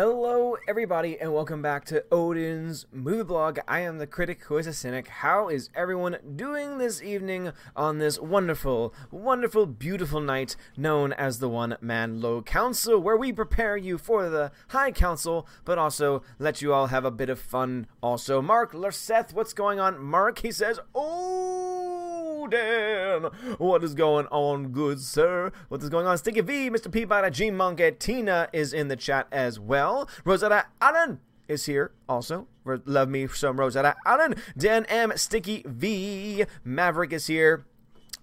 Hello, everybody, and welcome back to Odin's Movie Blog. I am the critic who is a cynic. How is everyone doing this evening on this wonderful, wonderful, beautiful night known as the One Man Low Council, where we prepare you for the High Council, but also let you all have a bit of fun. Also, Mark Larseth, what's going on? Mark, he says, oh, What is going on, good sir? What is going on? Sticky V, Mr. Peabody, G Monkey, Tina is in the chat as well. Rosetta Allen is here also. Love me some Rosetta Allen. Dan M. Sticky V. Maverick is here.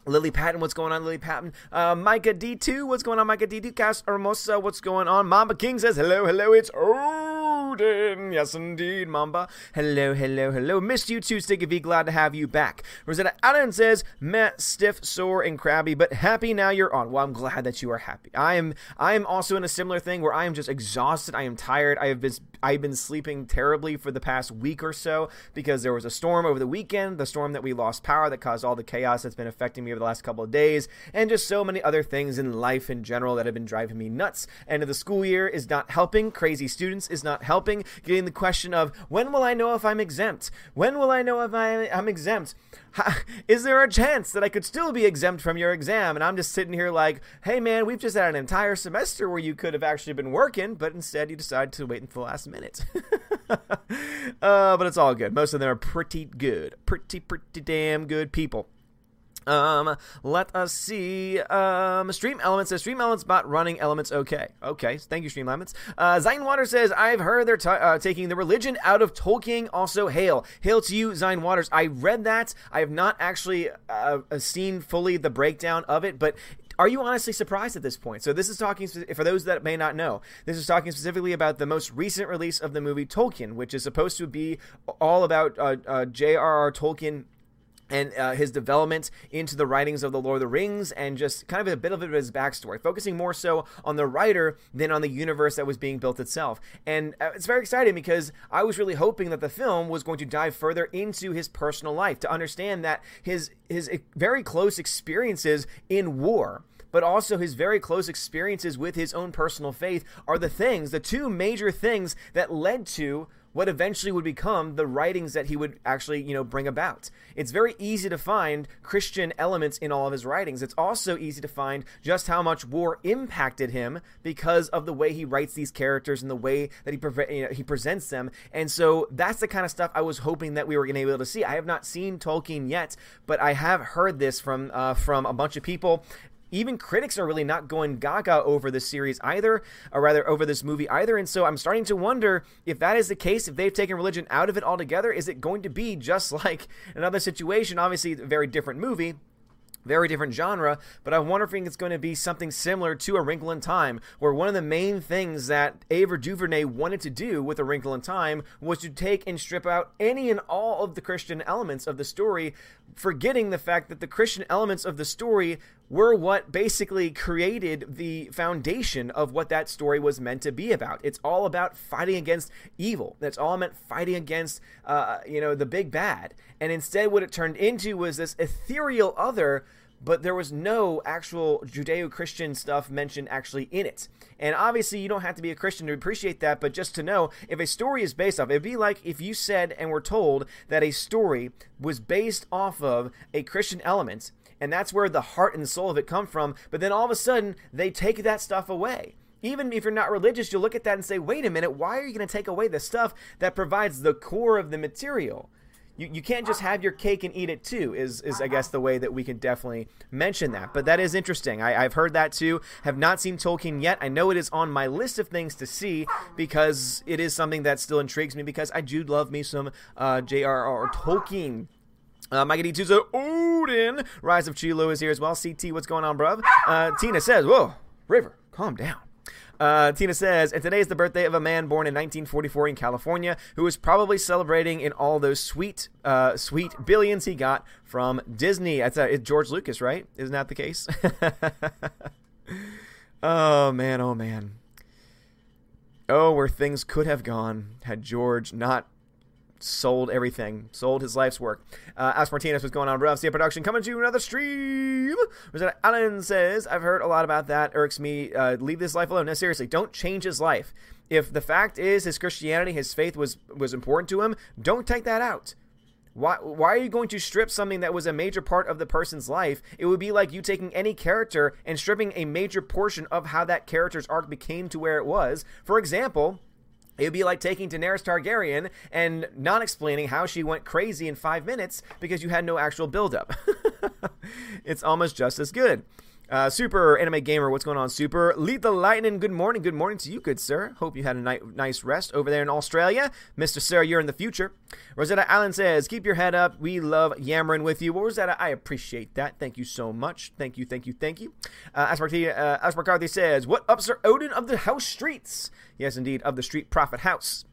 Lily Patton, what's going on, Lily Patton? Uh, Micah D2, what's going on, Micah D2? Cas Hermosa, what's going on? Mama King says, hello, hello, it's Yes, indeed, Mamba. Hello, hello, hello. Missed you too, Sticky V. Glad to have you back. Rosetta Allen says, Matt, stiff, sore, and crabby, but happy now you're on. Well, I'm glad that you are happy. I am. I am also in a similar thing where I am just exhausted. I am tired. I have been. I've been sleeping terribly for the past week or so because there was a storm over the weekend. The storm that we lost power that caused all the chaos that's been affecting me over the last couple of days, and just so many other things in life in general that have been driving me nuts. End of the school year is not helping. Crazy students is not helping. Getting the question of when will I know if I'm exempt? When will I know if I, I'm exempt? Is there a chance that I could still be exempt from your exam? And I'm just sitting here like, hey man, we've just had an entire semester where you could have actually been working, but instead you decided to wait until the last minute. uh, but it's all good. Most of them are pretty good. Pretty, pretty damn good people. Um, let us see. Um, Stream Elements says Stream Elements bot running Elements okay. Okay, thank you, Stream Elements. Uh, Water says I've heard they're t- uh, taking the religion out of Tolkien. Also, hail, hail to you, Zine Waters. I read that. I have not actually uh, seen fully the breakdown of it, but are you honestly surprised at this point? So this is talking for those that may not know. This is talking specifically about the most recent release of the movie Tolkien, which is supposed to be all about uh, uh, J.R.R. Tolkien and uh, his development into the writings of the Lord of the Rings and just kind of a bit of his backstory, focusing more so on the writer than on the universe that was being built itself. And uh, it's very exciting because I was really hoping that the film was going to dive further into his personal life to understand that his his very close experiences in war but also his very close experiences with his own personal faith are the things, the two major things that led to what eventually would become the writings that he would actually, you know, bring about. It's very easy to find Christian elements in all of his writings. It's also easy to find just how much war impacted him because of the way he writes these characters and the way that he pre- you know, he presents them. And so that's the kind of stuff I was hoping that we were going to be able to see. I have not seen Tolkien yet, but I have heard this from uh, from a bunch of people even critics are really not going gaga over this series either, or rather over this movie either. And so I'm starting to wonder if that is the case, if they've taken religion out of it altogether, is it going to be just like another situation? Obviously, a very different movie, very different genre, but I'm wondering if it's going to be something similar to A Wrinkle in Time, where one of the main things that Ava DuVernay wanted to do with A Wrinkle in Time was to take and strip out any and all of the Christian elements of the story, forgetting the fact that the Christian elements of the story were what basically created the foundation of what that story was meant to be about. It's all about fighting against evil. That's all meant fighting against, uh, you know, the big bad. And instead, what it turned into was this ethereal other but there was no actual Judeo Christian stuff mentioned actually in it. And obviously, you don't have to be a Christian to appreciate that, but just to know if a story is based off, it'd be like if you said and were told that a story was based off of a Christian element, and that's where the heart and soul of it come from, but then all of a sudden they take that stuff away. Even if you're not religious, you'll look at that and say, wait a minute, why are you going to take away the stuff that provides the core of the material? you, you can't just have your cake and eat it too is, is i guess the way that we can definitely mention that. But that is interesting. I, i've heard that too. Have not seen tolkien yet. I know it is on my list of things to see because it is something that still intrigues me because i do love me some uh, j.r.r tolkien uh, Micah D. Tuzo, Odin, Rise of Chilo is here as well. CT, what's going on, bruv? Uh, Tina says, Whoa, River, calm down. Uh, Tina says, and today is the birthday of a man born in 1944 in California who is probably celebrating in all those sweet, uh, sweet billions he got from Disney. Uh, George Lucas, right? Isn't that the case? oh man, oh man. Oh, where things could have gone had George not sold everything, sold his life's work. Uh, Ask Martinez, what's going on, bro? Production coming to another stream. Rosetta Allen says, I've heard a lot about that. Irks me. Uh, leave this life alone. No, seriously, don't change his life. If the fact is his Christianity, his faith was was important to him, don't take that out. Why, why are you going to strip something that was a major part of the person's life? It would be like you taking any character and stripping a major portion of how that character's arc became to where it was. For example, it would be like taking Daenerys Targaryen and not explaining how she went crazy in five minutes because you had no actual buildup. it's almost just as good. Uh, Super Anime Gamer, what's going on, Super? Lead the Lightning, good morning. Good morning to you, good sir. Hope you had a ni- nice rest over there in Australia. Mr. Sir, you're in the future. Rosetta Allen says, Keep your head up. We love yammering with you. Well, Rosetta, I appreciate that. Thank you so much. Thank you, thank you, thank you. Uh, Asparty, uh, says, What up, Sir Odin of the House Streets? Yes, indeed, of the Street Profit House.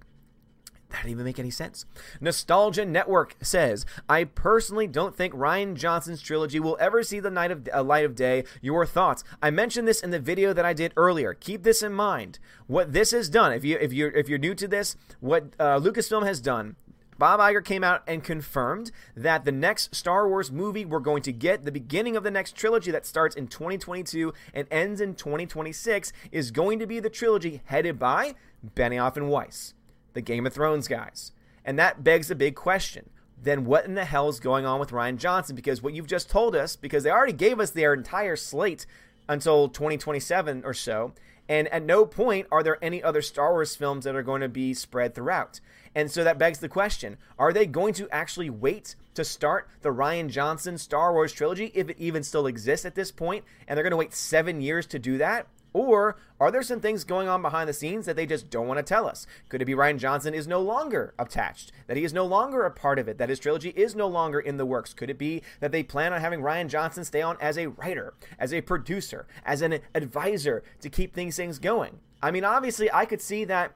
That didn't even make any sense. Nostalgia Network says, I personally don't think Rian Johnson's trilogy will ever see the night of, uh, light of day. Your thoughts? I mentioned this in the video that I did earlier. Keep this in mind. What this has done, if you if you're if you're new to this, what uh, Lucasfilm has done Bob Iger came out and confirmed that the next Star Wars movie we're going to get, the beginning of the next trilogy that starts in 2022 and ends in 2026, is going to be the trilogy headed by Benioff and Weiss the Game of Thrones guys. And that begs a big question. Then what in the hell is going on with Rian Johnson? Because what you've just told us, because they already gave us their entire slate until 2027 or so, and at no point are there any other Star Wars films that are going to be spread throughout. And so that begs the question are they going to actually wait to start the Rian Johnson Star Wars trilogy, if it even still exists at this point, and they're going to wait seven years to do that? Or are there some things going on behind the scenes that they just don't want to tell us? Could it be Rian Johnson is no longer attached, that he is no longer a part of it, that his trilogy is no longer in the works? Could it be that they plan on having Rian Johnson stay on as a writer, as a producer, as an advisor to keep things things going? I mean, obviously, I could see that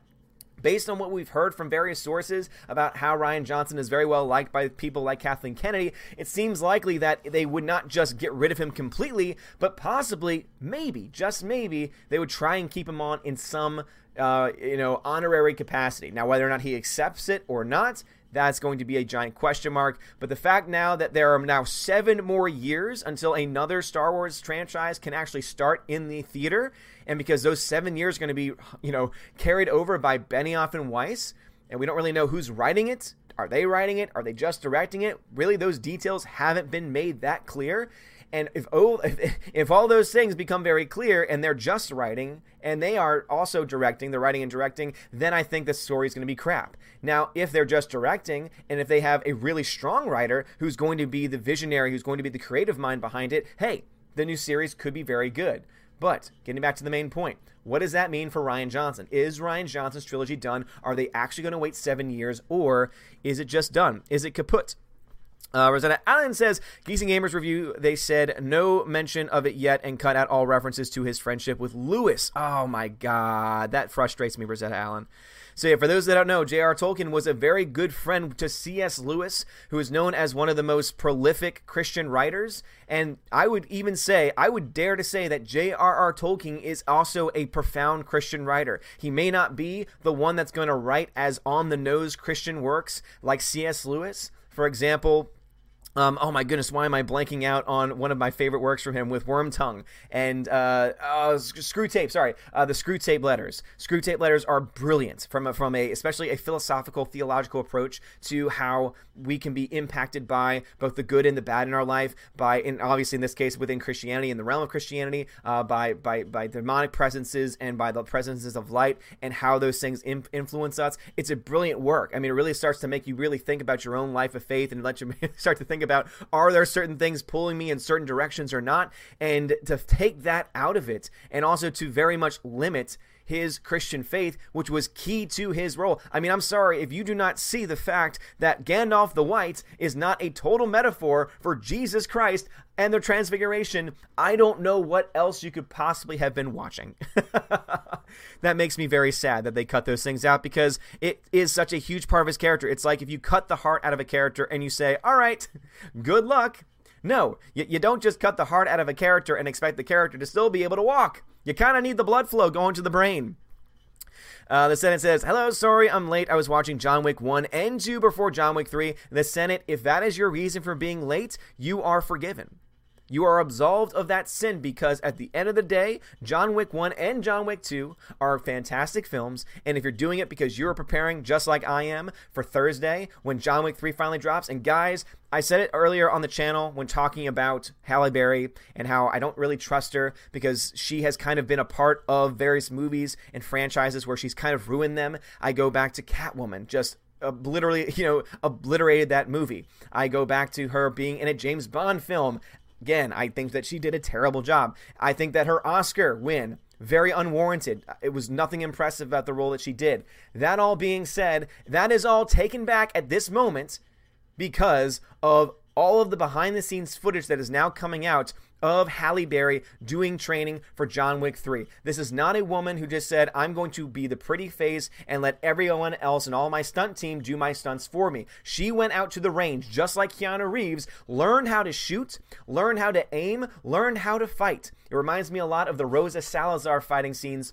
Based on what we've heard from various sources about how Rian Johnson is very well liked by people like Kathleen Kennedy, it seems likely that they would not just get rid of him completely, but possibly, maybe, just maybe, they would try and keep him on in some, uh, you know, honorary capacity. Now, whether or not he accepts it or not, that's going to be a giant question mark. But the fact now that there are now seven more years until another Star Wars franchise can actually start in the theater, and because those seven years are going to be, you know, carried over by Benioff and Weiss, and we don't really know who's writing it. Are they writing it? Are they just directing it? Really, those details haven't been made that clear. And if, oh, if, if all those things become very clear and they're just writing and they are also directing, the writing and directing, then I think the story is going to be crap. Now, if they're just directing and if they have a really strong writer who's going to be the visionary, who's going to be the creative mind behind it, hey, the new series could be very good. But getting back to the main point, what does that mean for Rian Johnson? Is Rian Johnson's trilogy done? Are they actually going to wait seven years, or is it just done? Is it kaput? Uh, Rosetta Allen says, Geeks and Gamers review, they said no mention of it yet and cut out all references to his friendship with Lewis. Oh my god, that frustrates me, Rosetta Allen. So, yeah, for those that don't know, J.R. Tolkien was a very good friend to C.S. Lewis, who is known as one of the most prolific Christian writers. And I would even say, I would dare to say that J.R.R. Tolkien is also a profound Christian writer. He may not be the one that's going to write as on the nose Christian works like C.S. Lewis. For example, um, oh my goodness, why am I blanking out on one of my favorite works from him with Worm Tongue and uh, uh, Screwtape? Sorry, uh, the Screwtape letters. Screwtape letters are brilliant from a, from a especially a philosophical theological approach to how we can be impacted by both the good and the bad in our life. By and obviously in this case within Christianity, in the realm of Christianity, uh, by by by demonic presences and by the presences of light and how those things influence us. It's a brilliant work. I mean, it really starts to make you really think about your own life of faith and let you start to think about are there certain things pulling me in certain directions or not, and to take that out of it, and also to very much limit his Christian faith, which was key to his role. I mean, I'm sorry if you do not see the fact that Gandalf the White is not a total metaphor for Jesus Christ and the transfiguration. I don't know what else you could possibly have been watching. that makes me very sad that they cut those things out because it is such a huge part of his character. It's like if you cut the heart out of a character and you say, all right, good luck. No, you, you don't just cut the heart out of a character and expect the character to still be able to walk. You kind of need the blood flow going to the brain. Uh, the Senate says, Hello, sorry I'm late. I was watching John Wick 1 and 2 before John Wick 3. The Senate, if that is your reason for being late, you are forgiven. You are absolved of that sin because at the end of the day, John Wick 1 and John Wick 2 are fantastic films. And if you're doing it because you're preparing, just like I am, for Thursday when John Wick 3 finally drops, and guys, I said it earlier on the channel when talking about Halle Berry and how I don't really trust her because she has kind of been a part of various movies and franchises where she's kind of ruined them. I go back to Catwoman, just literally, you know, obliterated that movie. I go back to her being in a James Bond film. Again, I think that she did a terrible job. I think that her Oscar win very unwarranted. It was nothing impressive about the role that she did. That all being said, that is all taken back at this moment because of all of the behind the scenes footage that is now coming out of Halle Berry doing training for John Wick 3. This is not a woman who just said, I'm going to be the pretty face and let everyone else and all my stunt team do my stunts for me. She went out to the range, just like Keanu Reeves, learned how to shoot, learned how to aim, learned how to fight. It reminds me a lot of the Rosa Salazar fighting scenes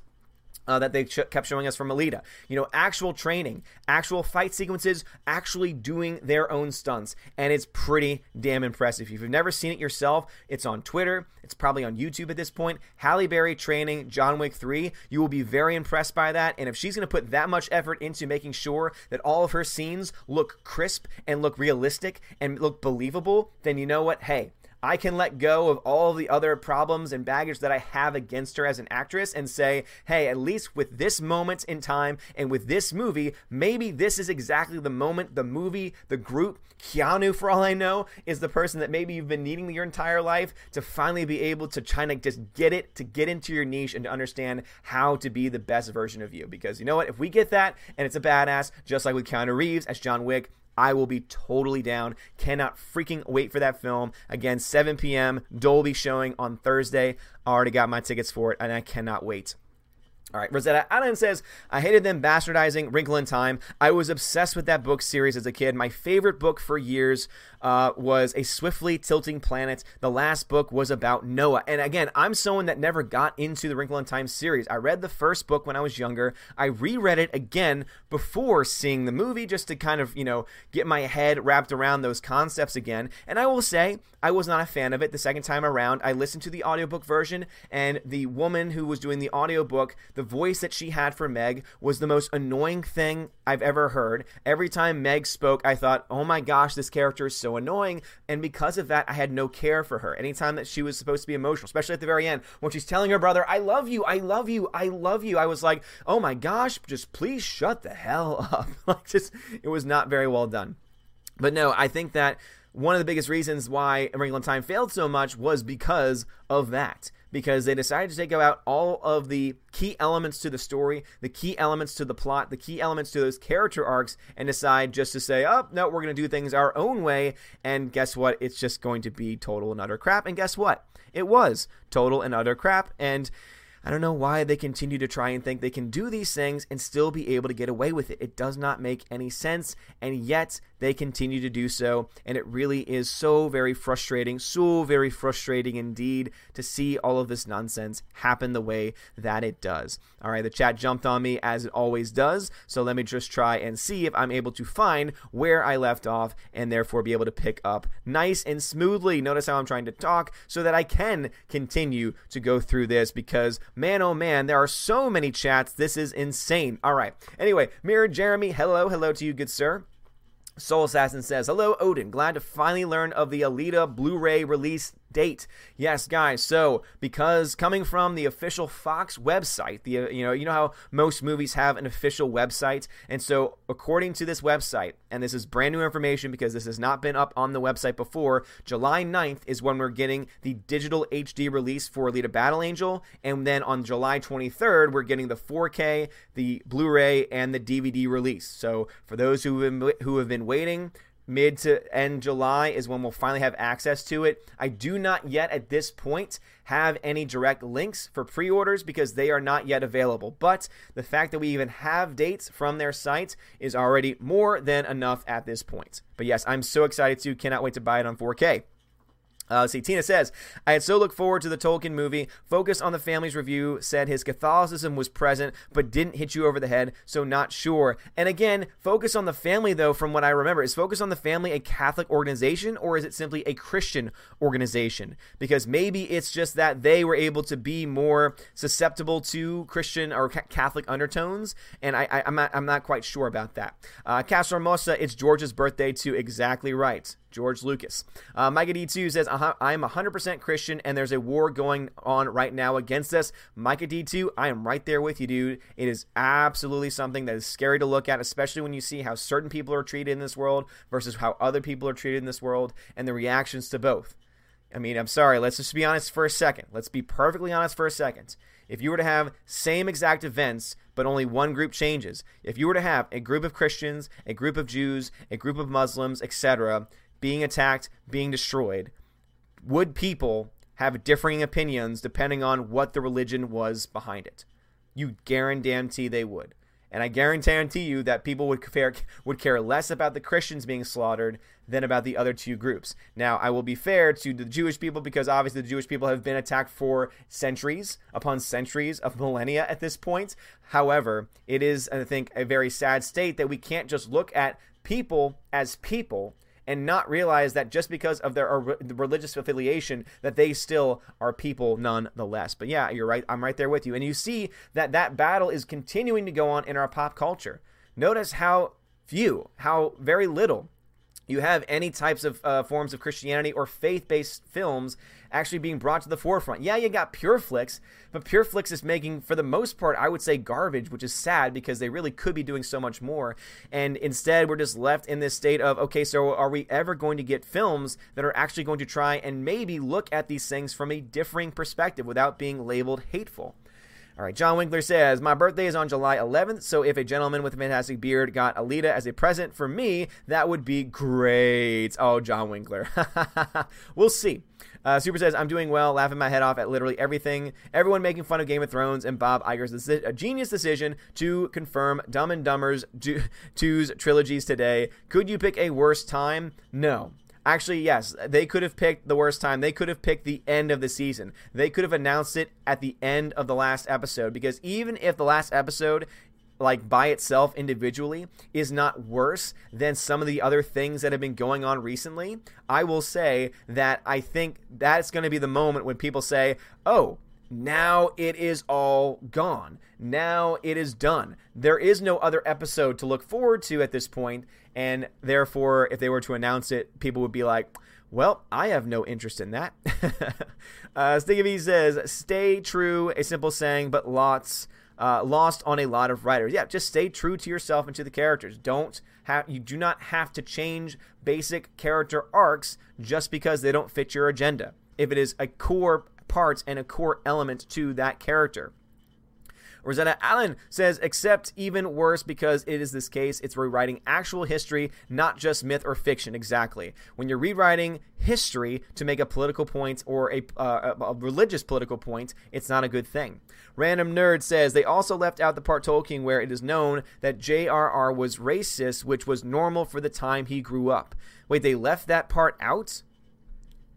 uh, that they kept showing us from Alita. You know, actual training, actual fight sequences, actually doing their own stunts. And it's pretty damn impressive. If you've never seen it yourself, it's on Twitter. It's probably on YouTube at this point. Halle Berry training John Wick 3. You will be very impressed by that. And if she's going to put that much effort into making sure that all of her scenes look crisp and look realistic and look believable, then you know what? Hey, I can let go of all the other problems and baggage that I have against her as an actress and say, hey, at least with this moment in time and with this movie, maybe this is exactly the moment, the movie, the group, Keanu, for all I know, is the person that maybe you've been needing your entire life to finally be able to try to just get it, to get into your niche and to understand how to be the best version of you. Because you know what? If we get that and it's a badass, just like with Keanu Reeves as John Wick, I will be totally down. Cannot freaking wait for that film. Again, 7 p.m. Dolby showing on Thursday. I already got my tickets for it, and I cannot wait. All right, Rosetta Allen says, I hated them bastardizing Wrinkle in Time. I was obsessed with that book series as a kid. My favorite book for years uh, was A Swiftly Tilting Planet. The last book was about Noah. And again, I'm someone that never got into the Wrinkle in Time series. I read the first book when I was younger. I reread it again before seeing the movie just to kind of, you know, get my head wrapped around those concepts again. And I will say, I was not a fan of it the second time around. I listened to the audiobook version, and the woman who was doing the audiobook, the the voice that she had for Meg was the most annoying thing I've ever heard. Every time Meg spoke, I thought, oh my gosh, this character is so annoying. And because of that, I had no care for her. Anytime that she was supposed to be emotional, especially at the very end, when she's telling her brother, I love you, I love you, I love you, I was like, oh my gosh, just please shut the hell up. like, just, it was not very well done. But no, I think that one of the biggest reasons why A in Time failed so much was because of that because they decided to take out all of the key elements to the story, the key elements to the plot, the key elements to those character arcs, and decide just to say, oh, no, we're going to do things our own way. And guess what? It's just going to be total and utter crap. And guess what? It was total and utter crap. And I don't know why they continue to try and think they can do these things and still be able to get away with it. It does not make any sense, and yet they continue to do so. And it really is so very frustrating, so very frustrating indeed to see all of this nonsense happen the way that it does. All right, the chat jumped on me as it always does, so let me just try and see if I'm able to find where I left off and therefore be able to pick up nice and smoothly. Notice how I'm trying to talk so that I can continue to go through this because Man, oh man, there are so many chats. This is insane. All right. Anyway, Mirror Jeremy, hello, hello to you, good sir. Soul Assassin says, Hello, Odin. Glad to finally learn of the Alita Blu ray release date. Yes, guys. So, because coming from the official Fox website, the uh, you know, you know how most movies have an official website, and so according to this website, and this is brand new information because this has not been up on the website before, July 9th is when we're getting the digital HD release for Alita Battle Angel, and then on July 23rd, we're getting the 4K, the Blu-ray, and the DVD release. So, for those who have been, who have been waiting, mid to end July is when we'll finally have access to it. I do not yet at this point have any direct links for pre orders because they are not yet available. But the fact that we even have dates from their site is already more than enough at this point. But yes, I'm so excited to, cannot wait to buy it on 4K. Uh, see, Tina says, I had so looked forward to the Tolkien movie. Focus on the Family's review said his Catholicism was present, but didn't hit you over the head, so not sure. And again, Focus on the Family, though, from what I remember, is Focus on the Family a Catholic organization or is it simply a Christian organization? Because maybe it's just that they were able to be more susceptible to Christian or Catholic undertones, and I, am not, I'm not quite sure about that. Uh, Casa Hermosa, it's George's birthday, too. Exactly right. George Lucas. Uh, Micah D2 says, uh-huh, I am 100% Christian and there's a war going on right now against us. Micah D2, I am right there with you, dude. It is absolutely something that is scary to look at, especially when you see how certain people are treated in this world versus how other people are treated in this world and the reactions to both. I mean, I'm sorry, let's just be honest for a second. Let's be perfectly honest for a second. If you were to have same exact events, but only one group changes, if you were to have a group of Christians, a group of Jews, a group of Muslims, etc., being attacked, being destroyed, would people have differing opinions depending on what the religion was behind it? You guarantee they would. And I guarantee you that people would care, would care less about the Christians being slaughtered than about the other two groups. Now, I will be fair to the Jewish people because obviously the Jewish people have been attacked for centuries upon centuries of millennia at this point. However, it is, I think, a very sad state that we can't just look at people as people and not realize that just because of their religious affiliation that they still are people nonetheless. But yeah you're right i'm right there with you. And you see that that battle is continuing to go on in our pop culture. Notice how few how very little you have any types of uh, forms of Christianity or faith based films actually being brought to the forefront. Yeah, you got PureFlix, but PureFlix is making, for the most part, I would say garbage, which is sad because they really could be doing so much more. And instead, we're just left in this state of, okay, so are we ever going to get films that are actually going to try and maybe look at these things from a differing perspective without being labeled hateful? All right, John Winkler says, My birthday is on July 11th, so if a gentleman with a fantastic beard got Alita as a present for me, that would be great. Oh, John Winkler. we'll see. Uh, Super says, I'm doing well, laughing my head off at literally everything. Everyone making fun of Game of Thrones and Bob Iger's a genius decision to confirm Dumb and Dumber's 2's trilogies today. Could you pick a worse time? No. Actually, yes, they could have picked the worst time. They could have picked the end of the season. They could have announced it at the end of the last episode because even if the last episode like by itself individually is not worse than some of the other things that have been going on recently, I will say that I think that's going to be the moment when people say, "Oh, now it is all gone. Now it is done. There is no other episode to look forward to at this point, and therefore, if they were to announce it, people would be like, well, I have no interest in that. uh, Stiggy says, stay true, a simple saying, but lots. Uh, lost on a lot of writers. Yeah, just stay true to yourself and to the characters. Don't have you do not have to change basic character arcs just because they don't fit your agenda. If it is a core part and a core element to that character. Rosetta Allen says, except even worse because it is this case, it's rewriting actual history, not just myth or fiction. Exactly. When you're rewriting history to make a political point or a, uh, a religious political point, it's not a good thing. Random Nerd says they also left out the part Tolkien where it is known that J.R.R. was racist, which was normal for the time he grew up. Wait, they left that part out?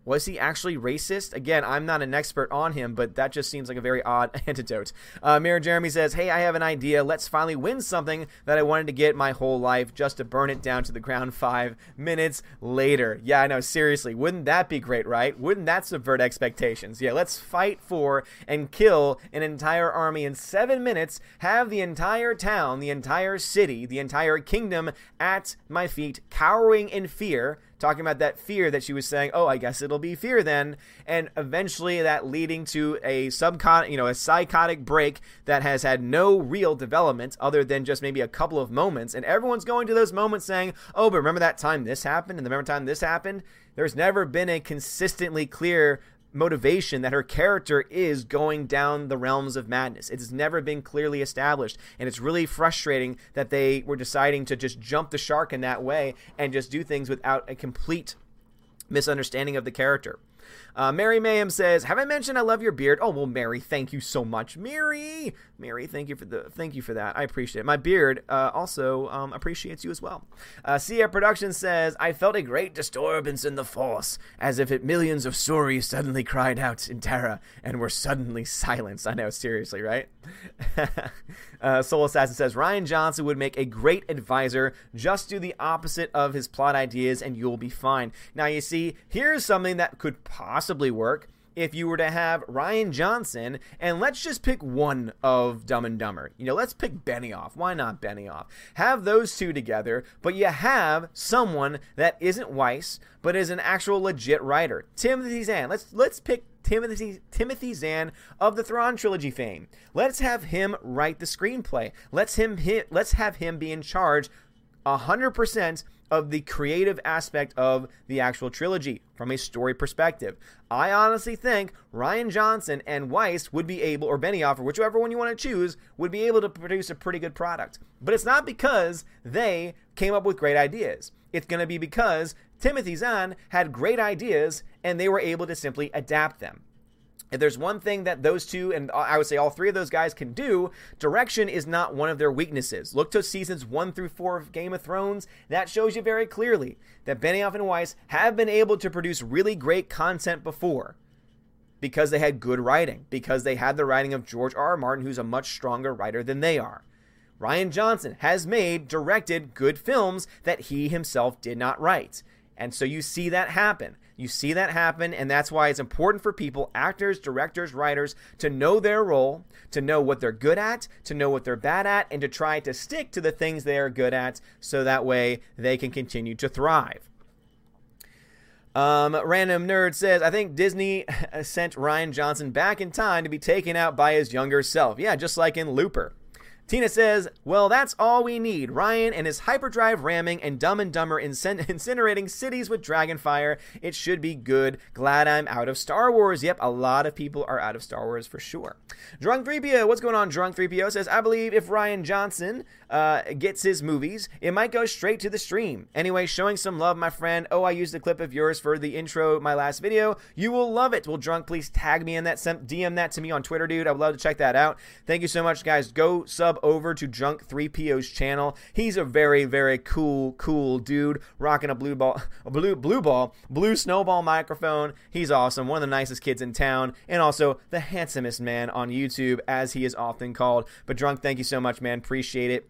Was he actually racist? Again, I'm not an expert on him, but that just seems like a very odd antidote. Uh, Mirror Jeremy says, Hey, I have an idea. Let's finally win something that I wanted to get my whole life just to burn it down to the ground five minutes later. Yeah, I know, seriously. Wouldn't that be great, right? Wouldn't that subvert expectations? Yeah, let's fight for and kill an entire army in seven minutes, have the entire town, the entire city, the entire kingdom at my feet, cowering in fear talking about that fear that she was saying, oh, I guess it'll be fear then, and eventually that leading to a subcon, you know, a psychotic break that has had no real development other than just maybe a couple of moments, and everyone's going to those moments saying, oh, but remember that time this happened, and remember time this happened. There's never been a consistently clear motivation that her character is going down the realms of madness. It has never been clearly established, and it's really frustrating that they were deciding to just jump the shark in that way and just do things without a complete misunderstanding of the character. Uh, Mary Mayhem says, "Have I mentioned I love your beard?" Oh well, Mary, thank you so much, Mary. Mary, thank you for the thank you for that. I appreciate it. My beard uh, also um, appreciates you as well. Uh, Cia Production says, "I felt a great disturbance in the force, as if it millions of stories suddenly cried out in terror and were suddenly silenced." I know, seriously, right? uh, Soul Assassin says "Rian Johnson would make a great advisor. Just do the opposite of his plot ideas, and you'll be fine. Now, you see, here's something that could possibly work if you were to have Rian Johnson, and let's just pick one of Dumb and Dumber. You know, let's pick Benioff. Why not Benioff? Have those two together, but you have someone that isn't Weiss, but is an actual legit writer. Timothy Zahn. Let's let's pick Timothy Timothy Zahn of the Thrawn trilogy fame. Let's have him write the screenplay. Let's him let's have him be in charge 100% of the creative aspect of the actual trilogy from a story perspective. I honestly think Rian Johnson and Weiss would be able, or Benioff, or whichever one you want to choose, would be able to produce a pretty good product. But it's not because they came up with great ideas. It's going to be because Timothy Zahn had great ideas and they were able to simply adapt them. If there's one thing that those two, and I would say all three of those guys can do, direction is not one of their weaknesses. Look to seasons one through four of Game of Thrones. That shows you very clearly that Benioff and Weiss have been able to produce really great content before because they had good writing, because they had the writing of George R. R. Martin, who's a much stronger writer than they are. Rian Johnson has made, directed good films that he himself did not write. And so you see that happen. You see that happen, and that's why it's important for people, actors, directors, writers, to know their role, to know what they're good at, to know what they're bad at, and to try to stick to the things they are good at so that way they can continue to thrive. Um, Random Nerd says, I think Disney sent Rian Johnson back in time to be taken out by his younger self. Yeah, just like in Looper. Tina says, Well, that's all we need. Rian and his hyperdrive ramming and Dumb and Dumber incinerating cities with dragonfire. It should be good. Glad I'm out of Star Wars. Yep, a lot of people are out of Star Wars for sure. Drunk 3PO, what's going on? Drunk 3PO says, I believe if Rian Johnson uh, gets his movies, it might go straight to the stream. Anyway, showing some love, my friend. Oh, I used a clip of yours for the intro, my last video. You will love it. Well, Drunk, please tag me in that. DM that to me on Twitter, dude. I would love to check that out. Thank you so much, guys. Go sub over to Drunk 3PO's channel. He's a very, very cool, cool dude, rocking a blue ball, a blue, blue ball, blue snowball microphone. He's awesome, one of the nicest kids in town, and also the handsomest man on YouTube, as he is often called. But Drunk, thank you so much, man. Appreciate it.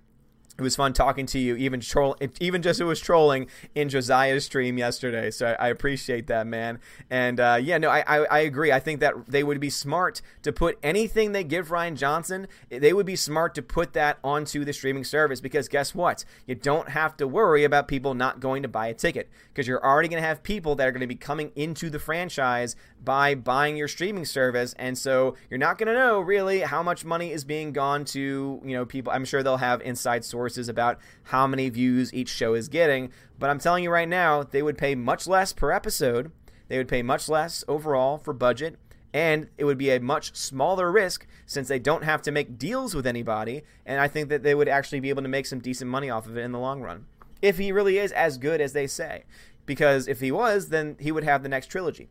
It was fun talking to you, even troll, even just it was trolling in Josiah's stream yesterday. So I, I appreciate that, man. And uh, yeah, no, I, I, I agree. I think that they would be smart to put anything they give Rian Johnson. They would be smart to put that onto the streaming service because guess what? You don't have to worry about people not going to buy a ticket because you're already going to have people that are going to be coming into the franchise by buying your streaming service, and so you're not going to know really how much money is being gone to you know people. I'm sure they'll have inside sources sources about how many views each show is getting. But I'm telling you right now, they would pay much less per episode. They would pay much less overall for budget. And it would be a much smaller risk since they don't have to make deals with anybody. And I think that they would actually be able to make some decent money off of it in the long run. If he really is as good as they say. Because if he was, then he would have the next trilogy.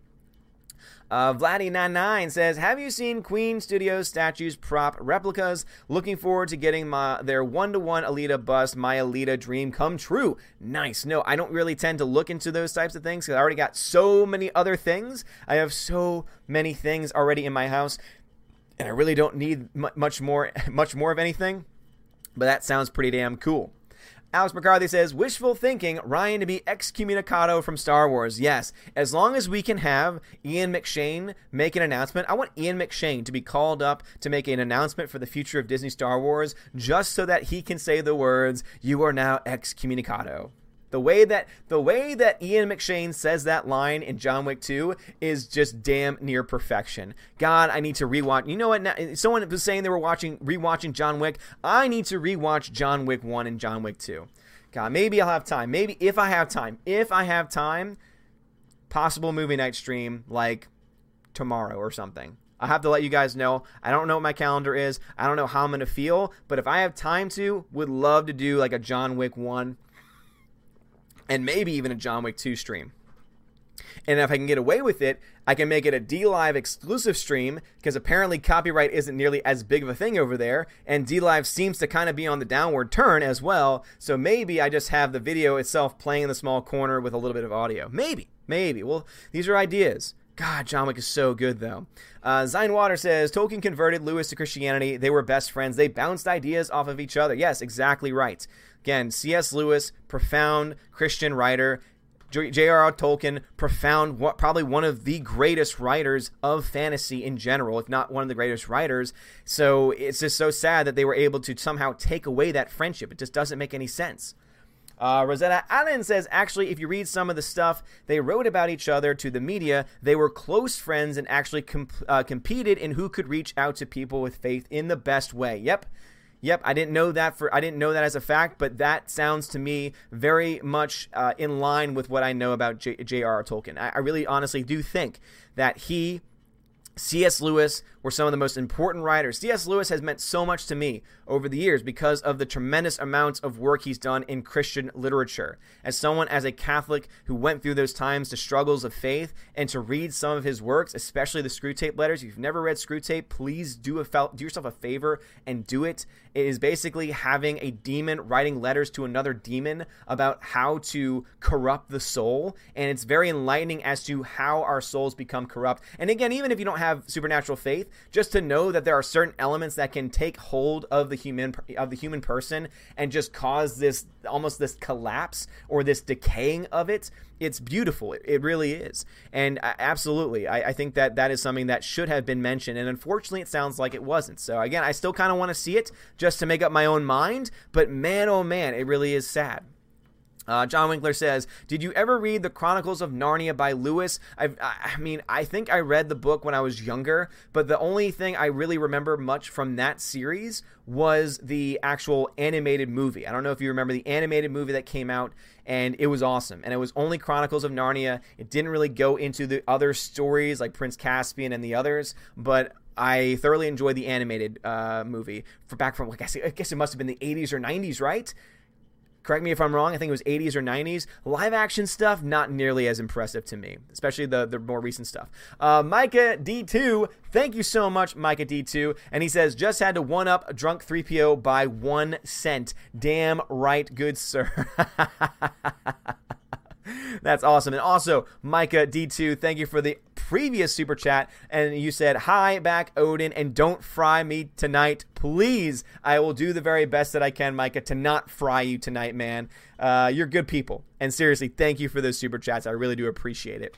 Uh, Vladdy99 says, Have you seen Queen Studios statues prop replicas? Looking forward to getting my their one to one Alita bust, my Alita dream come true. Nice. No, I don't really tend to look into those types of things because I already got so many other things. I have so many things already in my house, and I really don't need much more, much more of anything. But that sounds pretty damn cool. Alex McCarthy says, wishful thinking, Rian to be excommunicado from Star Wars. Yes, as long as we can have Ian McShane make an announcement. I want Ian McShane to be called up to make an announcement for the future of Disney Star Wars just so that he can say the words, you are now excommunicado. The way that the way that Ian McShane says that line in John Wick 2 is just damn near perfection. God, I need to rewatch. You know what? Now, someone was saying they were watching rewatching John Wick. I need to rewatch John Wick 1 and John Wick 2. God, maybe I'll have time. Maybe if I have time. If I have time, possible movie night stream like tomorrow or something. I have to let you guys know. I don't know what my calendar is. I don't know how I'm going to feel, but if I have time to, would love to do like a John Wick 1 and maybe even a John Wick 2 stream. And if I can get away with it, I can make it a DLive exclusive stream because apparently copyright isn't nearly as big of a thing over there. And DLive seems to kind of be on the downward turn as well. So maybe I just have the video itself playing in the small corner with a little bit of audio. Maybe, maybe. Well, these are ideas. God, John Wick is so good, though. Uh, Zion Water says Tolkien converted Lewis to Christianity. They were best friends. They bounced ideas off of each other. Yes, exactly right. Again, C.S. Lewis, profound Christian writer. J.R.R. Tolkien, profound, probably one of the greatest writers of fantasy in general, if not one of the greatest writers. So it's just so sad that they were able to somehow take away that friendship. It just doesn't make any sense. Uh, Rosetta Allen says, actually, if you read some of the stuff they wrote about each other to the media, they were close friends and actually comp- uh, competed in who could reach out to people with faith in the best way. Yep. Yep, I didn't know that for I didn't know that as a fact, but that sounds to me very much uh, in line with what I know about J.R.R. Tolkien. I, I really honestly do think that he C.S. Lewis were some of the most important writers. C.S. Lewis has meant so much to me over the years because of the tremendous amounts of work he's done in Christian literature. As someone, as a Catholic who went through those times, the struggles of faith, and to read some of his works, especially the Screwtape letters. If you've never read Screwtape, please do a do yourself a favor and do it. It is basically having a demon writing letters to another demon about how to corrupt the soul, and it's very enlightening as to how our souls become corrupt. And again, even if you don't have supernatural faith, just to know that there are certain elements that can take hold of the human of the human person and just cause this almost this collapse or this decaying of it it's beautiful. It, it really is. And absolutely I, I, think that that is something that should have been mentioned. And unfortunately it sounds like it wasn't. So again i still kind of want to see it just to make up my own mind but man oh man it really is sad uh, John Winkler says, "Did you ever read the Chronicles of Narnia by Lewis? I've, I mean, I think I read the book when I was younger, but the only thing I really remember much from that series was the actual animated movie. I don't know if you remember the animated movie that came out, and it was awesome. And it was only Chronicles of Narnia. It didn't really go into the other stories like Prince Caspian and the others, but." I thoroughly enjoyed the animated uh, movie for back from guess, I guess it must have been the 80s or 90s, right? Correct me if I'm wrong. I think it was 80s or 90s. Live action stuff, not nearly as impressive to me, especially the, the more recent stuff. Uh, Micah D2, thank you so much, Micah D2. And he says, just had to one up drunk 3PO by one cent. Damn right, good sir. That's awesome. And also, Micah D2, thank you for the previous super chat. And you said, Hi, back, Odin, and don't fry me tonight. Please, I will do the very best that I can, Micah, to not fry you tonight, man. Uh, you're good people. And seriously, thank you for those super chats. I really do appreciate it.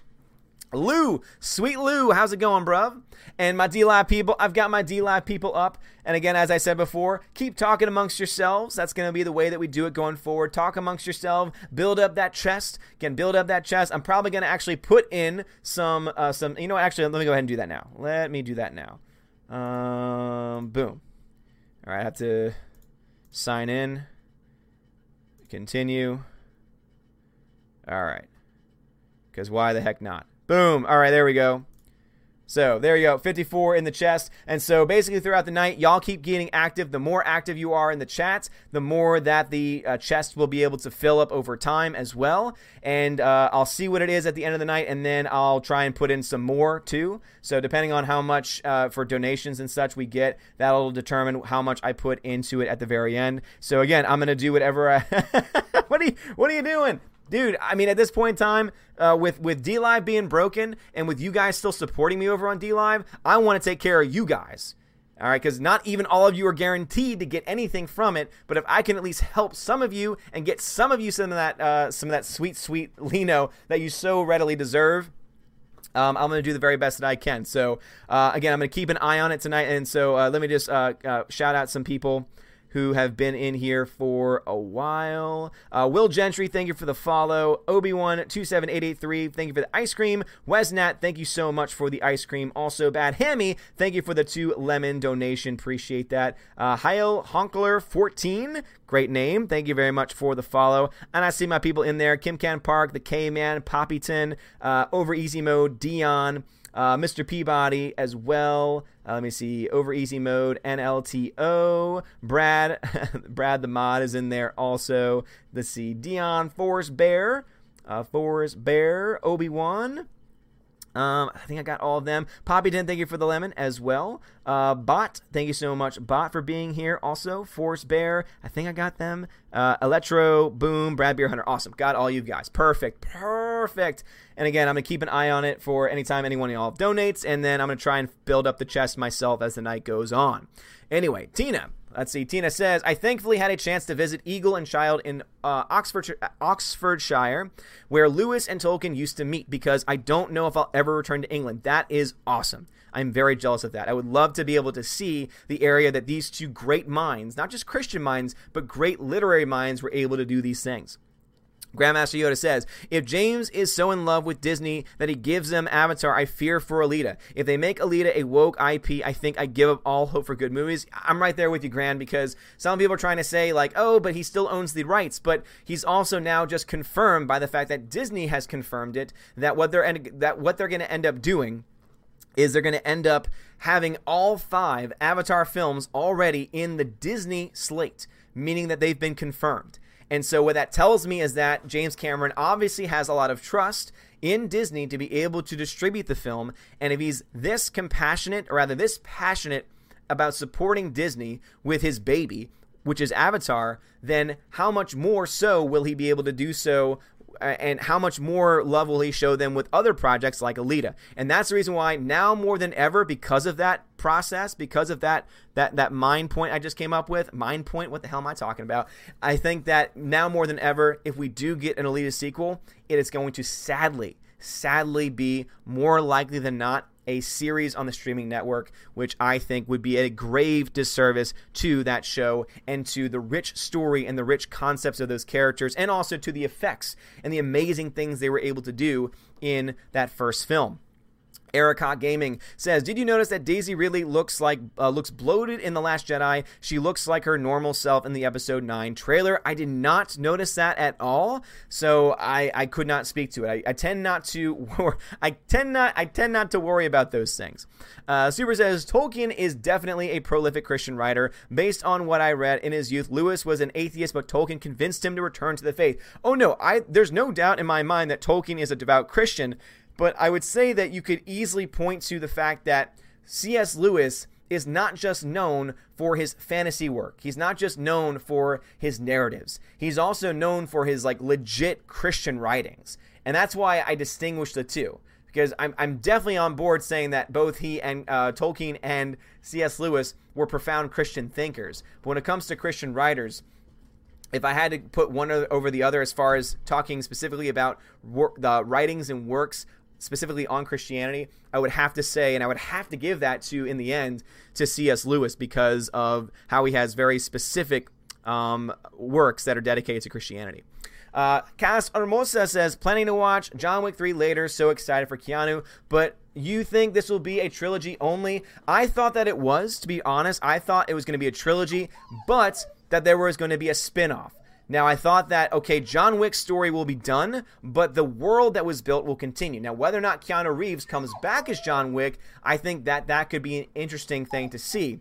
Lou, sweet Lou, how's it going, bruv? And my DLive people, I've got my DLive people up. And again, as I said before, keep talking amongst yourselves. That's going to be the way that we do it going forward. Talk amongst yourself, build up that chest. Again, build up that chest. I'm probably going to actually put in some, uh, some. You know? Actually, let me go ahead and do that now. Let me do that now. Um, boom. All right, I have to sign in. Continue. All right. Because why the heck not? Boom. All right, there we go. So there you go, 54 in the chest. And so basically throughout the night, y'all keep getting active. The more active you are in the chats, the more that the uh, chest will be able to fill up over time as well. And uh, I'll see what it is at the end of the night, and then I'll try and put in some more too. So depending on how much uh, for donations and such we get, that'll determine how much I put into it at the very end. So again, I'm gonna do whatever. I what are you What are you doing? Dude. I mean, at this point in time, uh, with with DLive being broken and with you guys still supporting me over on DLive, I want to take care of you guys. All right, because not even all of you are guaranteed to get anything from it. But if I can at least help some of you and get some of you some of that uh, some of that sweet, sweet lino that you so readily deserve, um, I'm going to do the very best that I can. So, uh, again, I'm going to keep an eye on it tonight. And so, uh, let me just uh, uh, shout out some people who have been in here for a while. Uh, Will Gentry, thank you for the follow. Obi-Wan27883, thank you for the ice cream. Wesnat, thank you so much for the ice cream. Also, Bad Hammy, thank you for the two lemon donation. Appreciate that. Uh, Heil Honkler14, great name. Thank you very much for the follow. And I see my people in there Kim Can Park, the K Man, Poppyton, uh, Over Easy Mode, Dion. Uh, Mr. Peabody as well. Uh, let me see. Over easy mode, NLTO. Brad, Brad the mod is in there also. Let's see. Dion Force Bear. uh, Forrest Bear, Obi Wan. Um, I think I got all of them. Poppy Den, thank you for the lemon as well. Uh, Bot, thank you so much, Bot, for being here. Also, Force Bear, I think I got them. Uh, Electro, Boom, Brad Beer Hunter, awesome. Got all you guys. Perfect, perfect. And again, I'm gonna keep an eye on it for anytime anyone y'all donates, and then I'm gonna try and build up the chest myself as the night goes on. Anyway, Tina, Let's see. Tina says, I thankfully had a chance to visit Eagle and Child in uh, Oxford, Oxfordshire, where Lewis and Tolkien used to meet because I don't know if I'll ever return to England. That is awesome. I'm very jealous of that. I would love to be able to see the area that these two great minds, not just Christian minds, but great literary minds, were able to do these things. Grandmaster Yoda says, If James is so in love with Disney that he gives them Avatar, I fear for Alita. If they make Alita a woke IP, I think I give up all hope for good movies. I'm right there with you, Grand, because some people are trying to say, like, oh, but he still owns the rights. But he's also now just confirmed by the fact that Disney has confirmed it that what they're, that what they're going to end up doing is they're going to end up having all five Avatar films already in the Disney slate, meaning that they've been confirmed. And so, what that tells me is that James Cameron obviously has a lot of trust in Disney to be able to distribute the film. And if he's this compassionate, or rather, this passionate about supporting Disney with his baby, which is Avatar, then how much more so will he be able to do so and how much more love will he show them with other projects like Alita? And that's the reason why now more than ever, because of that process, because of that that that mind point I just came up with, mind point, what the hell am I talking about? I think that now more than ever, if we do get an Alita sequel, it is going to sadly, sadly be more likely than not a series on the streaming network, which I think would be a grave disservice to that show and to the rich story and the rich concepts of those characters, and also to the effects and the amazing things they were able to do in that first film. Erica Gaming says, "Did you notice that Daisy really looks like uh, looks bloated in the Last Jedi? She looks like her normal self in the Episode Nine trailer. I did not notice that at all, so I, I could not speak to it. I, I tend not to I tend not I tend not to worry about those things." Uh, Super says Tolkien is definitely a prolific Christian writer. Based on what I read in his youth, Lewis was an atheist, but Tolkien convinced him to return to the faith. Oh no, I there's no doubt in my mind that Tolkien is a devout Christian. But I would say that you could easily point to the fact that C.S. Lewis is not just known for his fantasy work. He's not just known for his narratives. He's also known for his like legit Christian writings. And that's why I distinguish the two. Because I'm, I'm definitely on board saying that both he and uh, Tolkien and C.S. Lewis were profound Christian thinkers. But when it comes to Christian writers, if I had to put one over the other as far as talking specifically about work, the writings and works specifically on Christianity, I would have to say, and I would have to give that to, in the end, to C.S. Lewis because of how he has very specific um, works that are dedicated to Christianity. Uh, Cas Hermosa says, planning to watch John Wick 3 later, so excited for Keanu, but you think this will be a trilogy only? I thought that it was, to be honest. I thought it was going to be a trilogy, but that there was going to be a spin off. Now, I thought that, okay, John Wick's story will be done, but the world that was built will continue. Now, whether or not Keanu Reeves comes back as John Wick, I think that that could be an interesting thing to see.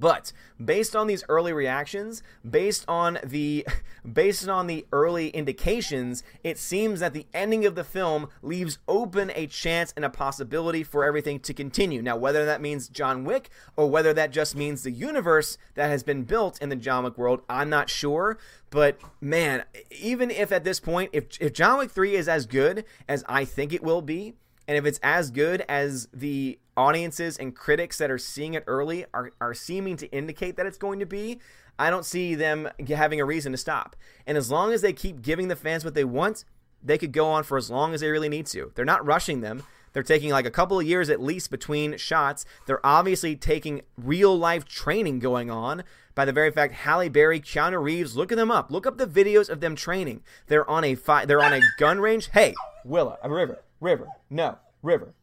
But based on these early reactions, based on the based on the early indications, it seems that the ending of the film leaves open a chance and a possibility for everything to continue. Now, whether that means John Wick or whether that just means the universe that has been built in the John Wick world, I'm not sure. But man, even if at this point, if if John Wick 3 is as good as I think it will be, and if it's as good as the audiences and critics that are seeing it early are, are seeming to indicate that it's going to be, I don't see them having a reason to stop. And as long as they keep giving the fans what they want, they could go on for as long as they really need to. They're not rushing them. They're taking like a couple of years at least between shots. They're obviously taking real life training going on by the very fact Halle Berry, Keanu Reeves, look at them up. Look up the videos of them training. They're on a fi- they're on a gun range. Hey, Willa, a river. River. No. River.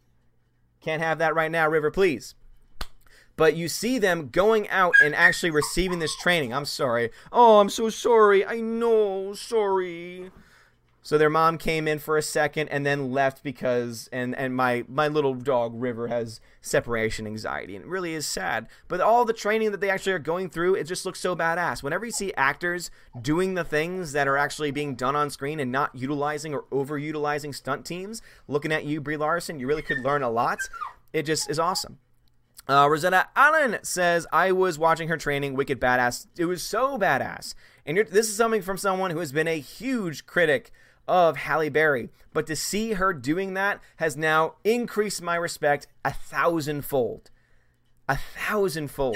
Can't have that right now, River, please. But you see them going out and actually receiving this training. I'm sorry. Oh, I'm so sorry. I know. Sorry. So their mom came in for a second and then left because and and my my little dog River has separation anxiety and it really is sad. But all the training that they actually are going through, it just looks so badass. Whenever you see actors doing the things that are actually being done on screen and not utilizing or overutilizing stunt teams, looking at you Brie Larson, you really could learn a lot. It just is awesome. Uh, Rosetta Allen says, I was watching her training, Wicked Badass. It was so badass. And this is something from someone who has been a huge critic of Halle Berry. But to see her doing that has now increased my respect a thousandfold. A thousandfold.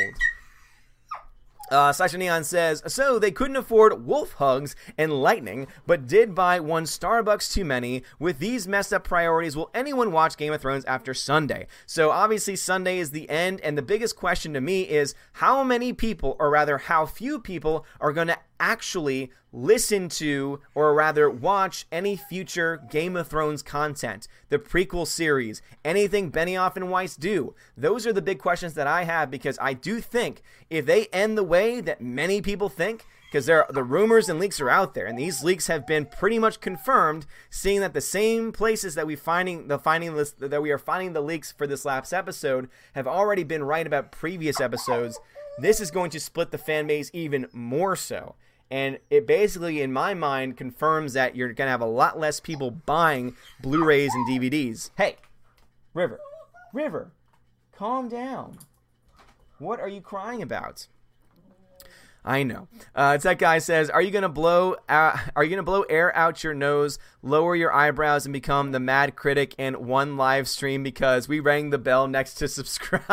Uh, Sasha Neon says, so they couldn't afford wolf hugs and lightning, but did buy one Starbucks too many. With these messed up priorities, will anyone watch Game of Thrones after Sunday? So obviously Sunday is the end, and the biggest question to me is how many people, or rather how few people, are going to actually listen to or rather watch any future Game of Thrones content, the prequel series, anything Benioff and Weiss do? Those are the big questions that I have because I do think if they end the way that many people think, because there are, the rumors and leaks are out there, and these leaks have been pretty much confirmed, seeing that the same places that we finding the finding that we are finding the leaks for this last episode have already been right about previous episodes. This is going to split the fan base even more so. And it basically, in my mind, confirms that you're going to have a lot less people buying Blu rays and DVDs. Hey, River, River, calm down. What are you crying about? I know. Uh, that guy says, "Are you gonna blow? Out, are you gonna blow air out your nose, lower your eyebrows, and become the mad critic in one live stream because we rang the bell next to subscribe?"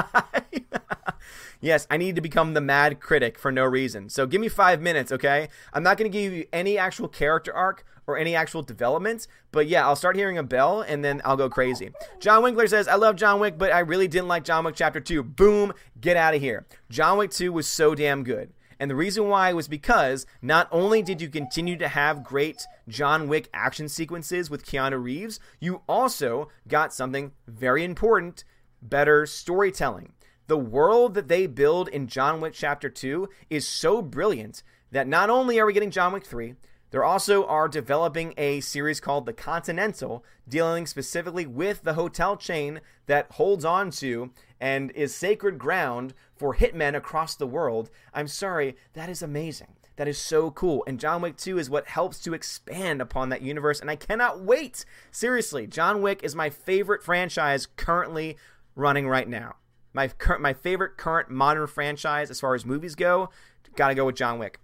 yes, I need to become the mad critic for no reason. So give me five minutes, okay? I'm not gonna give you any actual character arc or any actual developments, but yeah, I'll start hearing a bell and then I'll go crazy. John Winkler says, "I love John Wick, but I really didn't like John Wick Chapter Two. Boom, get out of here. John Wick Two was so damn good." And the reason why was because not only did you continue to have great John Wick action sequences with Keanu Reeves, you also got something very important better storytelling. The world that they build in John Wick Chapter 2 is so brilliant that not only are we getting John Wick 3, they also are developing a series called The Continental, dealing specifically with the hotel chain that holds on to and is sacred ground for hitmen across the world. I'm sorry, that is amazing. That is so cool. And John Wick 2 is what helps to expand upon that universe. And I cannot wait. Seriously, John Wick is my favorite franchise currently running right now. My, my favorite current modern franchise as far as movies go, gotta go with John Wick.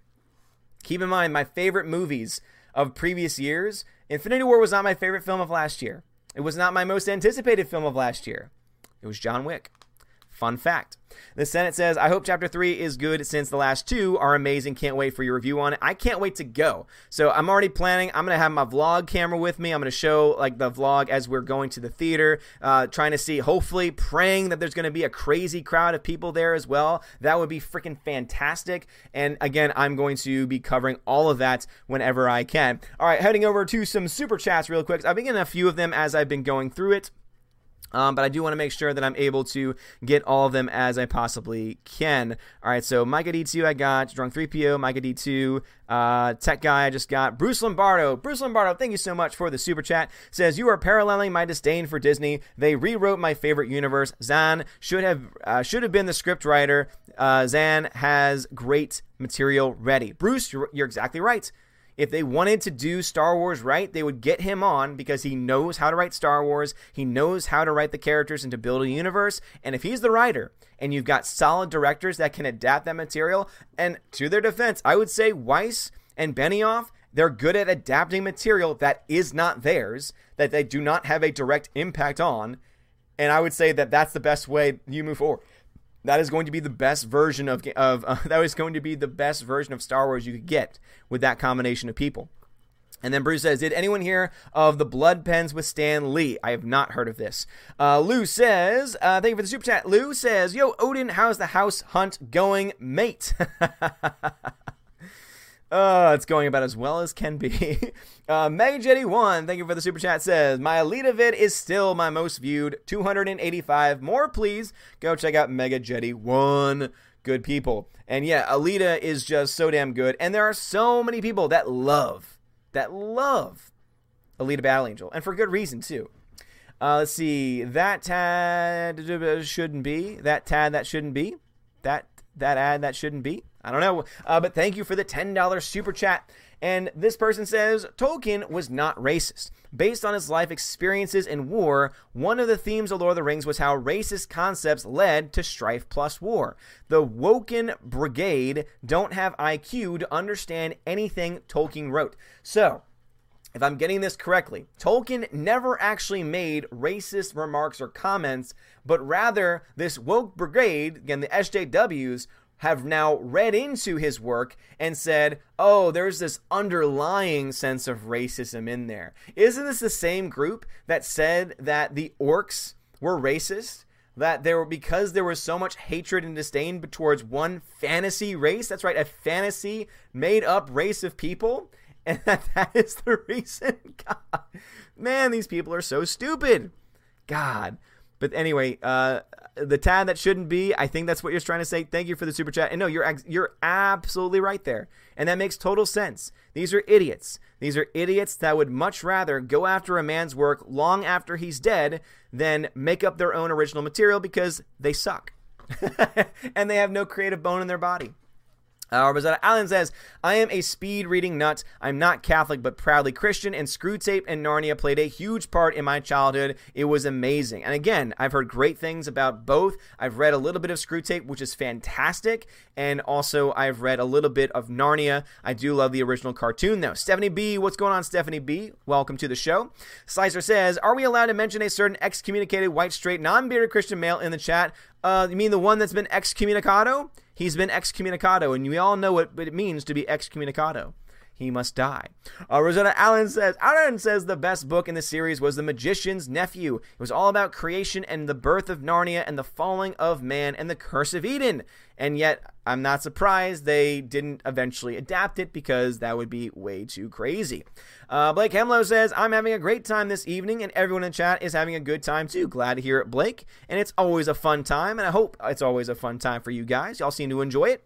Keep in mind, my favorite movies of previous years, Infinity War was not my favorite film of last year. It was not my most anticipated film of last year. It was John Wick. Fun fact. The Senate says, I hope chapter three is good since the last two are amazing. Can't wait for your review on it. I can't wait to go. So I'm already planning. I'm going to have my vlog camera with me. I'm going to show like the vlog as we're going to the theater, uh, trying to see, hopefully praying that there's going to be a crazy crowd of people there as well. That would be freaking fantastic. And again, I'm going to be covering all of that whenever I can. All right, heading over to some super chats real quick. I've been getting a few of them as I've been going through it. Um, but I do want to make sure that I'm able to get all of them as I possibly can. All right, so Micah D2 I got, Drunk 3PO, Micah D2, uh, Tech Guy I just got, Bruce Lombardo. Bruce Lombardo, thank you so much for the super chat. Says, You are paralleling my disdain for Disney. They rewrote my favorite universe. Zahn should have, uh, should have been the script writer. Uh, Zahn has great material ready. Bruce, you're, you're exactly right. If they wanted to do Star Wars right, they would get him on because he knows how to write Star Wars. He knows how to write the characters and to build a universe. And if he's the writer and you've got solid directors that can adapt that material, and to their defense, I would say Weiss and Benioff, they're good at adapting material that is not theirs, that they do not have a direct impact on. And I would say that that's the best way you move forward that is going to be the best version of of uh, that is going to be the best version of Star Wars you could get with that combination of people. And then Bruce says, Did anyone hear of the Blood Pens with Stan Lee? I have not heard of this. Uh, Lou says, uh, Thank you for the super chat. Lou says, Yo, Odin, how's the house hunt going, mate? Uh, it's going about as well as can be. uh, Mega Jetty1, thank you for the super chat, says, My Alita vid is still my most viewed. 285 more, please. Go check out Mega Jetty 1. Good people. And yeah, Alita is just so damn good. And there are so many people that love, that love Alita Battle Angel, and for good reason too. Uh, let's see. That tad shouldn't be. That tad that shouldn't be. That that ad that shouldn't be. I don't know. Uh, but thank you for the ten dollars super chat. And this person says Tolkien was not racist. Based on his life experiences in war, one of the themes of Lord of the Rings was how racist concepts led to strife plus war. The Woken Brigade don't have IQ to understand anything Tolkien wrote. So, if I'm getting this correctly, Tolkien never actually made racist remarks or comments, but rather this woke brigade, again, the SJWs, have now read into his work and said, oh, there's this underlying sense of racism in there. Isn't this the same group that said that the orcs were racist? That there were because there was so much hatred and disdain towards one fantasy race. That's right, a fantasy made up race of people. And that, that is the reason. God, man, these people are so stupid. God. But anyway, uh, the tad that shouldn't be. I think that's what you're trying to say. Thank you for the super chat. And no, you're you're absolutely right there, and that makes total sense. These are idiots. These are idiots that would much rather go after a man's work long after he's dead than make up their own original material because they suck, and they have no creative bone in their body. Uh, Rosetta Allen says, I am a speed reading nut. I'm not Catholic, but proudly Christian, and Screwtape and Narnia played a huge part in my childhood. It was amazing. And again, I've heard great things about both. I've read a little bit of Screwtape, which is fantastic, and also I've read a little bit of Narnia. I do love the original cartoon, though. Stephanie B, what's going on, Stephanie B? Welcome to the show. Slicer says, Are we allowed to mention a certain excommunicated white, straight, non bearded Christian male in the chat? Uh, you mean the one that's been excommunicado? He's been excommunicado, and we all know what it means to be excommunicado. He must die. Uh, Rosetta Allen says, Allen says the best book in the series was The Magician's Nephew. It was all about creation and the birth of Narnia and the falling of man and the curse of Eden. And yet, I'm not surprised they didn't eventually adapt it because that would be way too crazy. Uh, Blake Hemlow says, I'm having a great time this evening, and everyone in chat is having a good time too. Glad to hear it, Blake. And it's always a fun time, and I hope it's always a fun time for you guys. Y'all seem to enjoy it.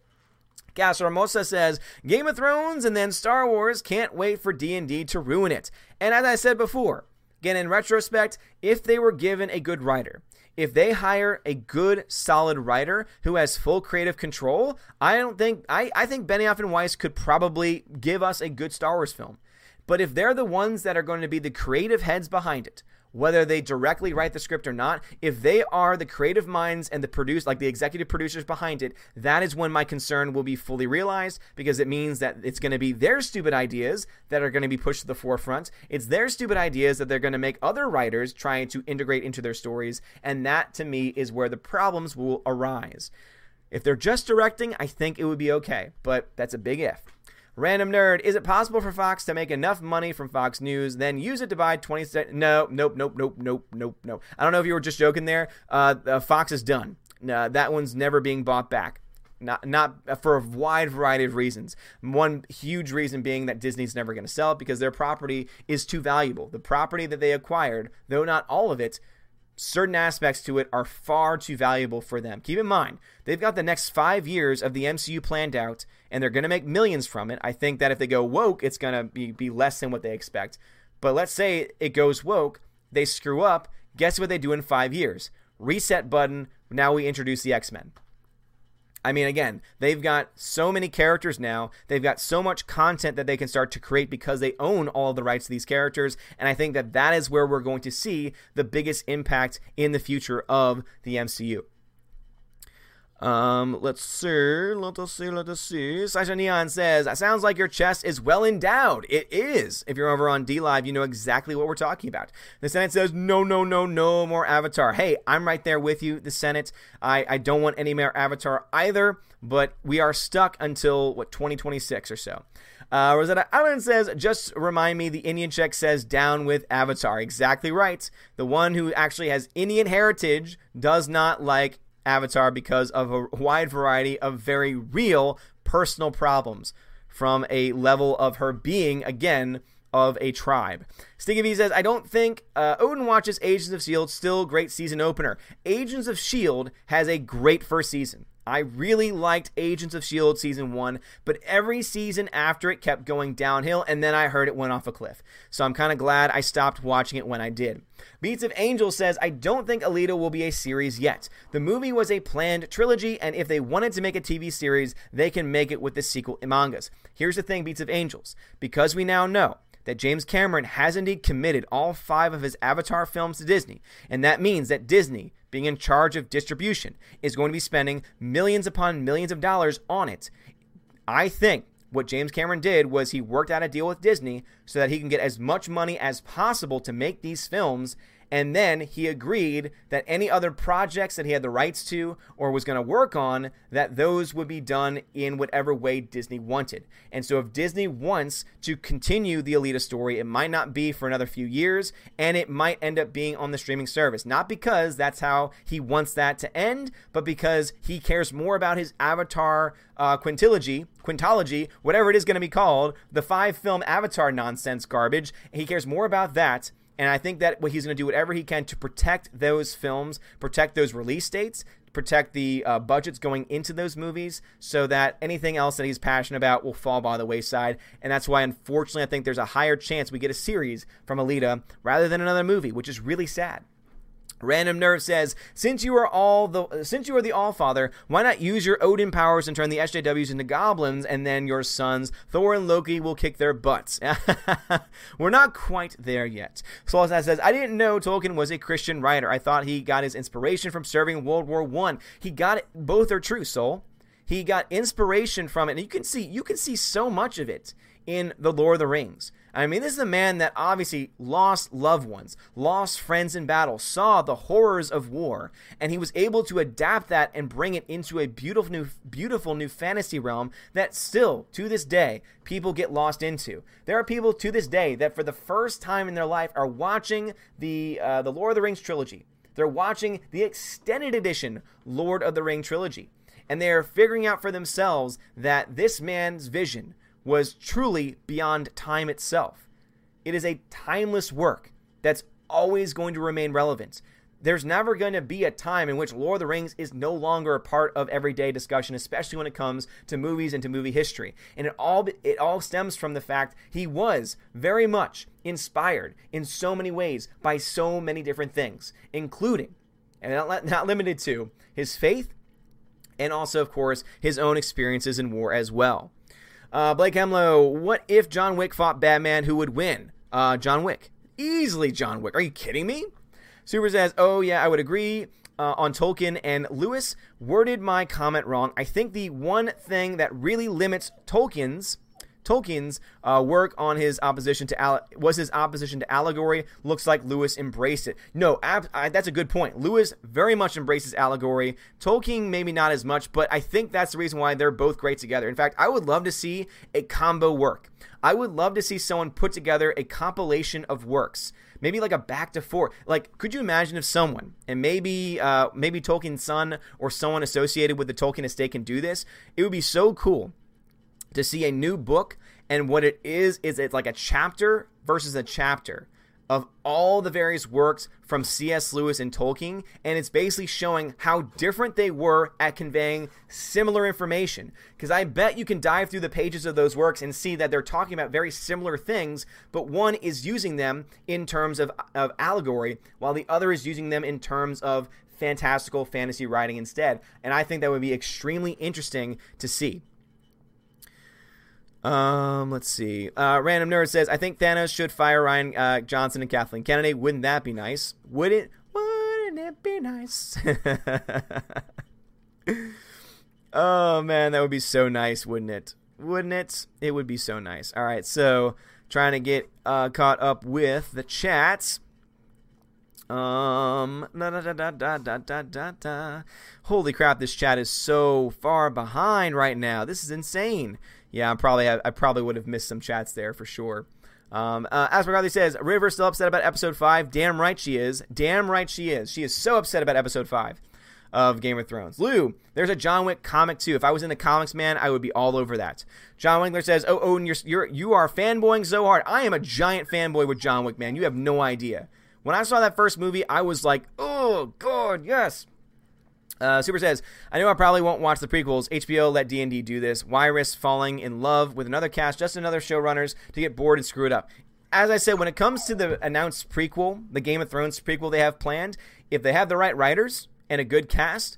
Gas Hermosa says Game of Thrones and then Star Wars can't wait for D&D to ruin it. And as I said before, again in retrospect, if they were given a good writer, if they hire a good solid writer who has full creative control, I don't think I, I think Benioff and Weiss could probably give us a good Star Wars film. But if they're the ones that are going to be the creative heads behind it, whether they directly write the script or not, if they are the creative minds and the produce like the executive producers behind it, that is when my concern will be fully realized because it means that it's going to be their stupid ideas that are going to be pushed to the forefront. It's their stupid ideas that they're going to make other writers trying to integrate into their stories, and that to me is where the problems will arise. If they're just directing, I think it would be okay, but that's a big if. Random nerd, is it possible for Fox to make enough money from Fox News, then use it to buy 20 No, nope, nope, nope, nope, nope, nope. I don't know if you were just joking there. Uh, uh, Fox is done. Uh, that one's never being bought back. Not, not for a wide variety of reasons. One huge reason being that Disney's never going to sell it because their property is too valuable. The property that they acquired, though not all of it, certain aspects to it are far too valuable for them. Keep in mind, they've got the next five years of the MCU planned out, and they're going to make millions from it. I think that if they go woke, it's going to be, be less than what they expect. But let's say it goes woke, they screw up. Guess what they do in five years? Reset button. Now we introduce the X Men. I mean, again, they've got so many characters now. They've got so much content that they can start to create because they own all the rights to these characters. And I think that that is where we're going to see the biggest impact in the future of the MCU. Um, let's see, let us see, let us see. Sasha Neon says, sounds like your chest is well endowed. It is. If you're over on DLive, you know exactly what we're talking about. The Senate says, no, no, no, no more Avatar. Hey, I'm right there with you, the Senate. I, I don't want any more Avatar either, but we are stuck until, what, 2026 or so. Uh, Rosetta Allen says, just remind me the Indian check says down with Avatar. Exactly right. The one who actually has Indian heritage does not like Avatar because of a wide variety of very real personal problems from a level of her being, again, of a tribe. Sticky V says, I don't think uh, Odin watches Agents of S.H.I.E.L.D. Still great season opener. Agents of S.H.I.E.L.D. has a great first season. I really liked Agents of S.H.I.E.L.D. season one, but every season after it kept going downhill, and then I heard it went off a cliff. So I'm kind of glad I stopped watching it when I did. Beats of Angel says, I don't think Alita will be a series yet. The movie was a planned trilogy, and if they wanted to make a TV series, they can make it with the sequel mangas. Here's the thing, Beats of Angels. Because we now know that James Cameron has indeed committed all five of his Avatar films to Disney, and that means that Disney, being in charge of distribution, is going to be spending millions upon millions of dollars on it. I think what James Cameron did was he worked out a deal with Disney so that he can get as much money as possible to make these films and then he agreed that any other projects that he had the rights to or was going to work on, that those would be done in whatever way Disney wanted. And so if Disney wants to continue the Alita story, it might not be for another few years, and it might end up being on the streaming service. Not because that's how he wants that to end, but because he cares more about his Avatar uh, quintilogy, quintology, whatever it is going to be called, the five film Avatar nonsense garbage. He cares more about that and I think that what he's going to do whatever he can to protect those films, protect those release dates, protect the uh, budgets going into those movies so that anything else that he's passionate about will fall by the wayside. And that's why, unfortunately, I think there's a higher chance we get a series from Alita rather than another movie, which is really sad. Random Nerd says, "Since you are all the since you are the All Father, why not use your Odin powers and turn the SJWs into goblins, and then your sons Thor and Loki will kick their butts." We're not quite there yet. Solstat says, "I didn't know Tolkien was a Christian writer. I thought he got his inspiration from serving World War One. He got it. Both are true, Soul. He got inspiration from it, and you can see you can see so much of it in the Lord of the Rings." I mean, this is a man that obviously lost loved ones, lost friends in battle, saw the horrors of war, and he was able to adapt that and bring it into a beautiful new, beautiful new fantasy realm that still, to this day, people get lost into. There are people to this day that, for the first time in their life, are watching the uh, the Lord of the Rings trilogy. They're watching the extended edition Lord of the Ring trilogy, and they are figuring out for themselves that this man's vision was truly beyond time itself. It is a timeless work that's always going to remain relevant. There's never going to be a time in which Lord of the Rings is no longer a part of everyday discussion, especially when it comes to movies and to movie history. And it all it all stems from the fact he was very much inspired in so many ways by so many different things, including and not, not limited to his faith and also of course his own experiences in war as well. Uh, Blake Hemlow, what if John Wick fought Batman? Who would win? Uh, John Wick. Easily John Wick. Are you kidding me? Super says, oh, yeah, I would agree. Uh, on Tolkien and Lewis worded my comment wrong. I think the one thing that really limits Tolkien's Tolkien's uh, work on his opposition to was his opposition to allegory. Looks like Lewis embraced it. No, ab- I, that's a good point. Lewis very much embraces allegory. Tolkien maybe not as much, but I think that's the reason why they're both great together. In fact, I would love to see a combo work. I would love to see someone put together a compilation of works maybe like a back to four. Like, could you imagine if someone, and maybe uh, maybe Tolkien's son or someone associated with the Tolkien estate can do this? It would be so cool to see a new book and what it is is it's like a chapter versus a chapter of all the various works from C.S. Lewis and Tolkien, and it's basically showing how different they were at conveying similar information. Because I bet you can dive through the pages of those works and see that they're talking about very similar things, but one is using them in terms of, of allegory, while the other is using them in terms of fantastical fantasy writing instead. And I think that would be extremely interesting to see. Um, let's see. Uh, Random Nerd says, I think Thanos should fire Rian uh, Johnson and Kathleen Kennedy. Wouldn't that be nice? Would it? Wouldn't it be nice? oh man, that would be so nice, wouldn't it? Wouldn't it? It would be so nice. All right, so trying to get uh, caught up with the chats. Um, da, da, da, da, da, da, da, da. Holy crap, this chat is so far behind right now. This is insane yeah, I'm probably I, I probably would have missed some chats there for sure. Um, uh, Asper Godley says River still upset about episode five. Damn right she is. Damn right she is. She is so upset about episode five of Game of Thrones. Lou, there's a John Wick comic too. If I was in the comics, man, I would be all over that. John Winkler says, "Oh, oh, you're you're you are fanboying so hard. I am a giant fanboy with John Wick, man. You have no idea. When I saw that first movie, I was like, oh god, yes." Uh, Super says, I know I probably won't watch the prequels. HBO let D&D do this. Why risk falling in love with another cast, just another showrunners, to get bored and screw it up? As I said, when it comes to the announced prequel, the Game of Thrones prequel they have planned, if they have the right writers and a good cast,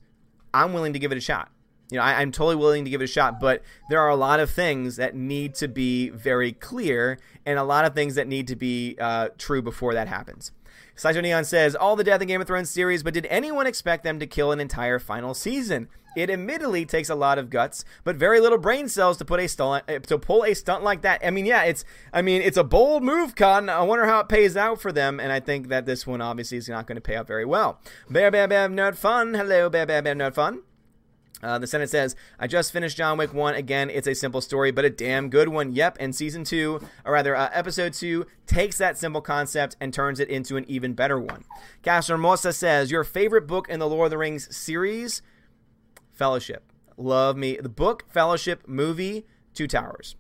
I'm willing to give it a shot. You know, I, am totally willing to give it a shot, but there are a lot of things that need to be very clear and a lot of things that need to be uh, true before that happens. Saito Neon says, All the Death in Game of Thrones series, but did anyone expect them to kill an entire final season? It admittedly takes a lot of guts, but very little brain cells to put a stunt eh, to pull a stunt like that. I mean, yeah, it's I mean, it's a bold move, Con. I wonder how it pays out for them, and I think that this one obviously is not going to pay out very well. Bear Bear Bear Nerd Fun. Hello, Bear Bear Bear Nerd Fun. Uh, the Senate says, I just finished John Wick 1. Again, it's a simple story, but a damn good one. Yep. And season 2, or rather, uh, episode 2, takes that simple concept and turns it into an even better one. Castro Hermosa says, Your favorite book in the Lord of the Rings series? Fellowship. Love me. The book, Fellowship, movie, Two Towers.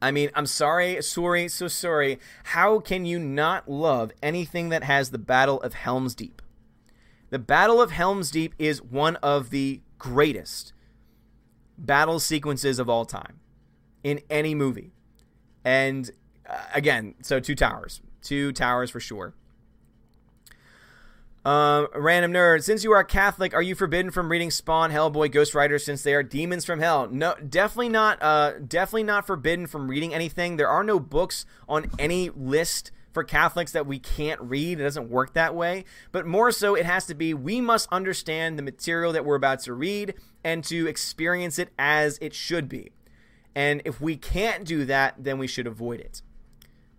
I mean, I'm sorry, sorry, so sorry. How can you not love anything that has the Battle of Helm's Deep? The Battle of Helm's Deep is one of the greatest battle sequences of all time in any movie. And uh, again, so two towers, two towers for sure. Um, random nerd. Since you are Catholic, are you forbidden from reading Spawn, Hellboy, Ghost Rider since they are demons from hell? No, definitely not. Uh, definitely not forbidden from reading anything. There are no books on any list for Catholics that we can't read. It doesn't work that way. But more so, it has to be we must understand the material that we're about to read and to experience it as it should be. And if we can't do that, then we should avoid it.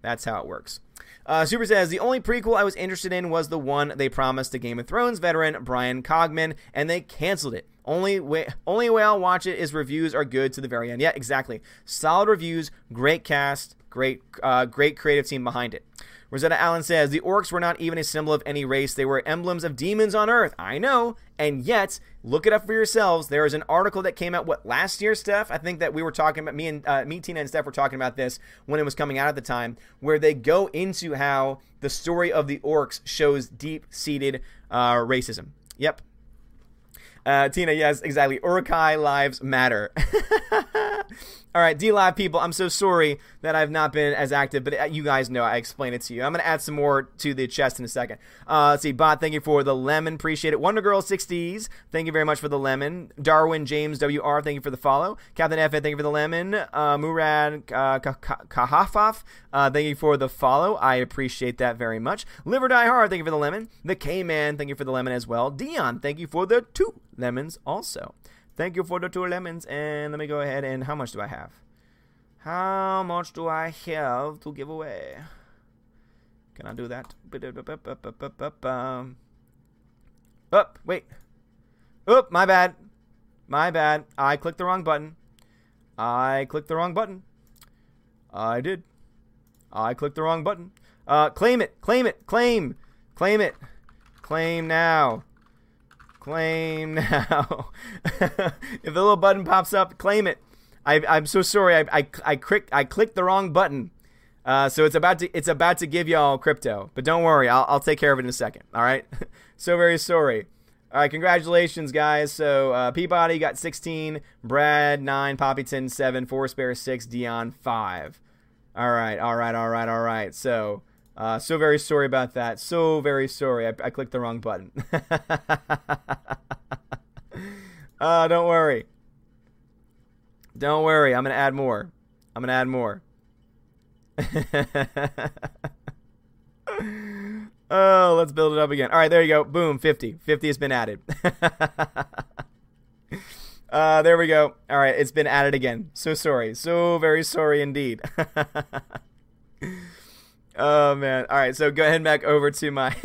That's how it works. Uh, Super says the only prequel I was interested in was the one they promised to Game of Thrones veteran Bryan Cogman, and they canceled it. Only way, only way I'll watch it is reviews are good to the very end. Yeah, exactly. Solid reviews, great cast, great, uh, great creative team behind it. Rosetta Allen says the orcs were not even a symbol of any race; they were emblems of demons on Earth. I know, and yet look it up for yourselves. There is an article that came out what last year, Steph. I think that we were talking about me and uh, me, Tina, and Steph were talking about this when it was coming out at the time, where they go into how the story of the orcs shows deep-seated uh, racism. Yep, uh, Tina, yes, exactly. Uruk-hai lives matter. All right, DLive people, I'm so sorry that I've not been as active, but uh, you guys know I explain it to you. I'm going to add some more to the chest in a second. Uh, let's see, Bot, thank you for the lemon. Appreciate it. Wonder Girl 60s, thank you very much for the lemon. Darwin James WR, thank you for the follow. Captain F, thank you for the lemon. Uh, Murad uh, Kahafaf, uh, thank you for the follow. I appreciate that very much. Liver Die Hard, thank you for the lemon. The K Man, thank you for the lemon as well. Dion, thank you for the two lemons also. Thank you for the two lemons. And let me go ahead and how much do I have? How much do I have to give away? Can I do that? Up, wait. Oop, my bad. My bad. I clicked the wrong button. I clicked the wrong button. I did. I clicked the wrong button. Uh, claim it. Claim it. Claim. Claim it. Claim now. Claim now. if the little button pops up, claim it. I, I'm so sorry. I, I, I, clicked, I clicked the wrong button. Uh, so it's about to it's about to give y'all crypto, but don't worry, I'll, I'll take care of it in a second. All right, so very sorry. All right, congratulations, guys. So uh, Peabody got 16, Brad 9, Poppy 10, 7, Forest Bear 6, Dion 5. All right, all right, all right, all right. So uh, so very sorry about that. So very sorry. I, I clicked the wrong button. uh, don't worry. Don't worry. I'm going to add more. I'm going to add more. oh, let's build it up again. All right, there you go. Boom, 50. 50 has been added. uh, there we go. All right, it's been added again. So sorry. So very sorry indeed. Oh man! All right, so go ahead back over to my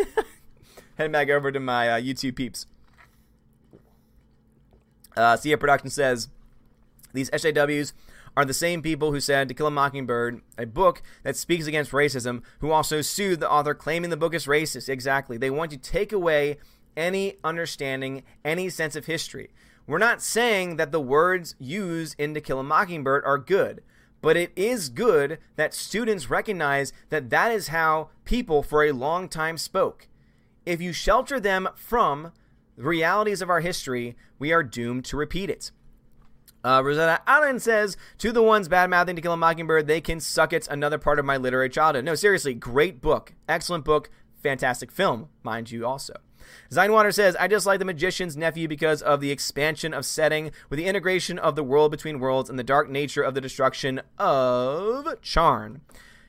head back over to my uh, YouTube peeps. Uh, Cia Production says these SJWs are the same people who said To Kill a Mockingbird, a book that speaks against racism, who also sued the author claiming the book is racist. Exactly. They want to take away any understanding, any sense of history. We're not saying that the words used in To Kill a Mockingbird are good. But it is good that students recognize that that is how people for a long time spoke. If you shelter them from the realities of our history, we are doomed to repeat it. Uh, Rosetta Allen says, to the ones bad mouthing To Kill a Mockingbird, they can suck it. Another part of my literary childhood. No, seriously, great book. Excellent book. Fantastic film, mind you, also. Zinewater says, I just like The Magician's Nephew because of the expansion of setting with the integration of the world between worlds and the dark nature of the destruction of Charn.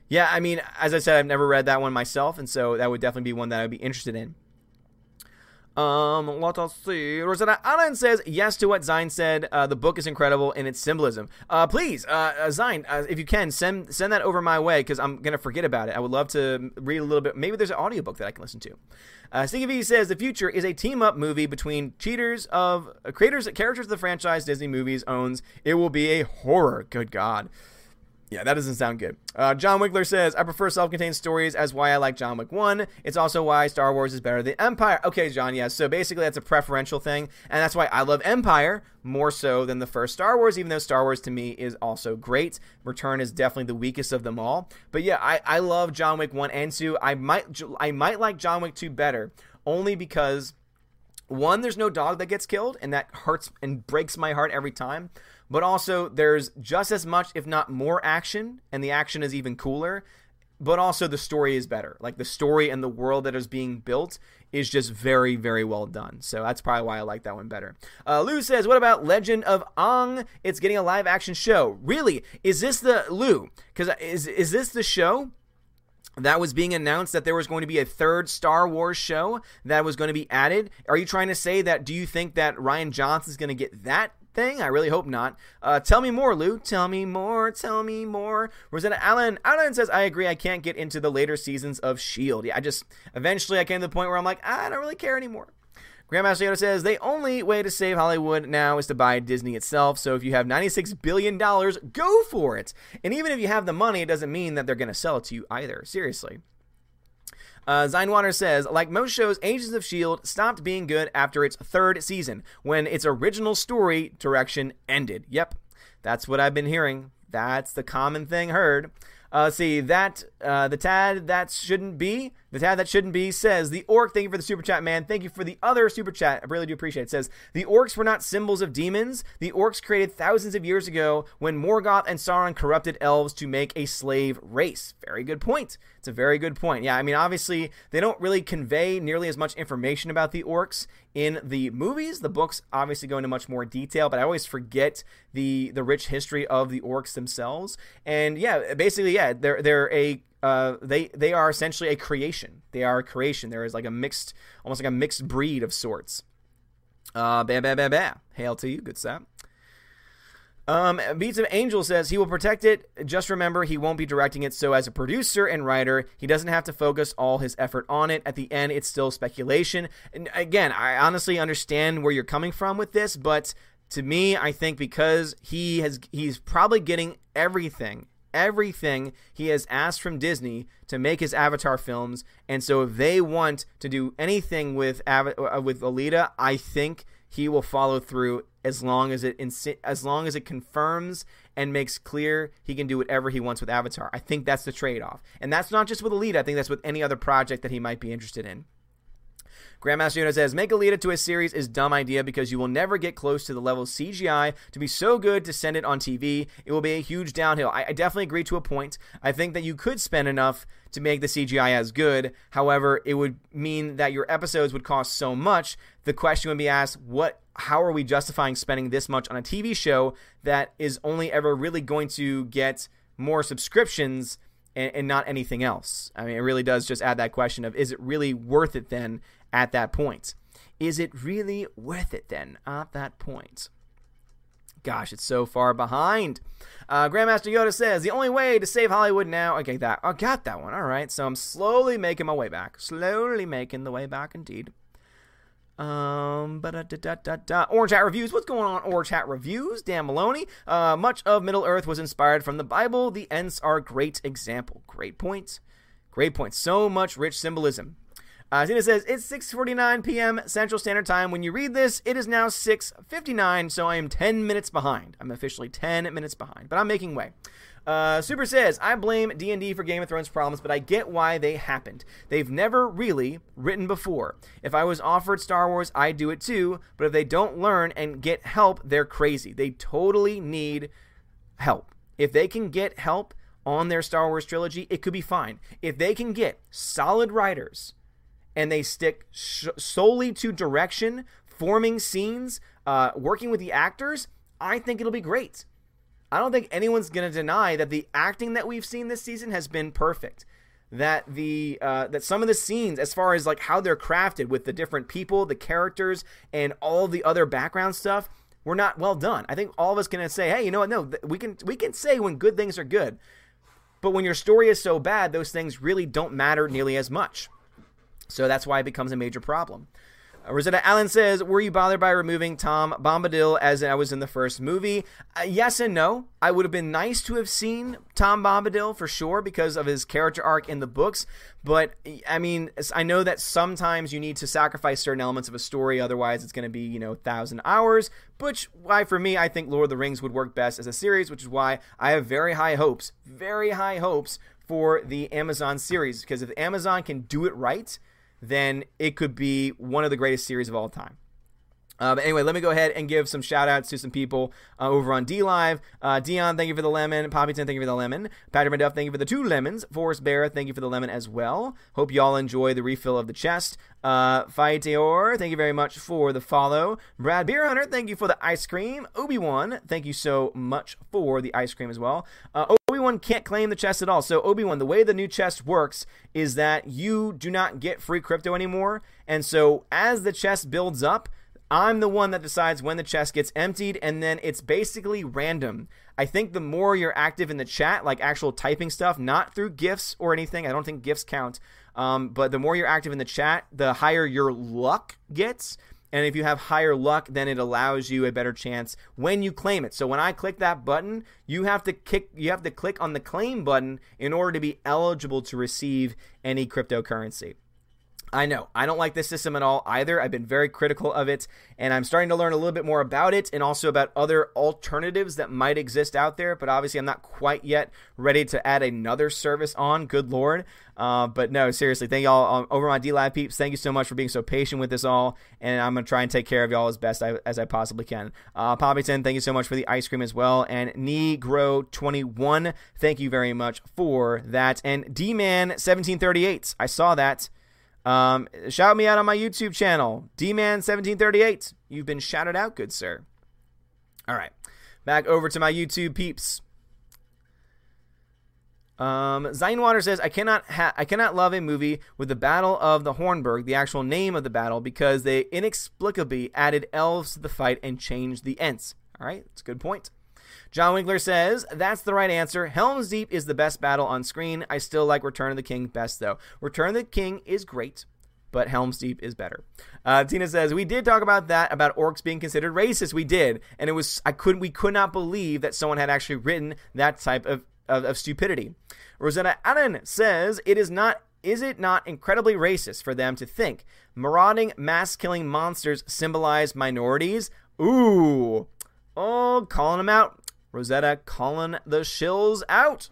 Yeah, I mean, as I said, I've never read that one myself, and so that would definitely be one that I would be interested in. Um, let us see. Rosetta Allen says yes to what Zine said. Uh, the book is incredible in its symbolism. Uh, please, uh, uh Zine, uh, if you can, send send that over my way because I'm gonna forget about it. I would love to read a little bit. Maybe there's an audiobook that I can listen to. Uh, V says the future is a team up movie between cheaters of uh, creators, characters of the franchise Disney movies owns. It will be a horror. Good God. Yeah, that doesn't sound good. Uh, John Winkler says, I prefer self contained stories as why I like John Wick 1. It's also why Star Wars is better than Empire. Okay, John, yes. So basically, that's a preferential thing. And that's why I love Empire more so than the first Star Wars, even though Star Wars to me is also great. Return is definitely the weakest of them all. But yeah, I, I love John Wick 1 and 2. I might, I might like John Wick 2 better only because one, there's no dog that gets killed, and that hurts and breaks my heart every time. But also, there's just as much, if not more, action, and the action is even cooler. But also, the story is better. Like the story and the world that is being built is just very, very well done. So that's probably why I like that one better. Uh, Lou says, "What about Legend of Aang? It's getting a live action show. Really? Is this the Lou? Because is is this the show?" that was being announced that there was going to be a third Star Wars show that was going to be added. Are you trying to say that? Do you think that Rian Johnson is going to get that thing? I really hope not. Uh, tell me more, Lou. Tell me more. Tell me more. Rosetta Allen. Allen says, I agree. I can't get into the later seasons of S.H.I.E.L.D. Yeah, I just, eventually I came to the point where I'm like, I don't really care anymore. Grandmaster Yoda says the only way to save Hollywood now is to buy Disney itself. So if you have $96 billion, go for it. And even if you have the money, it doesn't mean that they're going to sell it to you either. Seriously. Uh, Zinewater says, like most shows, Agents of S.H.I.E.L.D. stopped being good after its third season, when its original story direction ended. Yep, that's what I've been hearing. That's the common thing heard. Uh, see that uh, the Tad that shouldn't be the Tad that shouldn't be says the orc. Thank you for the super chat, man. Thank you for the other super chat. I really do appreciate it. Says the orcs were not symbols of demons. The orcs created thousands of years ago when Morgoth and Sauron corrupted elves to make a slave race. Very good point. It's a very good point. Yeah, I mean, obviously they don't really convey nearly as much information about the orcs in the movies. The books obviously go into much more detail, but I always forget the the rich history of the orcs themselves. And yeah, basically, yeah, they're they're a uh, they they are essentially a creation. They are a creation. There is like a mixed, almost like a mixed breed of sorts. Uh, bam, bam, bam, bam. Hail to you, good stuff. Um, Beats of Angel says he will protect it. Just remember, he won't be directing it. So, as a producer and writer, he doesn't have to focus all his effort on it. At the end, it's still speculation. And again, I honestly understand where you're coming from with this, but to me, I think because he has, he's probably getting everything, everything he has asked from Disney to make his Avatar films. And so, if they want to do anything with uh, with Alita, I think he will follow through as long as it as long as it confirms and makes clear he can do whatever he wants with Avatar. I think that's the trade-off. And that's not just with Alita, I think that's with any other project that he might be interested in. Grandmaster Yoda says, make Alita to a series is dumb idea because you will never get close to the level CGI to be so good to send it on TV. It will be a huge downhill. I, I definitely agree to a point. I think that you could spend enough to make the CGI as good. However, it would mean that your episodes would cost so much. The question would be asked, what how are we justifying spending this much on a TV show that is only ever really going to get more subscriptions and, and not anything else? I mean, it really does just add that question of is it really worth it then at that point? Is it really worth it then at that point? Gosh, it's so far behind. Uh, Grandmaster Yoda says the only way to save Hollywood now. Okay, that I got that one. All right, so I'm slowly making my way back. Slowly making the way back, indeed. Um, da da da da. Orange Hat Reviews. What's going on, Orange Hat Reviews? Dan Maloney. Uh, much of Middle Earth was inspired from the Bible. The Ents are great example. Great point. Great point. So much rich symbolism. Uh, Tina says it's 6:49 p.m. Central Standard Time. When you read this, it is now 6:59, so I am 10 minutes behind. I'm officially 10 minutes behind, but I'm making way. Uh, Super says, I blame D&D for Game of Thrones problems, but I get why they happened. They've never really written before. If I was offered Star Wars, I'd do it too, but if they don't learn and get help, they're crazy. They totally need help. If they can get help on their Star Wars trilogy, it could be fine. If they can get solid writers and they stick sh- solely to direction, forming scenes, uh, working with the actors, I think it'll be great. I don't think anyone's going to deny that the acting that we've seen this season has been perfect. That the uh, that some of the scenes, as far as like how they're crafted with the different people, the characters, and all the other background stuff, were not well done. I think all of us can say, hey, you know what? No, we can we can say when good things are good, but when your story is so bad, those things really don't matter nearly as much. So that's why it becomes a major problem. Uh, Rosetta Allen says, Were you bothered by removing Tom Bombadil as I was in the first movie? Uh, yes and no. I would have been nice to have seen Tom Bombadil for sure because of his character arc in the books. But I mean, I know that sometimes you need to sacrifice certain elements of a story, otherwise, it's going to be, you know, thousand hours. Which, why for me, I think Lord of the Rings would work best as a series, which is why I have very high hopes, very high hopes for the Amazon series. Because if Amazon can do it right, then it could be one of the greatest series of all time. Uh, but anyway, let me go ahead and give some shout outs to some people uh, over on DLive. Uh, Dion, thank you for the lemon. Poppyton, thank you for the lemon. Patrick McDuff, thank you for the two lemons. Forrest Bear, thank you for the lemon as well. Hope you all enjoy the refill of the chest. Uh, Faiteor, thank you very much for the follow. Brad Beer Hunter, thank you for the ice cream. Obi Wan, thank you so much for the ice cream as well. Uh, Obi Wan can't claim the chest at all. So, Obi Wan, the way the new chest works is that you do not get free crypto anymore. And so, as the chest builds up, I'm the one that decides when the chest gets emptied, and then it's basically random. I think the more you're active in the chat, like actual typing stuff, not through gifts or anything, I don't think gifts count, um, but the more you're active in the chat, the higher your luck gets. And if you have higher luck, then it allows you a better chance when you claim it. So when I click that button, you have to kick you have to click on the claim button in order to be eligible to receive any cryptocurrency. I know. I don't like this system at all either. I've been very critical of it, and I'm starting to learn a little bit more about it and also about other alternatives that might exist out there. But obviously, I'm not quite yet ready to add another service on. Good Lord. Uh, but no, seriously, thank y'all um, over my DLive peeps. Thank you so much for being so patient with this all, and I'm gonna try and take care of y'all as best I, as I possibly can. Uh, Poppyton, thank you so much for the ice cream as well, and Negro21, thank you very much for that, and D Man 1738, I saw that. Um, shout me out on my YouTube channel, dman1738. You've been shouted out, good sir. All right, back over to my YouTube peeps. Um, Zinewater says, "I cannot ha- I cannot love a movie with the Battle of the Hornburg, the actual name of the battle, because they inexplicably added elves to the fight and changed the Ents." All right, that's a good point. John Winkler says, That's the right answer. Helm's Deep is the best battle on screen. I still like Return of the King best, though. Return of the King is great, but Helm's Deep is better. Uh, Tina says, We did talk about that, about orcs being considered racist. We did. And it was, I couldn't, we could not believe that someone had actually written that type of, of, of stupidity. Rosetta Allen says, It is not is it not incredibly racist for them to think marauding, mass killing monsters symbolize minorities? Ooh. Oh, calling them out. Rosetta calling the shills out.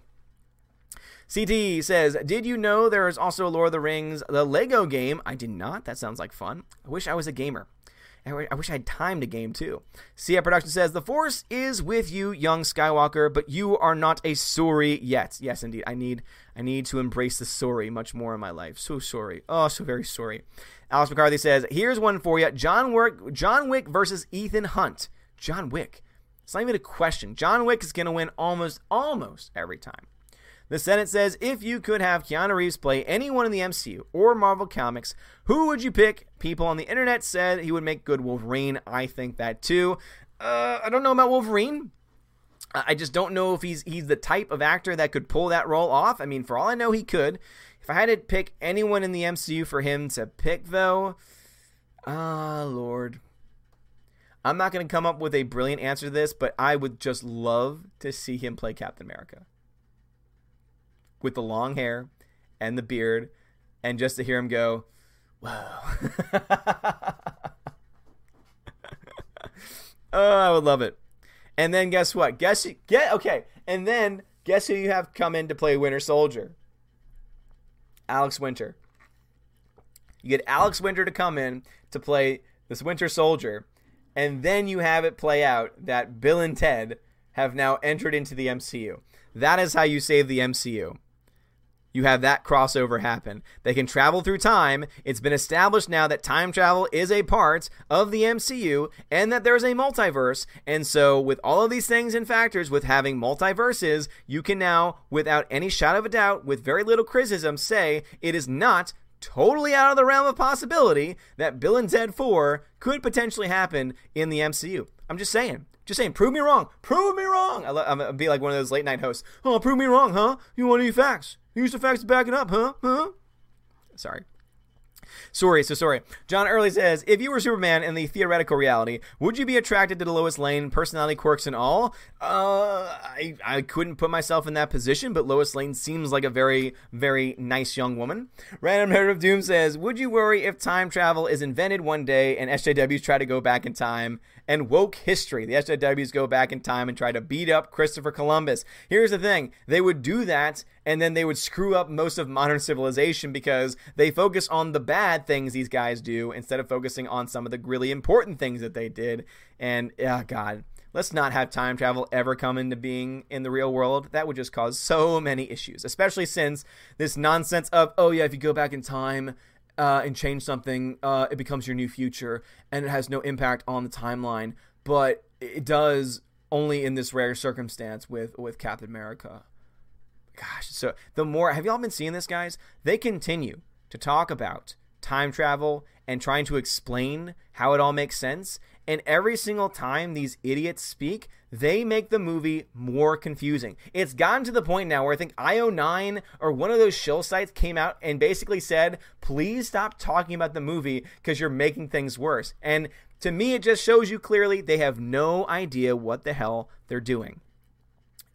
CT says, Did you know there is also Lord of the Rings, the Lego game? I did not. That sounds like fun. I wish I was a gamer. I wish I had time to game too. Cia Production says, The Force is with you, young Skywalker, but you are not a Suri yet. Yes, indeed. I need I need to embrace the Suri much more in my life. So sorry. Oh, so very sorry. Alice McCarthy says, Here's one for you John Wick, John Wick versus Ethan Hunt. John Wick. It's not even a question. John Wick is going to win almost, almost every time. The Senate says if you could have Keanu Reeves play anyone in the MCU or Marvel Comics, who would you pick? People on the internet said he would make good Wolverine. I think that too. Uh, I don't know about Wolverine. I just don't know if he's he's the type of actor that could pull that role off. I mean, for all I know, he could. If I had to pick anyone in the MCU for him to pick, though, ah, uh, Lord, I'm not going to come up with a brilliant answer to this, but I would just love to see him play Captain America with the long hair and the beard, and just to hear him go, Whoa. oh, I would love it. And then guess what? Guess you, get okay. And then guess who you have come in to play Winter Soldier? Alex Winter. You get Alex Winter to come in to play this Winter Soldier, and then you have it play out that Bill and Ted have now entered into the MCU. That is how you save the MCU you have that crossover happen. They can travel through time. It's been established now that time travel is a part of the MCU and that there's a multiverse. And so, with all of these things and factors, with having multiverses, you can now, without any shadow of a doubt, with very little criticism, say it is not totally out of the realm of possibility that Bill and Ted 4 could potentially happen in the MCU. I'm just saying. Just saying, prove me wrong. Prove me wrong. I am gonna be like one of those late night hosts. Oh, prove me wrong, huh? You want any facts? Use the facts to back it up, huh? Huh? Sorry. Sorry, so sorry. John Early says, if you were Superman in the theoretical reality, would you be attracted to the Lois Lane, personality quirks and all? Uh, I, I couldn't put myself in that position, but Lois Lane seems like a very, very nice young woman. Random Head of Doom says, would you worry if time travel is invented one day and SJWs try to go back in time? And woke history. The SJWs go back in time and try to beat up Christopher Columbus. Here's the thing they would do that and then they would screw up most of modern civilization because they focus on the bad things these guys do instead of focusing on some of the really important things that they did. And yeah, God, let's not have time travel ever come into being in the real world. That would just cause so many issues, especially since this nonsense of, oh, yeah, if you go back in time, uh, and change something, uh, it becomes your new future, and it has no impact on the timeline. But it does only in this rare circumstance with with Captain America gosh, so the more have y'all been seeing this, guys? They continue to talk about time travel and trying to explain how it all makes sense. And every single time these idiots speak, they make the movie more confusing. It's gotten to the point now where I think IO9 or one of those shill sites came out and basically said, please stop talking about the movie because you're making things worse. And to me, it just shows you clearly they have no idea what the hell they're doing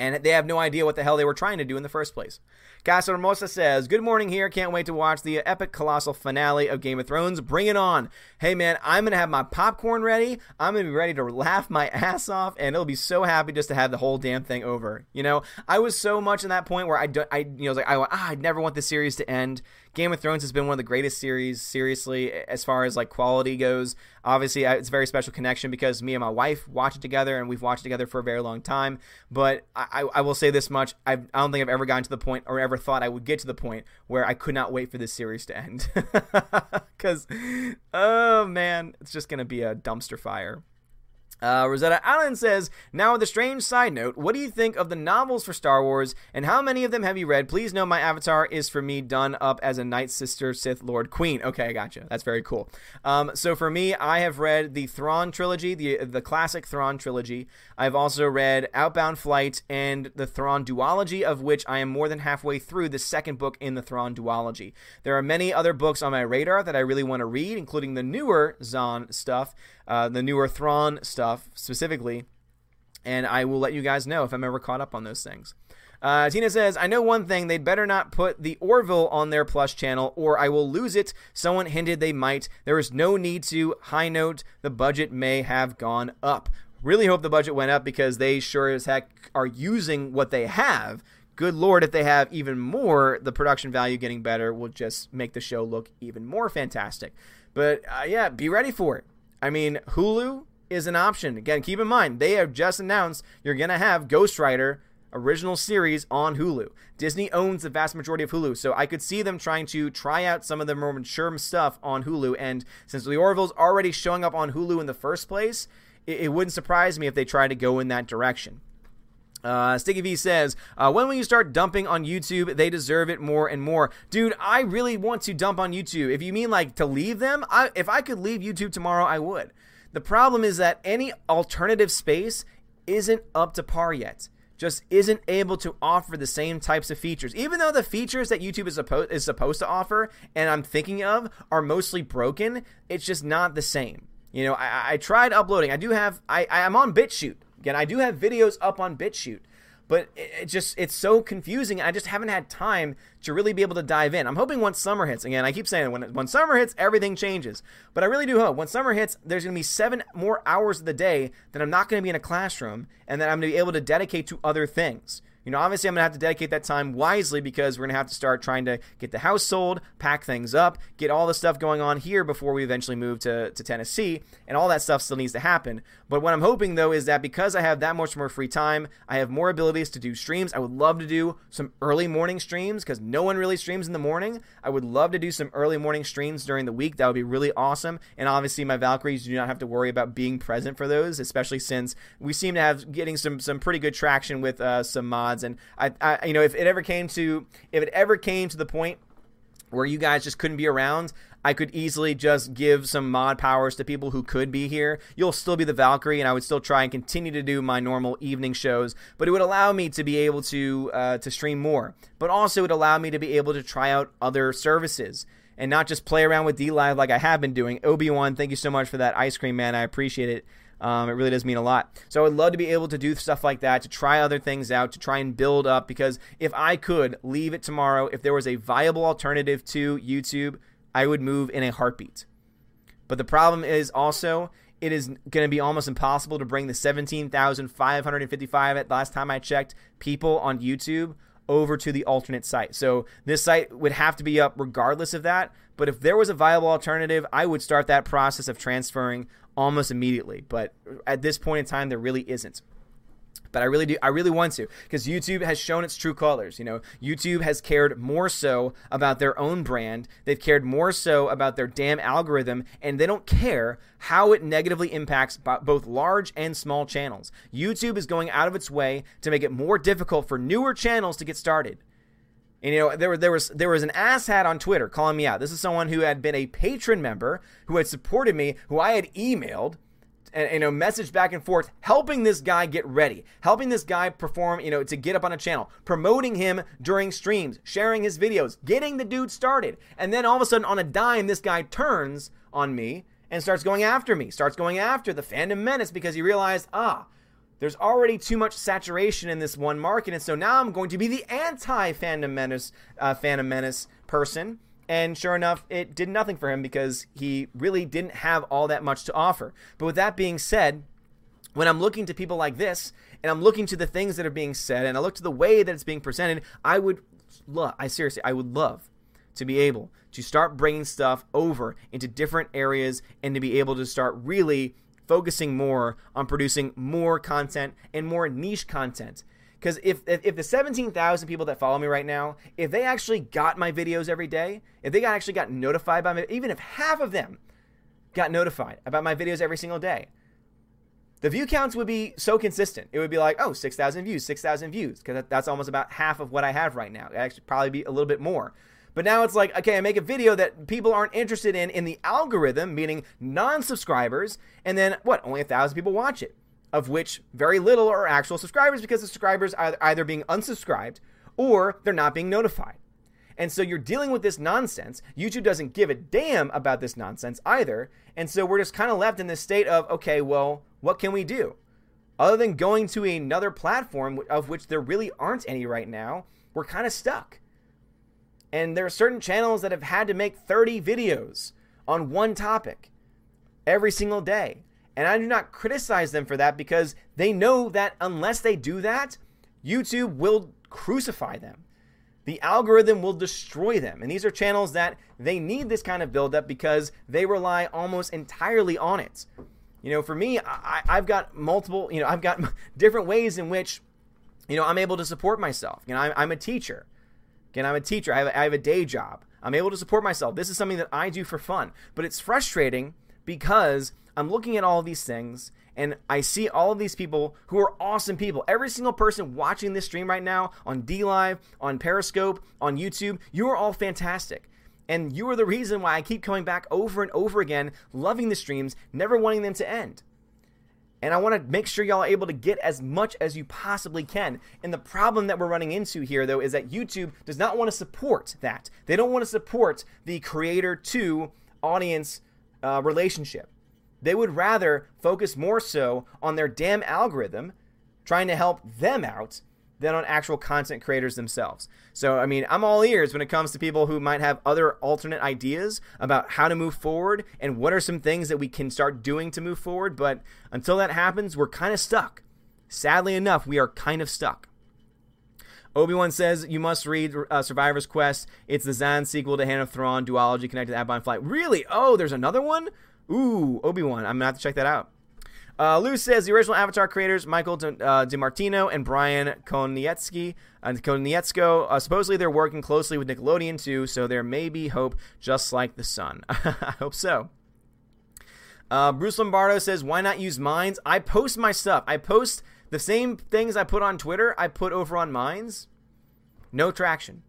and they have no idea what the hell they were trying to do in the first place. Casa Hermosa says, Good morning here. Can't wait to watch the epic colossal finale of Game of Thrones. Bring it on. Hey, man, I'm going to have my popcorn ready. I'm going to be ready to laugh my ass off, and it'll be so happy just to have the whole damn thing over. You know, I was so much in that point where I, don't, I you know, was like, I, ah, I never want the series to end. Game of Thrones has been one of the greatest series, seriously, as far as like quality goes. Obviously, it's a very special connection because me and my wife watch it together, and we've watched it together for a very long time. But I, I will say this much: I've, I don't think I've ever gotten to the point, or ever thought I would get to the point where I could not wait for this series to end. Because, oh man, it's just gonna be a dumpster fire. Uh, Rosetta Allen says, Now, with a strange side note, what do you think of the novels for Star Wars, and how many of them have you read? Please know my avatar is for me done up as a Nightsister, Sith Lord, Queen. Okay, I gotcha. That's very cool. Um, so for me, I have read the Thrawn trilogy, the the classic Thrawn trilogy. I've also read Outbound Flight and the Thrawn duology, of which I am more than halfway through the second book in the Thrawn duology. There are many other books on my radar that I really want to read, including the newer Zahn stuff uh, the newer Thrawn stuff specifically, and I will let you guys know if I'm ever caught up on those things. Uh, Tina says, I know one thing. They'd better not put the Orville on their Plus channel, or I will lose it. Someone hinted they might. There is no need to. High note, the budget may have gone up. Really hope the budget went up because they sure as heck are using what they have. Good lord, if they have even more, the production value getting better will just make the show look even more fantastic. But uh, yeah, be ready for it. I mean, Hulu is an option. Again, keep in mind, they have just announced you're going to have Ghost Rider original series on Hulu. Disney owns the vast majority of Hulu, so I could see them trying to try out some of the more mature stuff on Hulu. And since the Orville's already showing up on Hulu in the first place, it, it wouldn't surprise me if they try to go in that direction. Uh, Sticky V says, uh, when will you start dumping on YouTube? They deserve it more and more. Dude, I really want to dump on YouTube. If you mean like to leave them, I, if I could leave YouTube tomorrow, I would. The problem is that any alternative space isn't up to par yet. Just isn't able to offer the same types of features. Even though the features that YouTube is, supposed is supposed to offer and I'm thinking of are mostly broken, it's just not the same. You know, I, I tried uploading. I do have, I, I'm on BitChute Again, I do have videos up on BitChute, but it, just it's so confusing. I just haven't had time to really be able to dive in. I'm hoping once summer hits, again, I keep saying when when summer hits, everything changes. But I really do hope when summer hits, there's going to be seven more hours of the day that I'm not going to be in a classroom, and that I'm going to be able to dedicate to other things. You know, obviously, I'm going to have to dedicate that time wisely because we're going to have to start trying to get the house sold, pack things up, get all the stuff going on here before we eventually move to, to Tennessee. And all that stuff still needs to happen. But what I'm hoping, though, is that because I have that much more free time, I have more abilities to do streams. I would love to do some early morning streams because no one really streams in the morning. I would love to do some early morning streams during the week. That would be really awesome. And obviously, my Valkyries do not have to worry about being present for those, especially since we seem to have getting some, some pretty good traction with uh, some mods And I, I, you know, if it ever came to, if it ever came to the point where you guys just couldn't be around, I could easily just give some mod powers to people who could be here. You'll still be the Valkyrie, and I would still try and continue to do my normal evening shows. But it would allow me to be able to uh, to stream more. But also, it would allow me to be able to try out other services and not just play around with DLive like I have been doing. Obi Wan, thank you so much for that ice cream, man. I appreciate it. Um, it really does mean a lot. So I would love to be able to do stuff like that, to try other things out, to try and build up. Because if I could leave it tomorrow, if there was a viable alternative to YouTube, I would move in a heartbeat. But the problem is also it is going to be almost impossible to bring the 17,555 at last time I checked people on YouTube over to the alternate site. So this site would have to be up regardless of that. But if there was a viable alternative, I would start that process of transferring almost immediately. But at this point in time, there really isn't but I really do I really want to because YouTube has shown its true colors. You know, YouTube has cared more so about their own brand. They've cared more so about their damn algorithm and they don't care how it negatively impacts both large and small channels. YouTube is going out of its way to make it more difficult for newer channels to get started. And you know, there, there was there was an asshat on Twitter calling me out. This is someone who had been a patron member, who had supported me, who I had emailed, and you know, messaged back and forth, helping this guy get ready, helping this guy perform, you know, to get up on a channel, promoting him during streams, sharing his videos, getting the dude started. And then all of a sudden, on a dime, this guy turns on me and starts going after me, starts going after the fandom menace because he realized, ah, there's already too much saturation in this one market, and so now I'm going to be the anti Phantom Menace, uh, Phantom Menace person. And sure enough, it did nothing for him because he really didn't have all that much to offer. But with that being said, when I'm looking to people like this, and I'm looking to the things that are being said, and I look to the way that it's being presented, I would love, I seriously, I would love to be able to start bringing stuff over into different areas and to be able to start really focusing more on producing more content and more niche content. Because if, if, if the 17,000 people that follow me right now, if they actually got my videos every day, if they actually got notified by me, even if half of them got notified about my videos every single day, the view counts would be so consistent. It would be like, oh, 6,000 views, 6,000 views, because that's almost about half of what I have right now. It actually probably be a little bit more. But now it's like, okay, I make a video that people aren't interested in in the algorithm, meaning non subscribers, and then what? Only a thousand people watch it, of which very little are actual subscribers because the subscribers are either being unsubscribed or they're not being notified. And so you're dealing with this nonsense. YouTube doesn't give a damn about this nonsense either. And so we're just kind of left in this state of, okay, well, what can we do? Other than going to another platform of which there really aren't any right now, we're kind of stuck. And there are certain channels that have had to make 30 videos on one topic every single day. And I do not criticize them for that because they know that unless they do that, YouTube will crucify them. The algorithm will destroy them. And these are channels that they need this kind of buildup because they rely almost entirely on it. You know, for me, I, have got multiple, you know, I've got different ways in which, you know, I'm able to support myself. You know, I'm, I'm a teacher. Again, I'm a teacher. I have a, I have a day job. I'm able to support myself. This is something that I do for fun. But it's frustrating because I'm looking at all these things and I see all of these people who are awesome people. Every single person watching this stream right now on DLive, on Periscope, on YouTube, you are all fantastic. And you are the reason why I keep coming back over and over again, loving the streams, never wanting them to end. And I want to make sure y'all are able to get as much as you possibly can. And the problem that we're running into here, though, is that YouTube does not want to support that. They don't want to support the creator to audience uh, relationship. They would rather focus more so on their damn algorithm, trying to help them out, than on actual content creators themselves. So, I mean, I'm all ears when it comes to people who might have other alternate ideas about how to move forward and what are some things that we can start doing to move forward. But until that happens, we're kind of stuck. Sadly enough, we are kind of stuck. Obi Wan says you must read uh, Survivor's Quest. It's the Zahn sequel to Hand of Thrawn duology connected to Outbound Flight. Really? Oh, there's another one? Ooh, Obi Wan. I'm gonna have to check that out. Uh, Lou says the original Avatar creators, Michael uh, DiMartino and Bryan Konietzki, uh, Konietzko, uh, supposedly they're working closely with Nickelodeon too, so there may be hope, just like the sun. I hope so. Uh, Bruce Lombardo says, why not use Minds? I post my stuff. I post the same things I put on Twitter, I put over on Minds. No traction.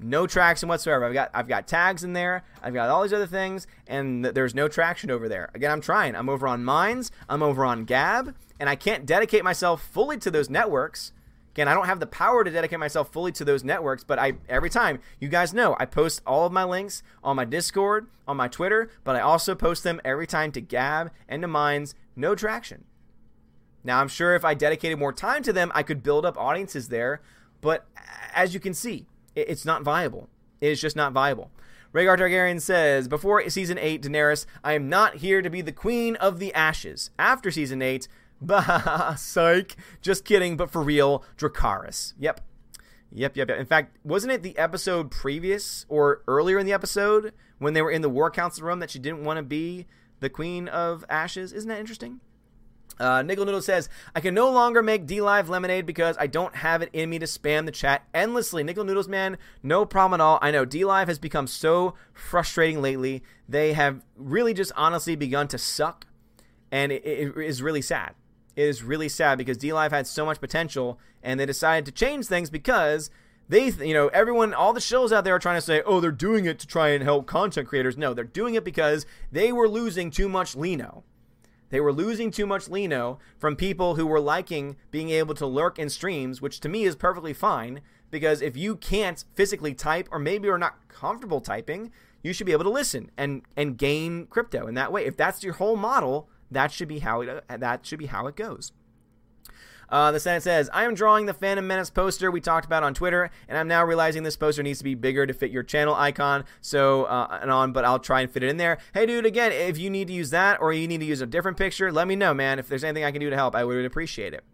No traction whatsoever. I've got I've got tags in there. I've got all these other things, and th- there's no traction over there. Again, I'm trying. I'm over on Minds. I'm over on Gab, and I can't dedicate myself fully to those networks. Again, I don't have the power to dedicate myself fully to those networks, but I every time you guys know I post all of my links on my Discord, on my Twitter, but I also post them every time to Gab and to Minds. No traction. Now I'm sure if I dedicated more time to them, I could build up audiences there, but as you can see, it's not viable. It is just not viable. Rhaegar Targaryen says, Before season 8, Daenerys, I am not here to be the queen of the ashes. After season 8, bah, psych. Just kidding, but for real, Dracarys. Yep. Yep, yep, yep. In fact, wasn't it the episode previous or earlier in the episode when they were in the War Council room that she didn't want to be the queen of ashes? Isn't that interesting? Uh, Nickel Noodle says, I can no longer make DLive lemonade because I don't have it in me to spam the chat endlessly. Nickel Noodles, man, no problem at all. I know DLive has become so frustrating lately. They have really just honestly begun to suck, and it, it is really sad. It is really sad because DLive had so much potential, and they decided to change things because they, you know, everyone, all the shows out there are trying to say, oh, they're doing it to try and help content creators. No, they're doing it because they were losing too much Lino. They were losing too much Lino from people who were liking being able to lurk in streams, which to me is perfectly fine because if you can't physically type or maybe you're not comfortable typing, you should be able to listen and and gain crypto in that way. If that's your whole model, that should be how it that should be how it goes. Uh, the Senate says, I am drawing the Phantom Menace poster we talked about on Twitter, and I'm now realizing this poster needs to be bigger to fit your channel icon. So, uh, and on, but I'll try and fit it in there. Hey, dude, again, if you need to use that or you need to use a different picture, let me know, man. If there's anything I can do to help, I would appreciate it.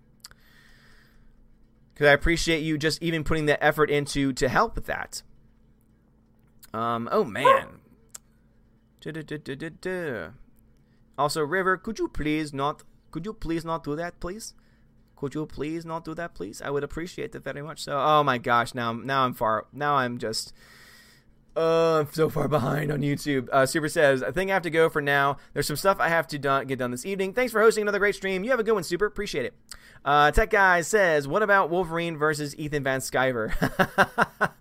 Because I appreciate you just even putting the effort into to help with that. Um, oh, man. Also, River, could you please not, could you please not do that, please? Could you please not do that, please? I would appreciate it very much. So, oh my gosh, now now I'm far. Now I'm just. Uh, I'm so far behind on YouTube. Uh, Super says, I think I have to go for now. There's some stuff I have to done, get done this evening. Thanks for hosting another great stream. You have a good one, Super. Appreciate it. Uh, Tech Guy says, What about Wolverine versus Ethan Van Sciver?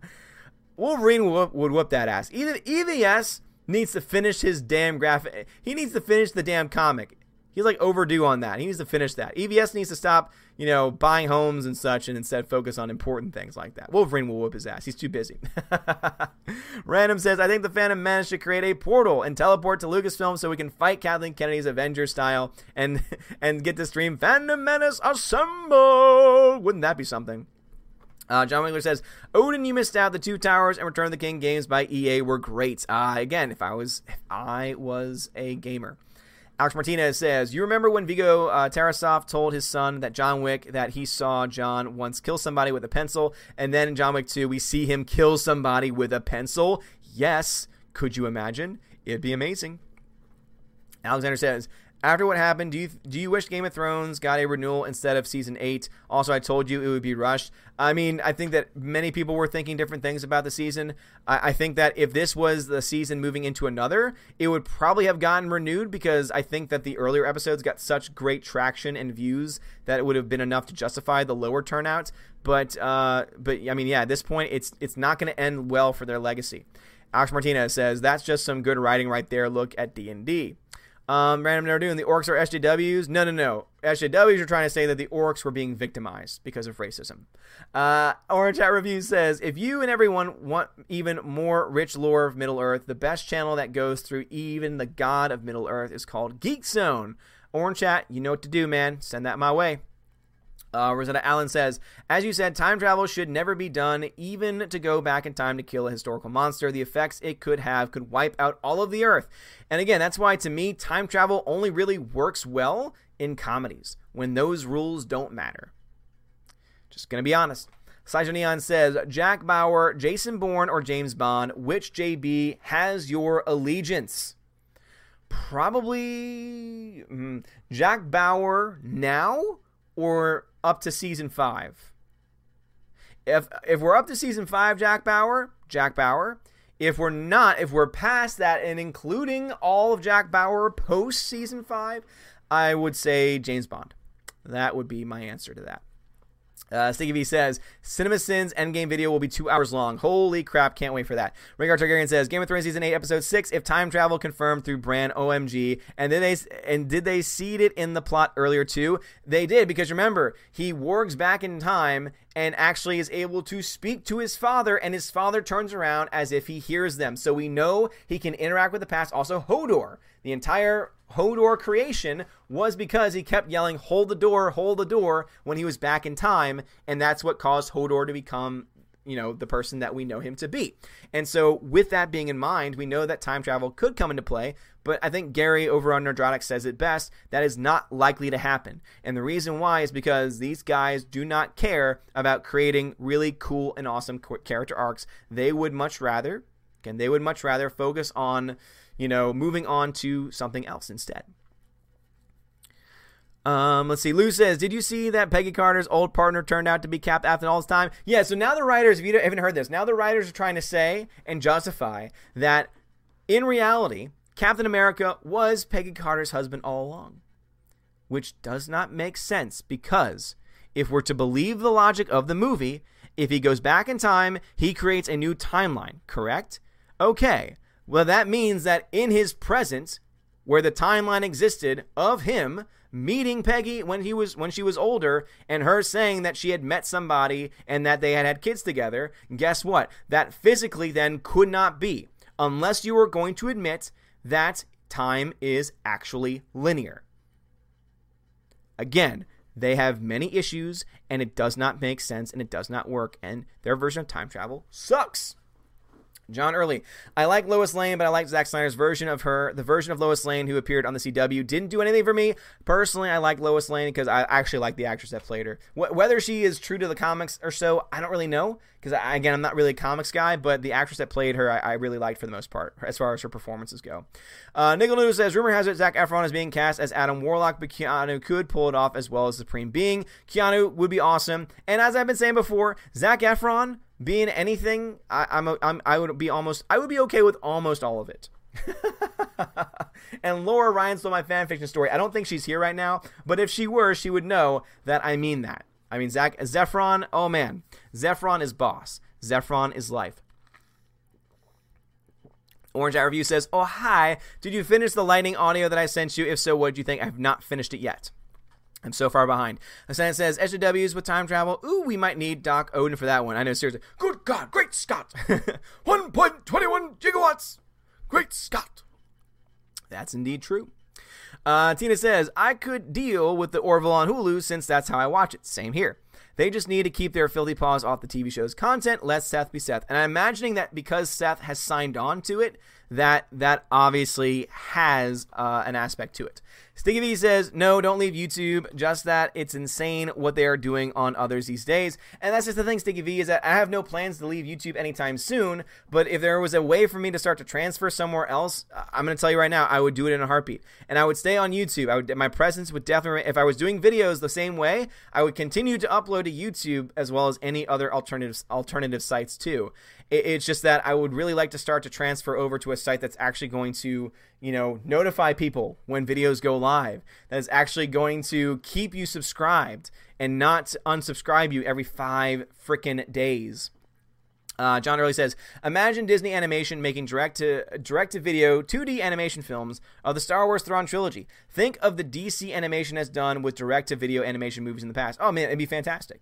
Wolverine would, would whoop that ass. Even EVS needs to finish his damn graphic. He needs to finish the damn comic. He's like overdue on that. He needs to finish that. EVS needs to stop, you know, buying homes and such and instead focus on important things like that. Wolverine will whoop his ass. He's too busy. Random says, I think the Phantom managed to create a portal and teleport to Lucasfilm so we can fight Kathleen Kennedy's Avengers style and and get to stream Phantom Menace Assemble. Wouldn't that be something? Uh, John Winkler says, Odin, you missed out. The Two Towers and Return of the King games by EA were great. Uh, again, if I was if I was a gamer. Alex Martinez says, "You remember when Viggo uh, Tarasov told his son that John Wick that he saw John once kill somebody with a pencil, and then in John Wick 2 we see him kill somebody with a pencil? Yes. Could you imagine? It'd be amazing." Alexander says, after what happened, do you do you wish Game of Thrones got a renewal instead of season eight? Also, I told you it would be rushed. I mean, I think that many people were thinking different things about the season. I, I think that if this was the season moving into another, it would probably have gotten renewed because I think that the earlier episodes got such great traction and views that it would have been enough to justify the lower turnout. But uh, but I mean, yeah, at this point, it's it's not going to end well for their legacy. Alex Martinez says that's just some good writing right there. Look at D and D. Um, Random Never doing the orcs are SJWs. No, no, no. SJWs are trying to say that the orcs were being victimized because of racism. Uh, Orange Chat Review says if you and everyone want even more rich lore of Middle Earth, the best channel that goes through even the god of Middle Earth is called Geek Zone. Orange Chat, you know what to do, man. Send that my way. Uh, Rosetta Allen says, as you said, time travel should never be done, even to go back in time to kill a historical monster. The effects it could have could wipe out all of the Earth. And again, that's why to me, time travel only really works well in comedies when those rules don't matter. Just gonna be honest. Slicer Neon says, Jack Bauer, Jason Bourne, or James Bond, which JB has your allegiance? Probably mm, Jack Bauer now or up to season five. If if we're up to season five, Jack Bauer, Jack Bauer. If we're not, if we're past that and including all of Jack Bauer post season five, I would say James Bond. That would be my answer to that. Uh, V says, CinemaSins Endgame video will be two hours long. Holy crap, can't wait for that. Rhaegar Targaryen says, Game of Thrones Season 8, Episode 6, if time travel confirmed through Bran OMG. And did they and did they seed it in the plot earlier too? They did, because remember, he wargs back in time and actually is able to speak to his father, and his father turns around as if he hears them. So we know he can interact with the past. Also, Hodor, the entire Hodor creation was because he kept yelling, Hold the door, hold the door, when he was back in time. And that's what caused Hodor to become, you know, the person that we know him to be. And so, with that being in mind, we know that time travel could come into play. But I think Gary over on Nerdrotic says it best that is not likely to happen. And the reason why is because these guys do not care about creating really cool and awesome character arcs. They would much rather, and they would much rather focus on you know, moving on to something else instead. Um, let's see. Lou says, "Did you see that Peggy Carter's old partner turned out to be Cap Afton all this time?" Yeah. So now the writers, if you haven't heard this, now the writers are trying to say and justify that in reality, Captain America was Peggy Carter's husband all along, which does not make sense because if we're to believe the logic of the movie, if he goes back in time, he creates a new timeline. Correct? Okay. Well, that means that in his presence, where the timeline existed of him meeting Peggy when he was when she was older and her saying that she had met somebody and that they had had kids together, guess what? That physically then could not be unless you were going to admit that time is actually linear. Again, they have many issues and it does not make sense and it does not work and their version of time travel sucks. John Early. I like Lois Lane, but I like Zack Snyder's version of her. The version of Lois Lane who appeared on the CW didn't do anything for me. Personally, I like Lois Lane because I actually like the actress that played her. Wh- whether she is true to the comics or so, I don't really know because, again, I'm not really a comics guy, but the actress that played her, I, I really liked for the most part as far as her performances go. Uh, Nickel News says Rumor has it Zac Efron is being cast as Adam Warlock, but Keanu could pull it off as well as Supreme Being. Keanu would be awesome. And as I've been saying before, Zac Efron being anything, I, I'm, a, I'm I would be almost I would be okay with almost all of it. and Laura Ryan stole my fanfiction story. I don't think she's here right now, but if she were, she would know that I mean that. I mean Zach Zephron. Oh man, Zephron is boss. Zephron is life. Orange Eye Review says, "Oh hi, did you finish the lightning audio that I sent you? If so, what did you think? I've not finished it yet." I'm so far behind. Ascendant says SJWs with time travel. Ooh, we might need Doc Odin for that one. I know, seriously. Good God, great Scott! 1.21 gigawatts! Great Scott! That's indeed true. Uh, Tina says, I could deal with the Orville on Hulu since that's how I watch it. Same here. They just need to keep their filthy paws off the TV show's content. Let Seth be Seth. And I'm imagining that because Seth has signed on to it, that that obviously has uh, an aspect to it. Sticky V says, no, don't leave YouTube. Just that it's insane what they are doing on others these days. And that's just the thing, Sticky V, is that I have no plans to leave YouTube anytime soon. But if there was a way for me to start to transfer somewhere else, I'm going to tell you right now, I would do it in a heartbeat. And I would stay on YouTube. I would, my presence would definitely, if I was doing videos the same way, I would continue to upload to YouTube as well as any other alternative alternative sites too. It's just that I would really like to start to transfer over to a site that's actually going to, you know, notify people when videos go live. That is actually going to keep you subscribed and not unsubscribe you every five freaking days. Uh, John Early says, "Imagine Disney Animation making direct to direct to video 2D animation films of the Star Wars Thrawn trilogy. Think of the DC Animation has done with direct to video animation movies in the past. Oh man, it'd be fantastic.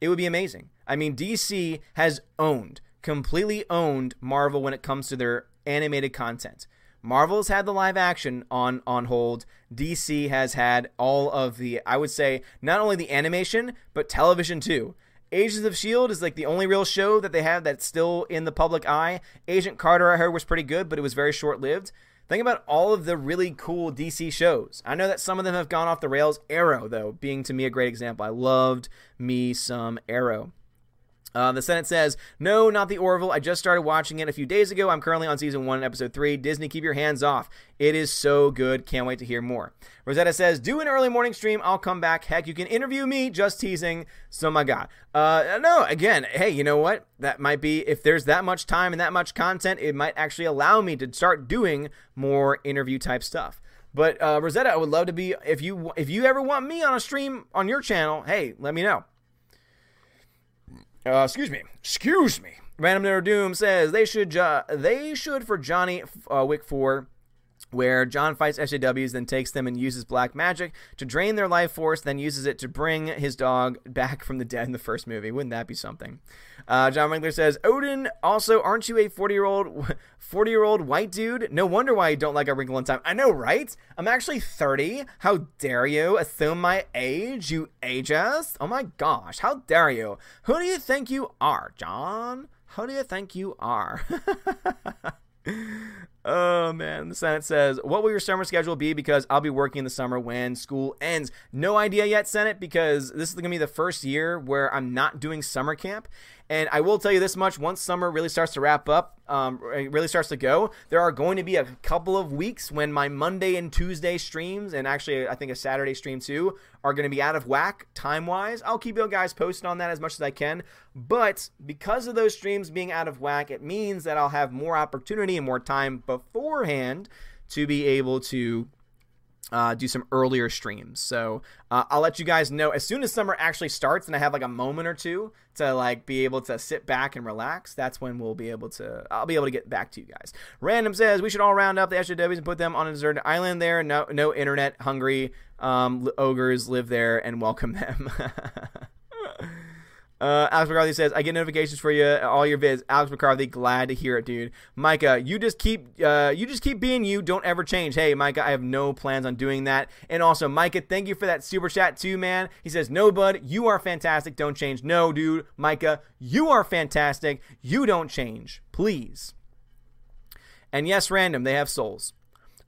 It would be amazing. I mean, DC has owned completely owned Marvel when it comes to their animated content. Marvel's had the live action on on hold. DC has had all of the I would say not only the animation but television too. Agents of Shield is like the only real show that they have that's still in the public eye. Agent Carter I heard was pretty good, but it was very short lived. Think about all of the really cool DC shows. I know that some of them have gone off the rails. Arrow, though, being to me a great example. I loved me some Arrow. Uh, the Senate says, No, not the Orville. I just started watching it a few days ago. I'm currently on season one, episode three. Disney, keep your hands off. It is so good. Can't wait to hear more. Rosetta says, Do an early morning stream. I'll come back. Heck, you can interview me. Just teasing. So, my God. Uh, no, again, hey, you know what? That might be, if there's that much time and that much content, it might actually allow me to start doing more interview type stuff. But uh, Rosetta, I would love to be if you if you ever want me on a stream on your channel. Hey, let me know. Uh, excuse me. Excuse me. Random Nerd Doom says they should uh, they should for Johnny uh, Wick four where John fights SJWs, then takes them and uses black magic to drain their life force, then uses it to bring his dog back from the dead in the first movie. Wouldn't that be something? Uh, John Winkler says, Odin, also, aren't you a 40 year old 40 year old white dude? No wonder why you don't like A Wrinkle in Time. I know, right? I'm actually 30. How dare you assume my age, you ageist? Oh my gosh, how dare you? Who do you think you are, John? Who do you think you are? Oh man, the Senate says, "What will your summer schedule be? Because I'll be working in the summer when school ends." No idea yet, Senate, because this is going to be the first year where I'm not doing summer camp, and I will tell you this much: once summer really starts to wrap up, um, really starts to go, there are going to be a couple of weeks when my Monday and Tuesday streams, and actually I think a Saturday stream too, are going to be out of whack time wise. I'll keep you guys posted on that as much as I can. But because of those streams being out of whack, it means that I'll have more opportunity and more time beforehand to be able to uh, do some earlier streams. So uh, I'll let you guys know as soon as summer actually starts and I have like a moment or two to like be able to sit back and relax. That's when we'll be able to. I'll be able to get back to you guys. Random says we should all round up the SJWs and put them on a deserted island there. No, no internet hungry um, ogres live there and welcome them. Uh, Alex McCarthy says, "I get notifications for you all your vids." Alex McCarthy, glad to hear it, dude. Micah, you just keep, uh, you just keep being you. Don't ever change. Hey, Micah, I have no plans on doing that. And also, Micah, thank you for that super chat too, man. He says, "No, bud, you are fantastic. Don't change." No, dude, Micah, you are fantastic. You don't change, please. And yes, random, they have souls.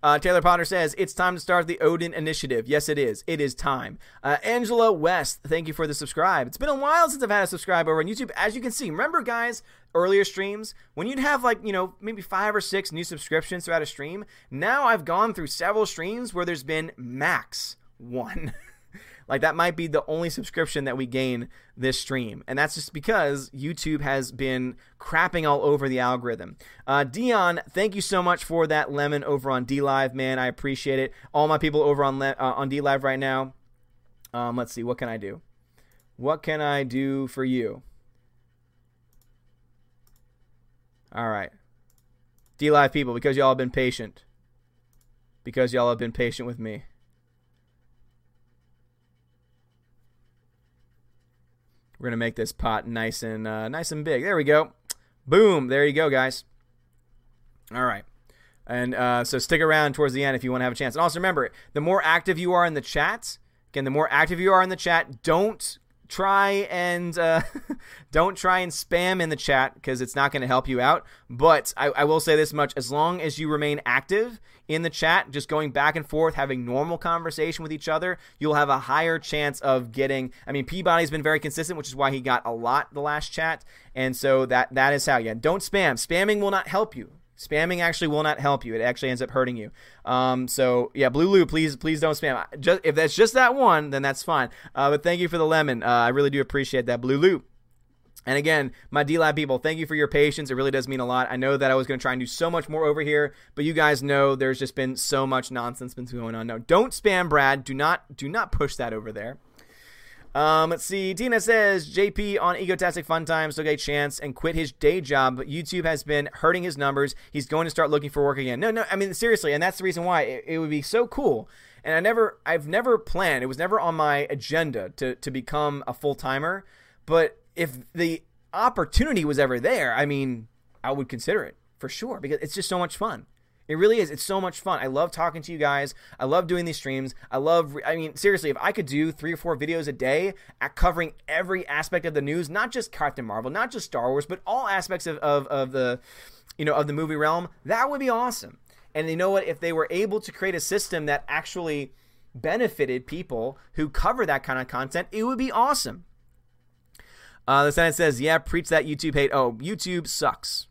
Uh, Taylor Potter says, It's time to start the Odin Initiative. Yes, it is. It is time. Uh, Angela West, thank you for the subscribe. It's been a while since I've had a subscribe over on YouTube. As you can see, remember, guys, earlier streams, when you'd have like, you know, maybe five or six new subscriptions throughout a stream, now I've gone through several streams where there's been max one. Like that might be the only subscription that we gain this stream, and that's just because YouTube has been crapping all over the algorithm. Uh, Dion, thank you so much for that lemon over on DLive, man. I appreciate it. All my people over on Le- uh, on DLive right now. Um, let's see, what can I do? What can I do for you? All right. DLive people, because y'all have been patient. Because y'all have been patient with me. We're gonna make this pot nice and uh, nice and big. There we go. Boom. There you go, guys. All right. And uh, so stick around towards the end if you want to have a chance. And also remember, the more active you are in the chat, again, the more active you are in the chat, don't try and uh, don't try and spam in the chat because it's not going to help you out. But I, I, will say this much: as long as you remain active in the chat, just going back and forth, having normal conversation with each other, you'll have a higher chance of getting. I mean, Peabody's been very consistent, which is why he got a lot the last chat, and so that that is how. Yeah, don't spam. Spamming will not help you. Spamming actually will not help you. It actually ends up hurting you. Um, so yeah, Blue Lou, please, please don't spam. Just if that's just that one, then that's fine. Uh, but thank you for the lemon. Uh, I really do appreciate that, Blue Lou. And again, my DLive people, thank you for your patience. It really does mean a lot. I know that I was going to try and do so much more over here, but you guys know there's just been so much nonsense been going on. No, don't spam Brad. Do not do not push that over there. Um, let's see. Tina says JP on Egotastic Fun Times get a chance and quit his day job, but YouTube has been hurting his numbers. He's going to start looking for work again. No, no, I mean seriously, and that's the reason why it, it would be so cool. And I never, I've never planned. It was never on my agenda to to become a full timer. But if the opportunity was ever there, I mean, I would consider it for sure because it's just so much fun. It really is. It's so much fun. I love talking to you guys. I love doing these streams. I love, I mean, seriously, if I could do three or four videos a day at covering every aspect of the news, not just Captain Marvel, not just Star Wars, but all aspects of, of, of the, you know, of the movie realm, that would be awesome. And you know what? If they were able to create a system that actually benefited people who cover that kind of content, it would be awesome. Uh, the Senate says, "Yeah, preach that YouTube hate. Oh, YouTube sucks.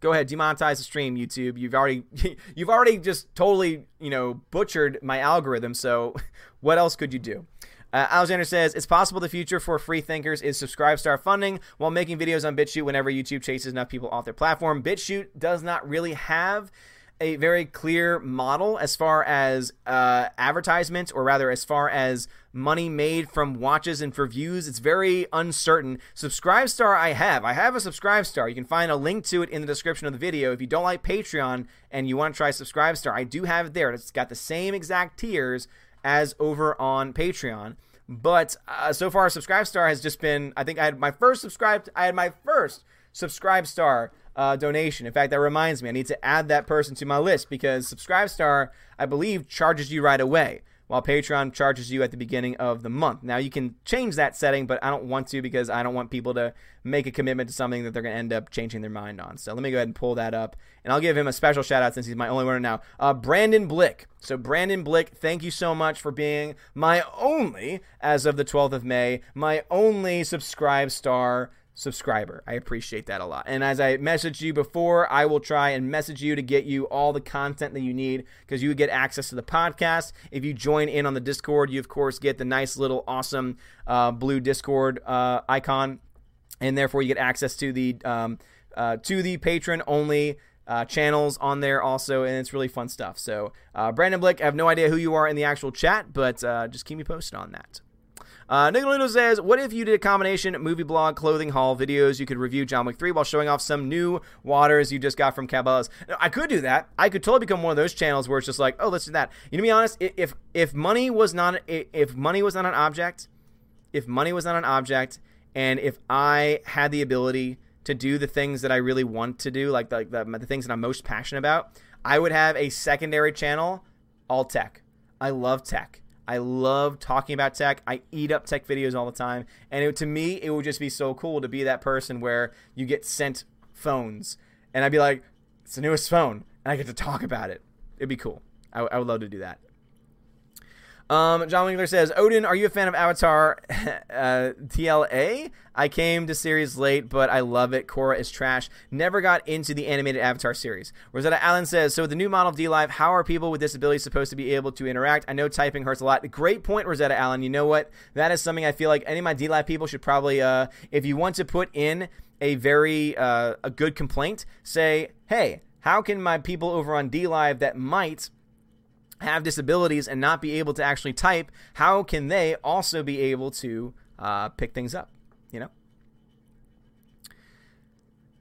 Go ahead, demonetize the stream, YouTube. You've already, you've already just totally, you know, butchered my algorithm. So, what else could you do?" Uh, Alexander says it's possible the future for free thinkers is subscribe star funding while making videos on BitChute whenever YouTube chases enough people off their platform. BitChute does not really have a very clear model as far as uh, advertisements, or rather, as far as money made from watches and for views. It's very uncertain. Subscribestar, I have. I have a Subscribestar. You can find a link to it in the description of the video. If you don't like Patreon and you want to try Subscribestar, I do have it there. It's got the same exact tiers as over on Patreon. But uh, so far, Subscribestar has just been. I think I had my first subscribe. I had my first Subscribestar uh, donation. In fact, that reminds me, I need to add that person to my list because Subscribestar, I believe, charges you right away, while Patreon charges you at the beginning of the month. Now, you can change that setting, but I don't want to because I don't want people to make a commitment to something that they're going to end up changing their mind on. So let me go ahead and pull that up, and I'll give him a special shout out since he's my only winner now. Uh, Brandon Blick. So, Brandon Blick, thank you so much for being my only, as of the 12th of May, my only Subscribestar subscriber. I appreciate that a lot. And as I messaged you before, I will try and message you to get you all the content that you need because you get access to the podcast. If you join in on the Discord, you of course get the nice little awesome uh, blue Discord uh, icon, and therefore you get access to the um, uh, to the patron only. Uh, channels on there also, and it's really fun stuff. So, uh, Brandon Blick, I have no idea who you are in the actual chat, but uh, just keep me posted on that. Uh, Nicolino says, What if you did a combination movie blog, clothing haul, videos? You could review John Wick 3 while showing off some new waters you just got from Cabela's. I could do that. I could totally become one of those channels where it's just like, oh, let's do that. You know, to be honest, if if money was not if money was not an object, if money was not an object, and if I had the ability to do the things that I really want to do, like the, the, the things that I'm most passionate about, I would have a secondary channel, all tech. I love tech. I love talking about tech. I eat up tech videos all the time. And it, to me, it would just be so cool to be that person where you get sent phones. And I'd be like, it's the newest phone. And I get to talk about it. It'd be cool. I, I would love to do that. Um, John Winkler says, Odin, are you a fan of Avatar uh, TLA? I came to series late, but I love it. Korra is trash. Never got into the animated Avatar series. Rosetta Allen says, so with the new model of DLive, how are people with disabilities supposed to be able to interact? I know typing hurts a lot. Great point, Rosetta Allen. You know what? That is something I feel like any of my DLive people should probably, uh, if you want to put in a very uh, a good complaint, say, hey, how can my people over on DLive that might have disabilities and not be able to actually type, how can they also be able to uh, pick things up? You know.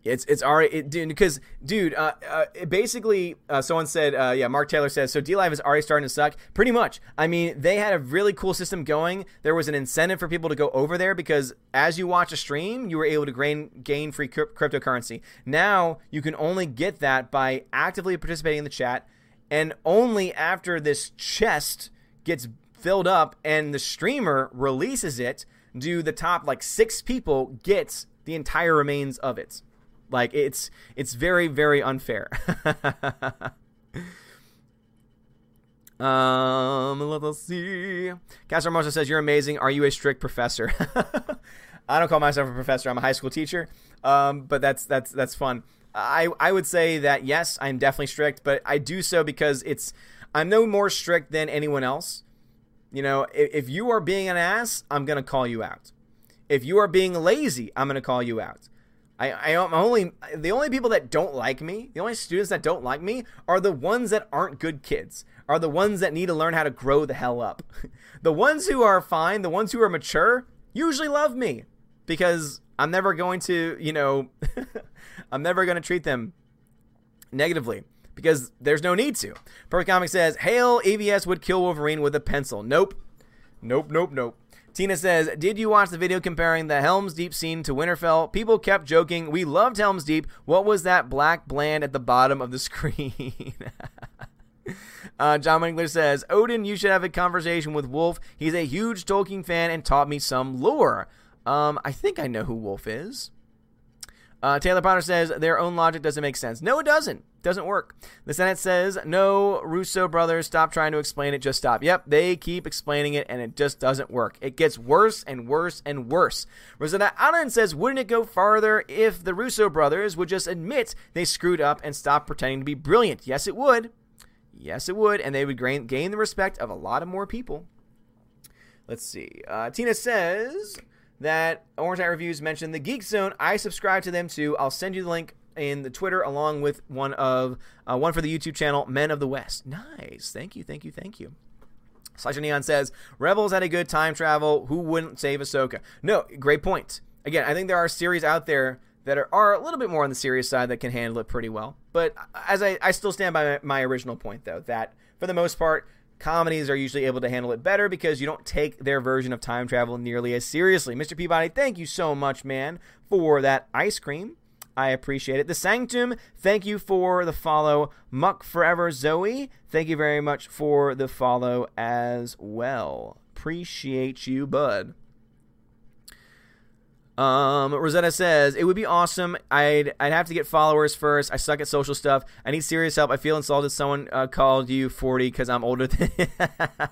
It's it's already it, dude because dude uh, uh, basically uh, someone said uh, yeah Mark Taylor says so DLive is already starting to suck pretty much I mean they had a really cool system going there was an incentive for people to go over there because as you watch a stream you were able to gain gain free cryptocurrency now you can only get that by actively participating in the chat and only after this chest gets filled up and the streamer releases it do the top like six people get the entire remains of it. Like it's it's very very unfair. Um let's see. Castro Mosa says you're amazing. Are you a strict professor? I don't call myself a professor. I'm a high school teacher. Um but that's that's that's fun I I would say that yes, I'm definitely strict, but I do so because it's I'm no more strict than anyone else. You know, if, if you are being an ass, I'm gonna call you out. If you are being lazy, I'm gonna call you out. I, I am only the only people that don't like me, the only students that don't like me are the ones that aren't good kids, are the ones that need to learn how to grow the hell up. the ones who are fine, the ones who are mature, usually love me because I'm never going to, you know, I'm never going to treat them negatively because there's no need to. Perfect Comic says, Hail AVS would kill Wolverine with a pencil. Nope. Nope, nope, nope. Tina says, Did you watch the video comparing the Helm's Deep scene to Winterfell? People kept joking. We loved Helm's Deep. What was that black bland at the bottom of the screen? Uh, John Winkler says, Odin, you should have a conversation with Wolf. He's a huge Tolkien fan and taught me some lore. Um, I think I know who Wolf is. Uh, Taylor Potter says their own logic doesn't make sense. No, it doesn't. Doesn't work. The Senate says no. Russo brothers, stop trying to explain it. Just stop. Yep, they keep explaining it, and it just doesn't work. It gets worse and worse and worse. Rosetta Allen says, wouldn't it go farther if the Russo brothers would just admit they screwed up and stop pretending to be brilliant? Yes, it would. Yes, it would, and they would gain, gain the respect of a lot of more people. Let's see. Uh, Tina says that Orange Eye Reviews mentioned the Geek Zone. I subscribe to them too. I'll send you the link in the Twitter along with one of uh, one for the YouTube channel Men of the West. Nice. Thank you. Thank you. Thank you. Slasher Neon says Rebels had a good time travel. Who wouldn't save Ahsoka? No, great point. Again, I think there are series out there that are, are a little bit more on the serious side that can handle it pretty well. But as I, I still stand by my, my original point though that for the most part comedies are usually able to handle it better because you don't take their version of time travel nearly as seriously. Mr. Peabody, thank you so much, man, for that ice cream. I appreciate it. The Sanctum, thank you for the follow. Muck Forever Zoe, thank you very much for the follow as well. Appreciate you, bud. Um, Rosetta says it would be awesome. I'd I'd have to get followers first. I suck at social stuff. I need serious help. I feel insulted. Someone uh, called you forty because I'm older than.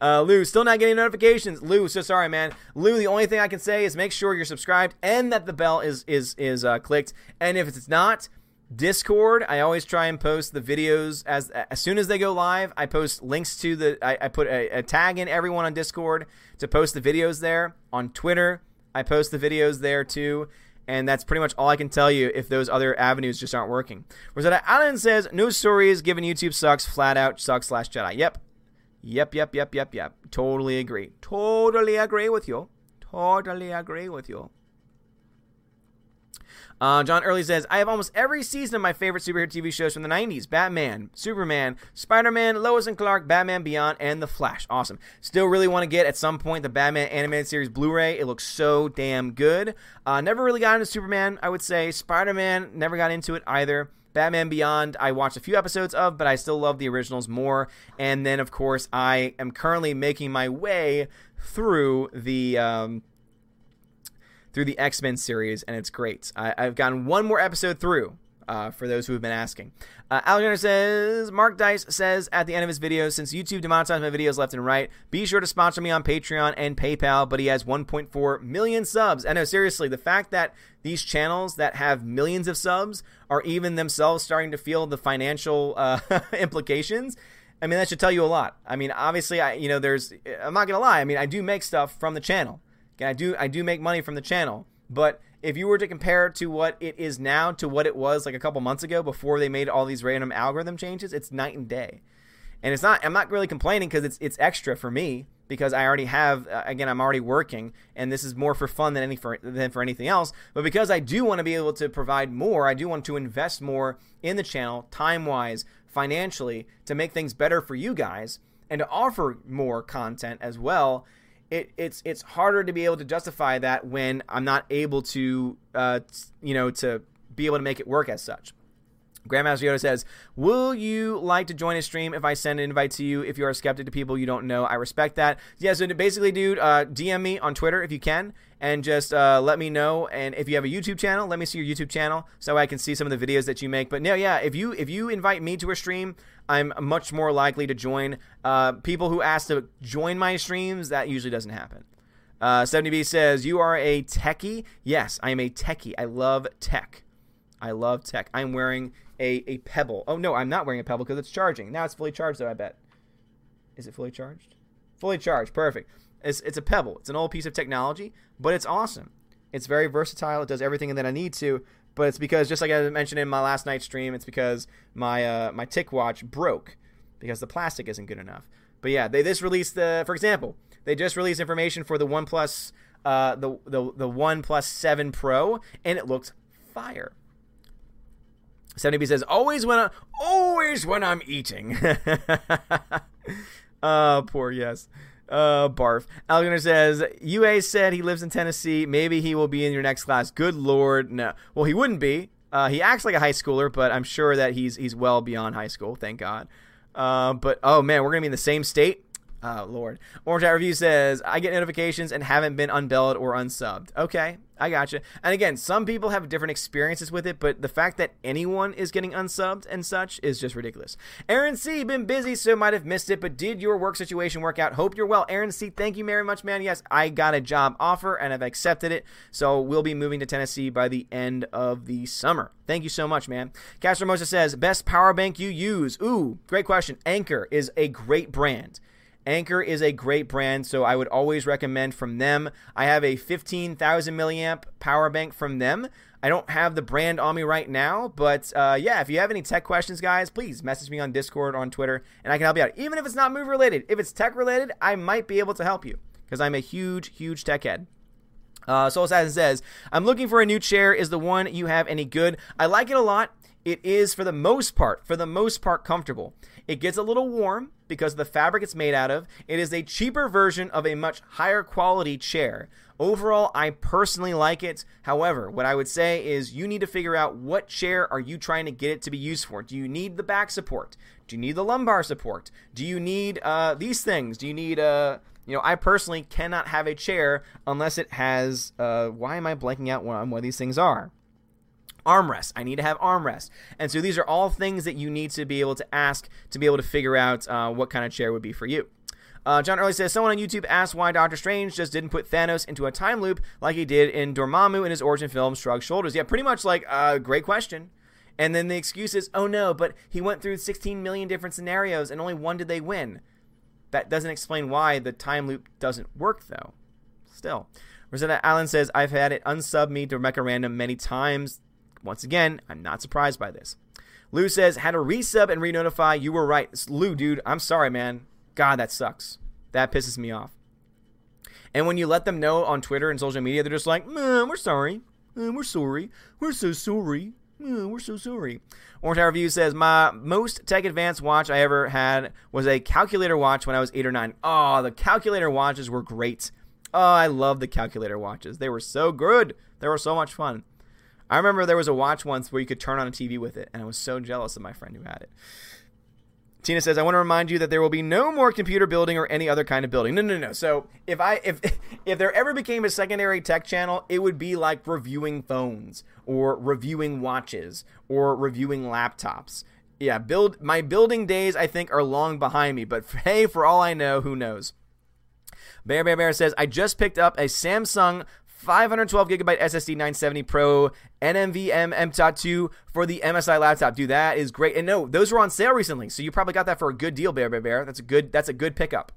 uh, Lou, still not getting notifications. Lou, so sorry, man. Lou, the only thing I can say is make sure you're subscribed and that the bell is is is uh, clicked. And if it's not, Discord, I always try and post the videos as as soon as they go live. I post links to the. I, I put a, a tag in everyone on Discord to post the videos there. On Twitter, I post the videos there too. And that's pretty much all I can tell you if those other avenues just aren't working. Rosetta Allen says, no stories given YouTube sucks, flat out sucks slash Jedi. Yep. Yep, yep, yep, yep, yep. Totally agree. Totally agree with you. Totally agree with you. Uh, John Early says, I have almost every season of my favorite superhero TV shows from the 90s Batman, Superman, Spider Man, Lois and Clark, Batman Beyond, and The Flash. Awesome. Still really want to get at some point the Batman Animated Series Blu ray. It looks so damn good. Uh, never really got into Superman, I would say. Spider Man, never got into it either. Batman Beyond, I watched a few episodes of, but I still love the originals more. And then, of course, I am currently making my way through the um, through the X Men series, and it's great. I, have gotten one more episode through. Uh, for those who have been asking, uh, Alexander says Mark Dice says at the end of his video, since YouTube demonetized my videos left and right, be sure to sponsor me on Patreon and PayPal. But he has 1.4 million subs. I know seriously, the fact that these channels that have millions of subs are even themselves starting to feel the financial uh, implications. I mean, that should tell you a lot. I mean, obviously, I you know, there's I'm not gonna lie. I mean, I do make stuff from the channel. I do I do make money from the channel, but if you were to compare it to what it is now to what it was like a couple months ago before they made all these random algorithm changes, it's night and day. And it's not I'm not really complaining because it's it's extra for me because I already have uh, again I'm already working and this is more for fun than any for than for anything else. But because I do want to be able to provide more I do want to invest more in the channel time wise financially to make things better for you guys and to offer more content as well it, it's it's harder to be able to justify that when I'm not able to, uh, you know, to be able to make it work as such. Grandmaster Yoda says, Will you like to join a stream if I send an invite to you if you are a skeptic to people you don't know? I respect that. Yeah, so basically, dude, uh, DM me on Twitter if you can and just uh, let me know. And if you have a YouTube channel, let me see your YouTube channel so I can see some of the videos that you make. But no, yeah, if you if you invite me to a stream, I'm much more likely to join. Uh, people who ask to join my streams, that usually doesn't happen. Uh, 70B says, You are a techie? Yes, I am a techie. I love tech. I love tech. I'm wearing a, a Pebble. Oh, no, I'm not wearing a Pebble because it's charging. Now it's fully charged, though, I bet. Is it fully charged? Fully charged. Perfect. It's, it's a Pebble. It's an old piece of technology, but it's awesome. It's very versatile. It does everything that I need to. But it's because, just like I mentioned in my last night stream, it's because my uh, my TicWatch broke because the plastic isn't good enough. But yeah, they just released the, for example, they just released information for the OnePlus, uh, the the the OnePlus Seven Pro, and it looks fire. 70B says, always when I, always when I'm eating. uh, poor yes. Uh, barf. Alexander says, UA said he lives in Tennessee. Maybe he will be in your next class. Good lord, no. Well, he wouldn't be Uh, he acts like a high schooler, but I'm sure that he's he's well beyond high school. Thank God. Uh, but oh man, we're gonna be in the same state. Oh Lord. Orange Hat Review says I get notifications and haven't been unbelled or unsubbed. Okay, I gotcha. And again, some people have different experiences with it, but the fact that anyone is getting unsubbed and such is just ridiculous. Aaron C, been busy, so might have missed it, but did your work situation work out? Hope you're well. Aaron C, thank you very much, man. Yes, I got a job offer and I've accepted it, so we'll be moving to Tennessee by the end of the summer. Thank you so much, man. Castro Mosa says, best power bank you use? Ooh, great question. Anker is a great brand. Anker is a great brand, so I would always recommend from them. I have a 15,000 milliamp power bank from them. I don't have the brand on me right now, but uh, yeah, if you have any tech questions, guys, please message me on Discord or on Twitter, and I can help you out. Even if it's not move related, if it's tech related, I might be able to help you because I'm a huge, huge tech head. Uh, Soul Assassin says, I'm looking for a new chair. Is the one you have any good? I like it a lot. It is, for the most part, for the most part, comfortable. It gets a little warm because the fabric it's made out of. It is a cheaper version of a much higher quality chair. Overall, I personally like it. However, what I would say is you need to figure out what chair are you trying to get it to be used for. Do you need the back support? Do you need the lumbar support? Do you need uh, these things? Do you need uh, you know, I personally cannot have a chair unless it has. Uh, why am I blanking out on what these things are? Armrest. I need to have armrest. And so these are all things that you need to be able to ask to be able to figure out uh, what kind of chair would be for you. Uh, John Early says someone on YouTube asked why Doctor Strange just didn't put Thanos into a time loop like he did in Dormammu in his origin film Shrug Shoulders. Yeah, pretty much like a uh, great question. And then the excuse is, oh no, but he went through 16 million different scenarios and only one did they win. That doesn't explain why the time loop doesn't work though. Still. Rosetta Allen says, I've had it unsub me to Mecha Random many times. Once again, I'm not surprised by this. Lou says, had to resub and re-notify. You were right. Lou, dude, I'm sorry, man. God, that sucks. That pisses me off. And when you let them know on Twitter and social media, they're just like, we're sorry. we're sorry. We're so sorry. we're so sorry. Orange Tower Review says, My most tech advanced watch I ever had was a calculator watch when I was eight or nine. Oh, the calculator watches were great. Oh, I love the calculator watches. They were so good. They were so much fun. I remember there was a watch once where you could turn on a TV with it, and I was so jealous of my friend who had it. Tina says, "I want to remind you that there will be no more computer building or any other kind of building." No, no, no. So if I if if there ever became a secondary tech channel, it would be like reviewing phones or reviewing watches or reviewing laptops. Yeah, build my building days I think are long behind me, but hey, for all I know, who knows? Bear Bear Bear says, I just picked up a Samsung 512 gigabyte SSD 970 Pro NVMe M.2 for the MSI laptop. Dude, that is great. And no, those were on sale recently, so you probably got that for a good deal, Bear Bear Bear. That's a good. That's a good pickup.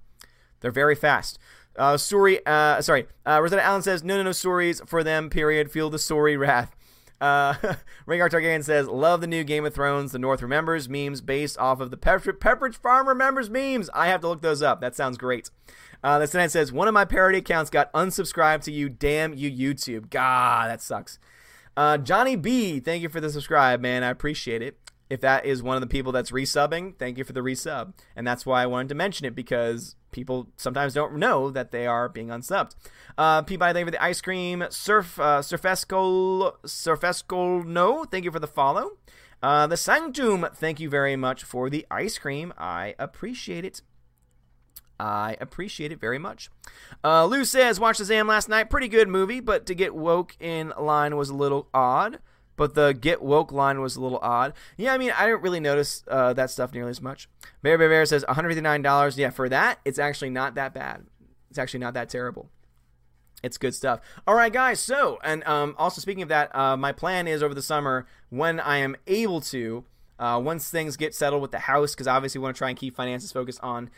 They're very fast. Uh, Suri, uh, sorry, uh, Rosetta Allen says, no, no, no stories for them, period. Feel the sorry wrath. Uh, Rhaegar Targaryen says, love the new Game of Thrones, The North Remembers memes based off of the Pepperidge Farm Remembers memes. I have to look those up. That sounds great. Uh, the Senate says one of my parody accounts got unsubscribed to you. Damn you, YouTube. God, that sucks. Uh, Johnny B, thank you for the subscribe, man. I appreciate it. If that is one of the people that's resubbing, thank you for the resub. And that's why I wanted to mention it because people sometimes don't know that they are being unsubbed. Uh, Peabody, thank you for the ice cream. Surf, uh, Surfesco, Surfesco, no, thank you for the follow. Uh, the Sanctum, thank you very much for the ice cream. I appreciate it. I appreciate it very much. Uh, Lou says, watched Shazam last night. Pretty good movie, but to get woke in line was a little odd. But the get woke line was a little odd. Yeah, I mean, I didn't really notice uh, that stuff nearly as much. Bear Bear Bear says $159. Yeah, for that, it's actually not that bad. It's actually not that terrible. It's good stuff. All right, guys. So, and um, also speaking of that, uh, my plan is over the summer when I am able to, uh, once things get settled with the house, because obviously we want to try and keep finances focused on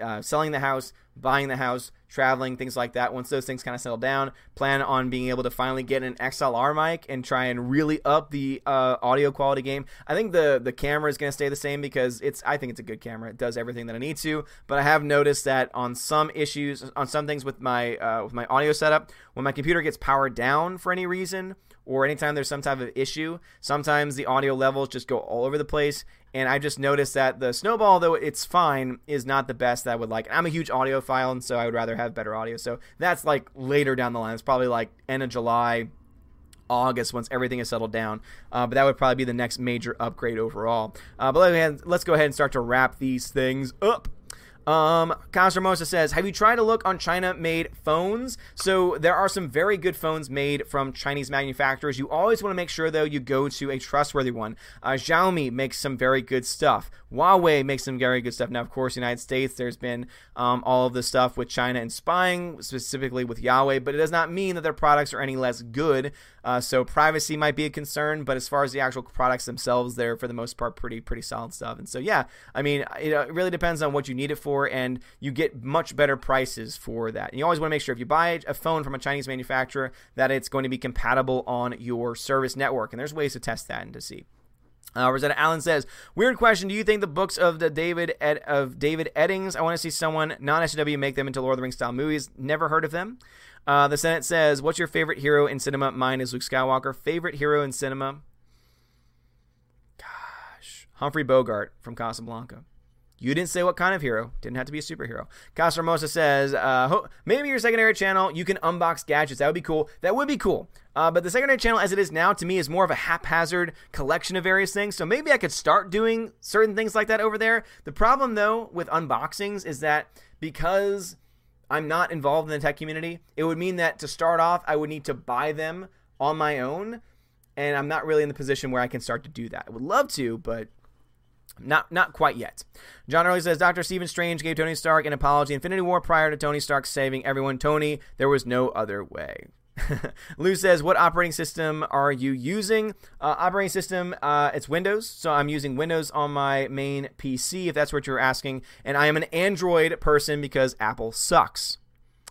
uh, selling the house, buying the house, traveling, things like that. Once those things kind of settle down, plan on being able to finally get an XLR mic and try and really up the uh, audio quality game. I think the the camera is going to stay the same because it's I think it's a good camera. It does everything that I need to. But I have noticed that on some issues, on some things with my uh, with my audio setup, when my computer gets powered down for any reason or anytime there's some type of issue, sometimes the audio levels just go all over the place. And I just noticed that the Snowball, though it's fine, is not the best that I would like. I'm a huge audiophile, and so I would rather have better audio. So that's like later down the line. It's probably like end of July, August once everything is settled down. Uh, but that would probably be the next major upgrade overall. Uh, but let's go ahead and start to wrap these things up. Um, Castromosa says, Have you tried to look on China made phones? So there are some very good phones made from Chinese manufacturers. You always want to make sure, though, you go to a trustworthy one. Uh, Xiaomi makes some very good stuff. Huawei makes some very good stuff. Now, of course, United States, there's been um, all of the stuff with China and spying, specifically with Huawei, but it does not mean that their products are any less good. Uh, so privacy might be a concern, but as far as the actual products themselves, they're for the most part pretty pretty solid stuff. And so, yeah, I mean, it, it really depends on what you need it for and you get much better prices for that. And you always want to make sure if you buy a phone from a Chinese manufacturer that it's going to be compatible on your service network. And there's ways to test that and to see. Uh, Rosetta Allen says, "Weird question. Do you think the books of the David Ed, of David Eddings? I want to see someone non SW make them into Lord of the Rings style movies. Never heard of them." Uh, the Senate says, "What's your favorite hero in cinema?" Mine is Luke Skywalker. Favorite hero in cinema? Gosh, Humphrey Bogart from Casablanca. You didn't say what kind of hero. Didn't have to be a superhero. Castromosa says, uh, ho- maybe your secondary channel, you can unbox gadgets. That would be cool. That would be cool. Uh, but the secondary channel, as it is now, to me, is more of a haphazard collection of various things. So maybe I could start doing certain things like that over there. The problem, though, with unboxings is that because I'm not involved in the tech community, it would mean that to start off, I would need to buy them on my own. And I'm not really in the position where I can start to do that. I would love to, but not not quite yet. John Early says Dr. Stephen Strange gave Tony Stark an apology Infinity War prior to Tony Stark saving everyone. Tony, there was no other way. Lou says, "What operating system are you using?" Uh, operating system, uh, it's Windows. So I'm using Windows on my main PC, if that's what you're asking. And I am an Android person because Apple sucks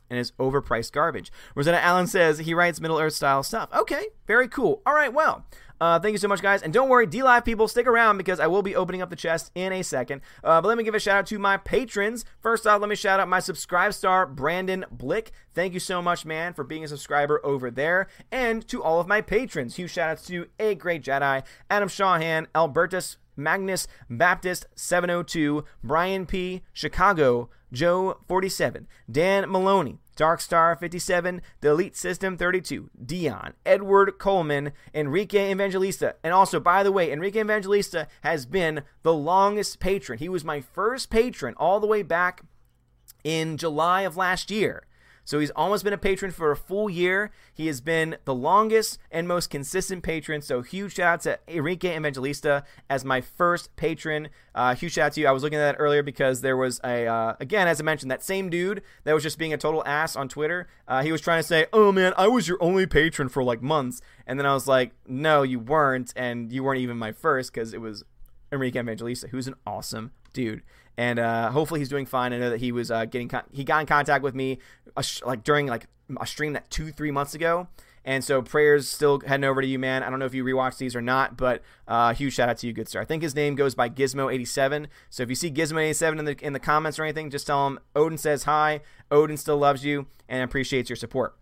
and is overpriced garbage. Rosetta Allen says he writes Middle Earth style stuff. Okay, very cool. All right, well. Uh, thank you so much, guys. And don't worry, DLive people, stick around because I will be opening up the chest in a second. Uh, but let me give a shout out to my patrons. First off, let me shout out my SubscribeStar, Brandon Blick. Thank you so much, man, for being a subscriber over there. And to all of my patrons, huge shout outs to A Great Jedi, Adam Shawhan, Albertus Magnus Baptist 702, Brian P, Chicago, Joe 47, Dan Maloney, Darkstar 57, Delete System 32, Dion, Edward Coleman, Enrique Evangelista. And also, by the way, Enrique Evangelista has been the longest patron. He was my first patron all the way back in July of last year. So he's almost been a patron for a full year. He has been the longest and most consistent patron. So huge shout out to Enrique Evangelista as my first patron. Uh, huge shout out to you. I was looking at that earlier because there was a, uh, again, as I mentioned, that same dude that was just being a total ass on Twitter. Uh, he was trying to say, oh man, I was your only patron for like months. And then I was like, no, you weren't. And you weren't even my first because it was Enrique Evangelista, who's an awesome dude and uh, hopefully he's doing fine. I know that he was uh, getting con- he got in contact with me sh- like during like a stream that two three months ago. And so prayers still heading over to you, man. I don't know if you rewatched these or not, but uh, huge shout out to you, good sir. I think his name goes by Gizmo87. So if you see Gizmo87 in the in the comments or anything, just tell him Odin says hi. Odin still loves you and appreciates your support.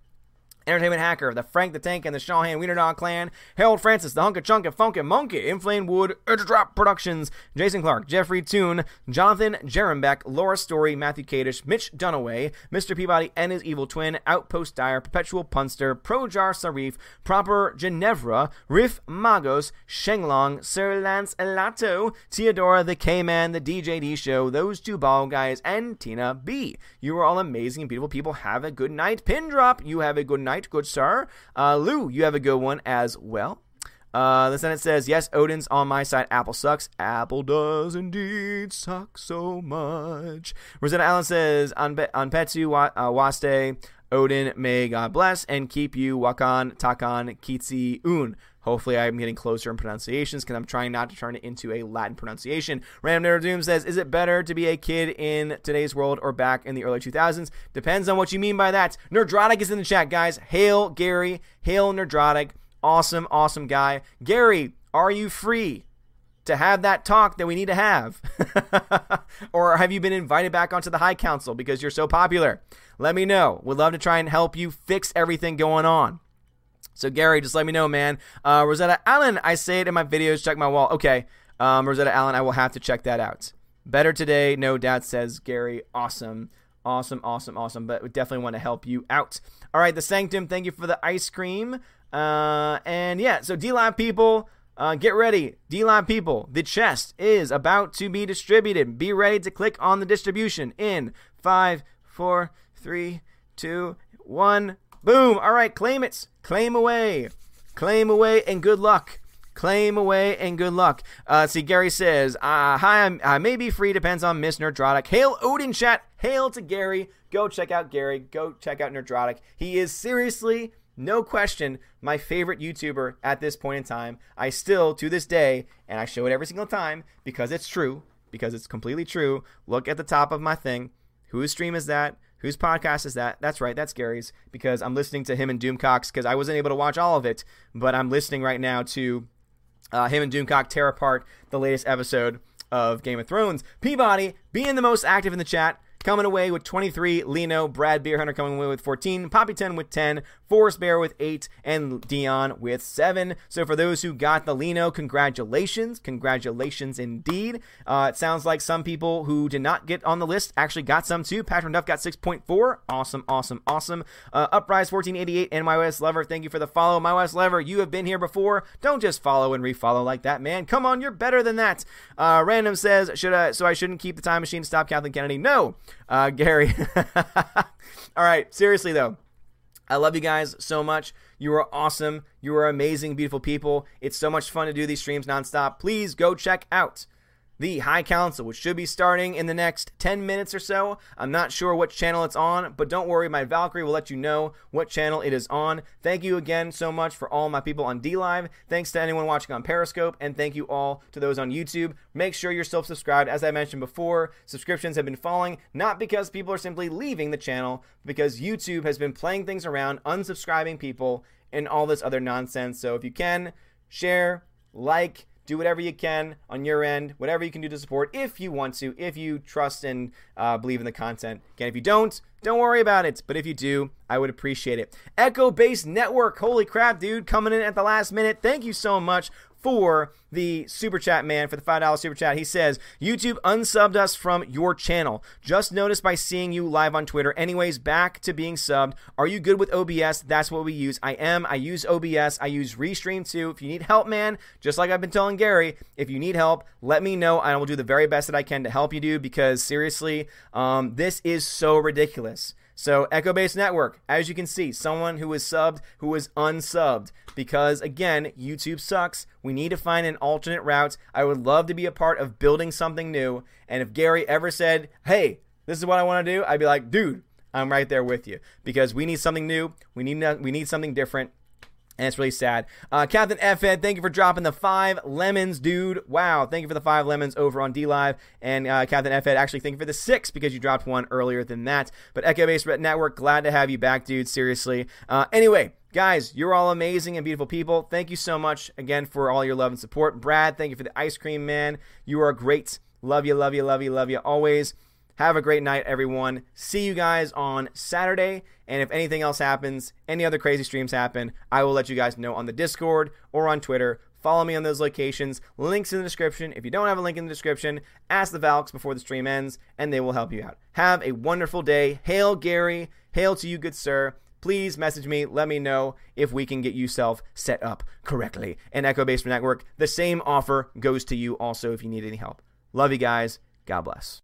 Entertainment Hacker, the Frank the Tank and the Shawhan Wiener Dog Clan, Harold Francis, the Hunka Chunka Funky Monkey, Inflame Wood, Drop Productions, Jason Clark, Jeffrey Toon, Jonathan Jerembeck, Laura Story, Matthew Kadish, Mitch Dunaway, Mr. Peabody and his evil twin, Outpost Dyer, Perpetual Punster, Projar Sarif, Proper Ginevra, Riff Magos, Shenglong, Sir Lance Elato, Theodora the K-Man, the DJD Show, those two ball guys, and Tina B. You are all amazing and beautiful people. Have a good night. Pin drop. You have a good night night, good sir. Uh, Lou, you have a good one as well. Uh, the Senate says, yes, Odin's on my side. Apple sucks. Apple does indeed suck so much. Rosetta Allen says, on, on Petsu uh, Waste, Odin, may God bless and keep you. Wakan, Takan, Kitsi, Un. Hopefully, I'm getting closer in pronunciations because I'm trying not to turn it into a Latin pronunciation. Nerd Doom says, Is it better to be a kid in today's world or back in the early 2000s? Depends on what you mean by that. Nerdrotic is in the chat, guys. Hail, Gary. Hail, Nerdrotic. Awesome, awesome guy. Gary, are you free? To have that talk that we need to have? or have you been invited back onto the High Council because you're so popular? Let me know. We'd love to try and help you fix everything going on. So Gary, just let me know, man. Uh, Rosetta Allen, I say it in my videos. Check my wall. Okay, um, Rosetta Allen, I will have to check that out. Better today, no doubt. Says Gary. Awesome, awesome, awesome, awesome. But we definitely want to help you out. All right, the Sanctum. Thank you for the ice cream. Uh, and yeah, so DLive people, uh, get ready. DLive people, the chest is about to be distributed. Be ready to click on the distribution in five, four, three, two, one. Boom. All right, claim it. Claim away. Claim away and good luck. Claim away and good luck. Uh, see, Gary says, uh, Hi, I'm, I may be free, depends on Miss Nerdrotic. Hail Odin chat. Hail to Gary. Go check out Gary. Go check out Nerdrotic. He is seriously, no question, my favorite YouTuber at this point in time. I still, to this day, and I show it every single time because it's true, because it's completely true. Look at the top of my thing. Whose stream is that? Whose podcast is that? That's right, that's Gary's because I'm listening to him and Doomcox because I wasn't able to watch all of it, but I'm listening right now to uh, him and Doomcock tear apart the latest episode of Game of Thrones. Peabody being the most active in the chat, coming away with 23. Lino, Brad Beer Hunter coming away with 14. Poppy 10 with 10. Forest Bear with 8. And Dion with 7. So for those who got the Lino, congratulations. Congratulations indeed. Uh, it sounds like some people who did not get on the list actually got some too. Patrick Duff got 6.4. Awesome, awesome, awesome. Uh, Uprise 1488 and West Lover, thank you for the follow. My West Lover, you have been here before. Don't just follow and refollow like that, man. Come on, you're better than that. Uh, Random says, should I, so I shouldn't keep the time machine to stop Kathleen Kennedy? No. Uh, Gary. All right, seriously though. I love you guys so much. You are awesome. You are amazing, beautiful people. It's so much fun to do these streams nonstop. Please go check out the High Council, which should be starting in the next 10 minutes or so. I'm not sure what channel it's on, but don't worry, my Valkyrie will let you know what channel it is on. Thank you again so much for all my people on DLive. Thanks to anyone watching on Periscope, and thank you all to those on YouTube. Make sure you're still subscribed. As I mentioned before, subscriptions have been falling, not because people are simply leaving the channel, because YouTube has been playing things around, unsubscribing people, and all this other nonsense. So if you can, share, like, do whatever you can on your end, whatever you can do to support if you want to, if you trust and uh, believe in the content. Again, if you don't, don't worry about it. But if you do, I would appreciate it. Echo Base Network, holy crap, dude, coming in at the last minute. Thank you so much for the super chat man for the $5 super chat. He says, YouTube unsubbed us from your channel. Just noticed by seeing you live on Twitter. Anyways, back to being subbed. Are you good with OBS? That's what we use. I am. I use OBS. I use Restream too. If you need help, man, just like I've been telling Gary, if you need help, let me know. I will do the very best that I can to help you, dude, because seriously, um, this is so ridiculous. So, Echo Base Network, as you can see, someone who is subbed, who is unsubbed. Because, again, YouTube sucks. We need to find an alternate route. I would love to be a part of building something new. And if Gary ever said, hey, this is what I want to do, I'd be like, dude, I'm right there with you. Because we need something new. We need, we need something different. And it's really sad. Uh, Captain F-Ed, thank you for dropping the five lemons, dude. Wow. Thank you for the five lemons over on DLive. And uh, Captain F-Ed, actually, thank you for the six because you dropped one earlier than that. But Echo Base Network, glad to have you back, dude. Seriously. Uh, anyway, guys, you're all amazing and beautiful people. Thank you so much again for all your love and support. Brad, thank you for the ice cream, man. You are great. Love you, love you, love you, love you always. Have a great night, everyone. See you guys on Saturday. And if anything else happens, any other crazy streams happen, I will let you guys know on the Discord or on Twitter. Follow me on those locations. Links in the description. If you don't have a link in the description, ask the Valks before the stream ends, and they will help you out. Have a wonderful day. Hail, Gary. Hail to you, good sir. Please message me. Let me know if we can get you self set up correctly. And Echo Basement Network, the same offer goes to you also if you need any help. Love you guys. God bless.